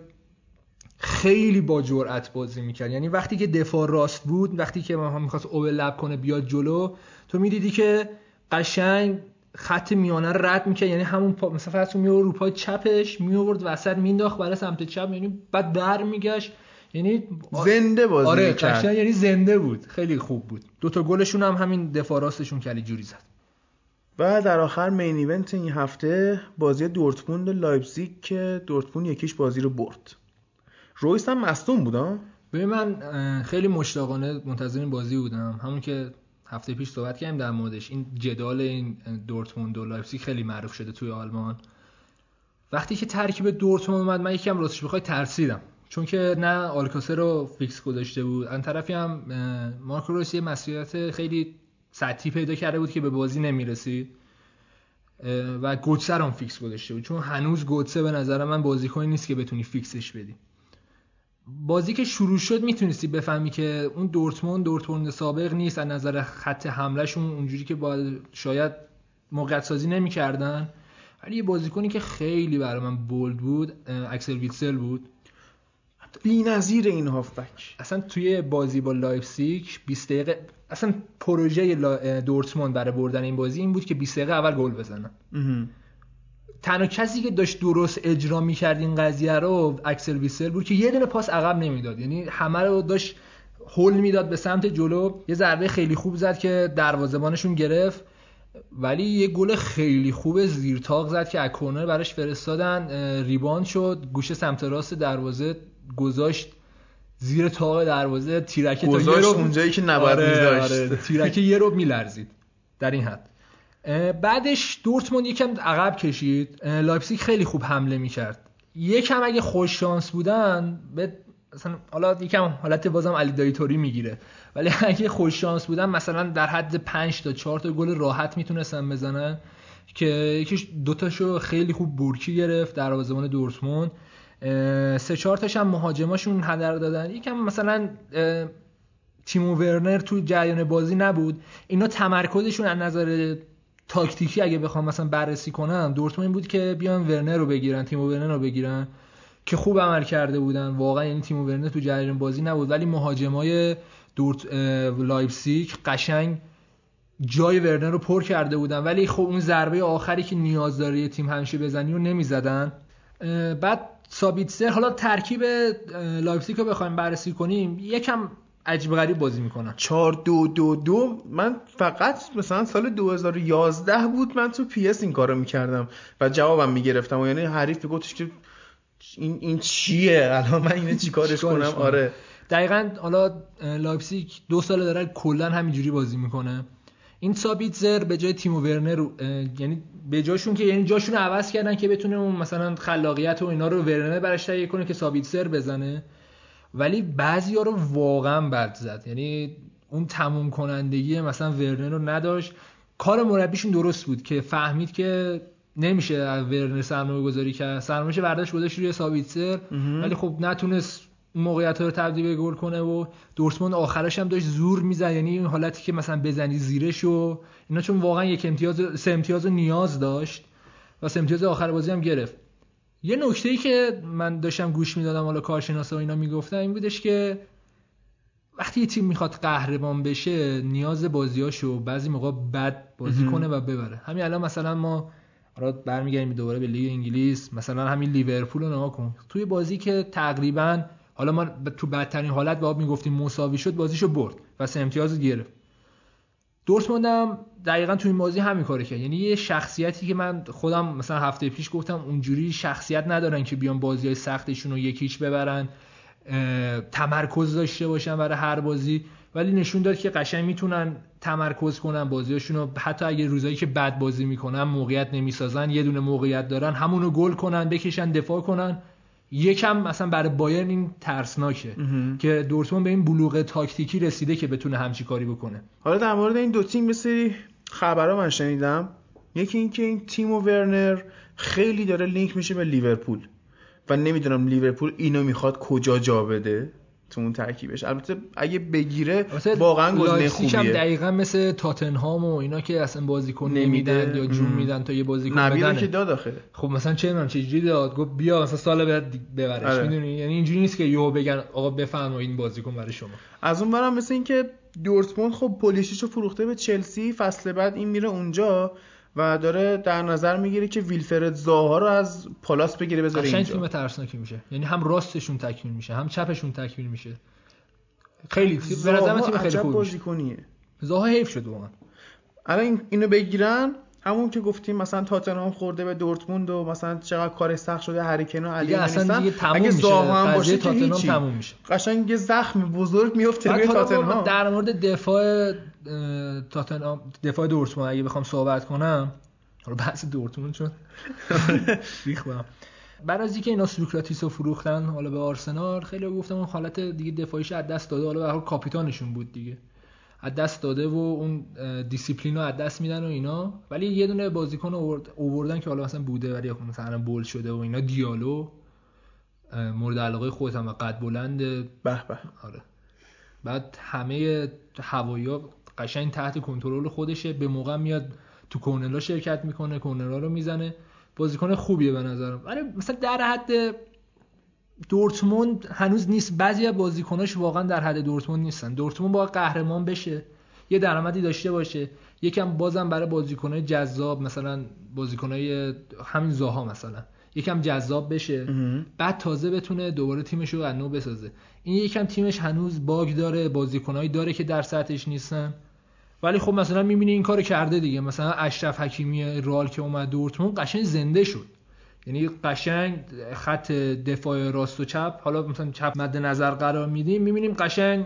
خیلی با جرأت بازی می‌کرد. یعنی وقتی که دفاع راست بود وقتی که ما می‌خواست اوورلپ کنه بیاد جلو تو می‌دیدی که قشنگ خط میانه رو رد می‌کرد. یعنی همون پا... مثلا کن میورد رو پای چپش میورد وسط مینداخت برای سمت چپ. یعنی بعد در میگشت یعنی زنده بازی آره قشنگ یعنی زنده بود. خیلی خوب بود. دو تا گلشون هم همین دفاع راستشون کلی جوری زد. و در آخر مین ایونت این هفته بازی دورتموند و لایپزیگ که دورتموند یک هیچ بازی رو برد. رویس هم مصدوم بود ها؟ ببین من خیلی مشتاقانه منتظر این بازی بودم. همون که هفته پیش صحبت کردیم در موردش. این جدال این دورتموند و لایپزیگ خیلی معروف شده توی آلمان. وقتی که ترکیب دورتموند اومد من یکم راستش بخوای ترسیدم. چون که نه آلکاسر رو فیکس گذاشته بود ان طرفی هم مارکو رویس یه مصدومیت خیلی سطحی پیدا کرده بود که به بازی نمی‌رسید و گوتسه رو فیکس گذاشته بود. چون هنوز گوتسه به نظر من بازیکنی نیست که بتونی فیکسش بدی. بازی که شروع شد می‌تونستی بفهمی که اون دورتموند دورتموند سابق نیست. از نظر خط حملهشون اونجوری که باید شاید موقعیت سازی نمی‌کردن. ولی یه بازیکنی که خیلی برای من bold بود اکسل ویتسل بود. بی‌نظیر این هافبک. اصلا توی بازی با لایپزیگ 20 دقیقه اصلا پروژه دورتموند برای بردن این بازی این بود که 20 دقیقه اول گل بزنن. تنها کسی که داشت درست اجرا می‌کرد این قضیه رو اکسل ویتسل بود که یه دونه پاس عقب نمی‌داد. یعنی همه رو داشت هول می‌داد به سمت جلو. یه ضربه خیلی خوب زد که دروازه‌بانشون گرفت. ولی یه گل خیلی خوب زیر طاق زد که کرنر براش فرستادن. rebound شد. گوشه سمت راست دروازه گذاشت زیر طاق دروازه تیرکه تا یه رو اونجایی که نباید آره میذاشت. آره تیرکه یه رو میلرزید در این حد. بعدش دورتموند یکم عقب کشید. لایپزیگ خیلی خوب حمله می‌کرد. یکم اگه خوش شانس بودن به مثلا حالا یکم حالت بازم علی دایی‌طوری می‌گیره. ولی اگه خوش شانس بودن مثلا در حد 5 تا 4 تا گل راحت می‌تونستن بزنن که یکیش دوتاشو خیلی خوب بورکی گرفت دروازه‌بان دورتموند. سه چهار تاش هم مهاجماشون هدر دادن. یکم مثلا تیمو ورنر تو جریان بازی نبود. اینا تمرکزشون از نظر تاکتیکی اگه بخوام مثلا بررسی کنم دورتموند بود که بیان ورنر رو بگیرن تیمو ورنر رو بگیرن که خوب عمل کرده بودن. واقعا یعنی تیمو ورنر تو جریان بازی نبود. ولی مهاجمای دورت لایپزیگ قشنگ جای ورنر رو پر کرده بودن. ولی خب اون ضربه آخری که نیاز داره تیم همیشه بزنی رو نمی‌زدن. بعد سابیتسر حالا ترکیب لایپزیگ رو بخوایم بررسی کنیم یکم عجیب غریب بازی می‌کنن. 4 2 2 2 من فقط مثلا سال 2011 بود من تو PES این کارو می‌کردم و جوابم می‌گرفتم و یعنی حریف گفتش که این این چیه؟ الان من اینو چیکارش کنم؟ آره. دقیقا حالا لایپزیگ دو سال داره کلا همینجوری بازی می‌کنه. این سابیتزر به جای تیمو ورنر یعنی به جاشون که یعنی جاشون رو عوض کردن که بتونه اون مثلا خلاقیت و اینا رو ورنر براش تهیه کنه که سابیتزر بزنه. ولی بعضی ها رو واقعا بد زد. یعنی اون تموم کنندگی مثلا ورنر رو نداشت. کار مربیشون درست بود که فهمید که نمیشه از ورنر سرمایه گذاری کرد. سرمایه‌اش برداشت گذاشت روی سابیتسر ولی خب نتونست موقعیت رو تبدیل به گل کنه و دورتموند آخرش هم داشت زور می‌زد. یعنی این حالتی که مثلا بزنی زیرش و اینا چون واقعا یک امتیاز سه امتیاز نیاز داشت و سه امتیاز آخر بازی هم گرفت. یه نکته ای که من داشتم گوش می‌دادم حالا کارشناسا و اینا می‌گفتن این بودش که وقتی یه تیم می‌خواد قهرمان بشه نیاز بازیاشو بعضی موقع بد بازی کنه و ببره. همین الان مثلا ما حالا برمیگردیم دوباره به لیگ انگلیس مثلا همین لیورپول رو نگاه کن. توی بازی که تقریبا حالا ما تو بدترین حالت با می‌گفتیم مساوی شد بازیشو برد و سه امتیاز گرفت. دورتموند هم دقیقا تو این بازی همین کارو کرد. یعنی یه شخصیتی که من خودم مثلا هفته پیش گفتم اونجوری شخصیت ندارن که بیان بازی های سختشون رو یکیچ ببرن تمرکز داشته باشن برای هر بازی. ولی نشون داد که قشنگ می‌تونن تمرکز کنن بازیاشون رو حتی اگه روزایی که بد بازی می‌کنن موقعیت نمی‌سازن یه دونه موقعیت دارن همونو گل کنن بکشن دفاع کنن. یکم مثلا برای بایرن این ترسناکه که دورتموند به این بلوغ تاکتیکی رسیده که بتونه همچی کاری بکنه. حالا در مورد این دو تیم مثل خبرها من شنیدم. یکی اینکه این تیم و ورنر خیلی داره لینک میشه به لیورپول. و نمی‌دونم لیورپول اینو می‌خواد کجا جا بده. تو اون ترکیبش. البته اگه بگیره واقعا گزینه خوبیه هم دقیقا مثل تاتنهام و اینا که اصلا بازیکن نمیدن یا جون میدن تا یه بازیکن بدن که داد آخه. خب مثلا چه می‌دونم چجوری داد؟ گفت بیا مثلا سال بعد ببرش. آره. می‌دونی؟ یعنی اینجوری نیست که یهو بگن آقا بفرمایید این بازیکن برای شما. از اون برم مثل اینکه دورتموند خب پولیشیشو فروخته به چلسی فصل بعد این میره اونجا. و داره در نظر می‌گیره که ویلفرد زاها رو از پالاس بگیره بذاره اینجا. تیم ترسناکی میشه. یعنی هم راستشون تکمیل میشه هم چپشون تکمیل میشه. خیلی به نظر تیم خیلی خوب بازیکنیه. زاها حیف شد واقعا. الان اینو بگیرن همون که گفتیم مثلا تاتنهام خورده به دورتموند و مثلا چقدر کار سخت شده هریکن و علی اصلا تموم میشه. هم باشه تاتنهام تموم میشه. قشنگ یه زخم بزرگ میفته روی تاتنهام. در مورد دفاع تاتنهام دفاع دورتموند اگه بخوام صحبت کنم حالا بحث دورتموند چون ریخ بعد از اینکه اینا سوکراتیس رو فروختن حالا به آرسنال خیلی گفتم اون حالت دیگه دفاعیش از دست داده. حالا به کاپیتانشون بود دیگه. از دست داده و اون دیسیپلین رو از دست میدن و اینا. ولی یه دونه بازیکن اووردن که حالا مثلا بوده ولی خب مثلا بول شده و اینا. دیالو مورد علاقه خودت هم قد بلند. به به. آره. بعد همه هوایا قشنگ تحت کنترل خودشه. به موقع میاد تو کورنرها شرکت می‌کنه کورنرها رو می‌زنه. بازیکن خوبیه به نظرم. ولی مثلا در حد دورتموند هنوز نیست. بعضی از بازیکناش واقعا در حد دورتموند نیستن. دورتموند باید قهرمان بشه. یه درآمدی داشته باشه. یکم بازم برای بازیکنای جذاب مثلا بازیکنای همین زاها مثلا. یکم جذاب بشه. بعد تازه بتونه دوباره تیمش رو از نو بسازه. این یکم تیمش هنوز باگ داره بازیکنایی داره که در سطحش نیستن. ولی خب مثلا می‌بینی این کارو کرده دیگه. مثلا اشرف حکیمی رال که اومد دورتموند قشنگ زنده شد. یعنی قشنگ خط دفاع راست و چپ. حالا مثلا چپ مد نظر قرار میدیم می‌بینیم قشنگ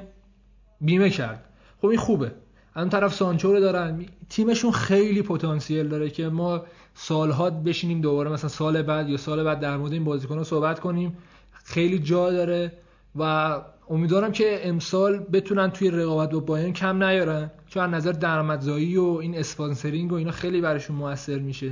بیمه کرد. خب این خوبه. اون طرف سانچو رو دارن. تیمشون خیلی پتانسیل داره که ما سالها بشینیم دوباره مثلا سال بعد یا سال بعد در مورد این بازیکن صحبت کنیم. خیلی جا داره و امیدوارم که امسال بتونن توی رقابت با بایرن کم نیارن. چون از نظر درآمدزایی و این اسپانسرینگ و اینا خیلی براشون موثر میشه.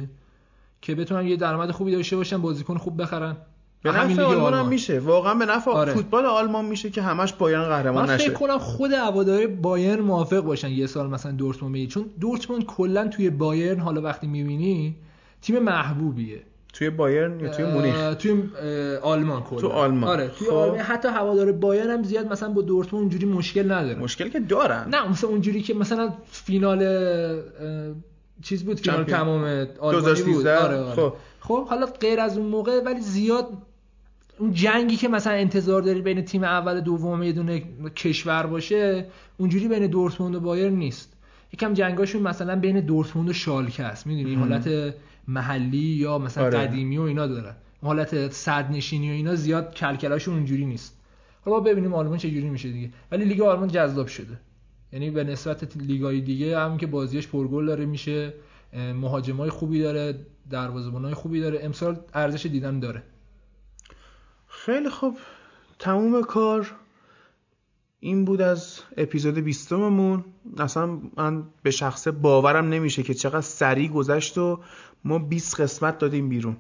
که بتونن یه درآمد خوبی داشته باشن بازیکن خوب بخرن. به نفع آلمان هم میشه. واقعا به نفع آره. فوتبال آلمان میشه که همش بایرن قهرمان نشه فکر کنم خود هواداری بایرن موافق باشن یه سال مثلا دورتموند چون دورتموند کلا توی بایرن حالا وقتی می‌بینی تیم محبوبیه. توی بایرن یا توی مونیخ؟ توی آلمان کلا. تو آلمان. آره توی خب. آلمان. حتی هوادار بایرن هم زیاد مثلا با دورتموند اونجوری مشکل نداره. مشکل که دارن. نه مثلا اونجوری که مثلا فینال چیز بود فینال تمام آلمانی بود. آره, آره. خب. خب حالا غیر از اون موقع ولی زیاد اون جنگی که مثلا انتظار داری بین تیم اول دوم یه دونه کشور باشه اونجوری بین دورتموند و بایر نیست. یکم جنگاشون مثلا بین دورتموند و شالکه است. می‌دونی حالت محلی یا مثلا آره. قدیمی و اینا دارن حالت صد نشینی و اینا زیاد کلکلاشون اونجوری نیست. حالا ببینیم آلمان چه جوری میشه دیگه. ولی لیگ آلمان جذاب شده. یعنی به نسبت لیگای دیگه هم که بازیش پرگل داره میشه مهاجمای خوبی داره دروازه‌بانای خوبی داره. امسال ارزش دیدن داره. خیلی خوب. تموم کار. این بود از اپیزود بیستممون. اصلا من به شخصه باورم نمیشه که چقدر سریع گذشت و ما 20 قسمت دادیم بیرون.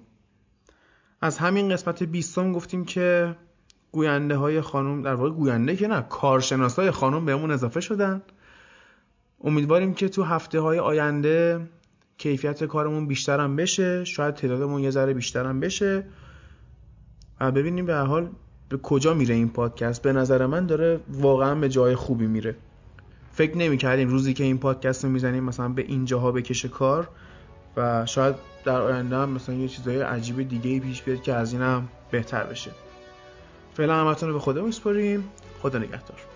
از همین قسمت بیستم گفتیم که گوینده های خانم در واقع گوینده که نه کارشناس های خانم بهمون اضافه شدن. امیدواریم که تو هفته های آینده کیفیت کارمون بیشترم بشه. شاید تعدادمون یه ذره بیشترم بشه. و ببینیم به حال به کجا میره این پادکست. به نظر من داره واقعا به جای خوبی میره. فکر نمی کردیم روزی که این پادکست رو می‌زنیم مثلا به اینجاها بکشه کار. و شاید در آینده هم مثلا یه چیزای عجیب دیگه پیش بیاد که از اینم بهتر بشه. فعلا همتون رو به خدا میسپاریم. خدا نگهدار.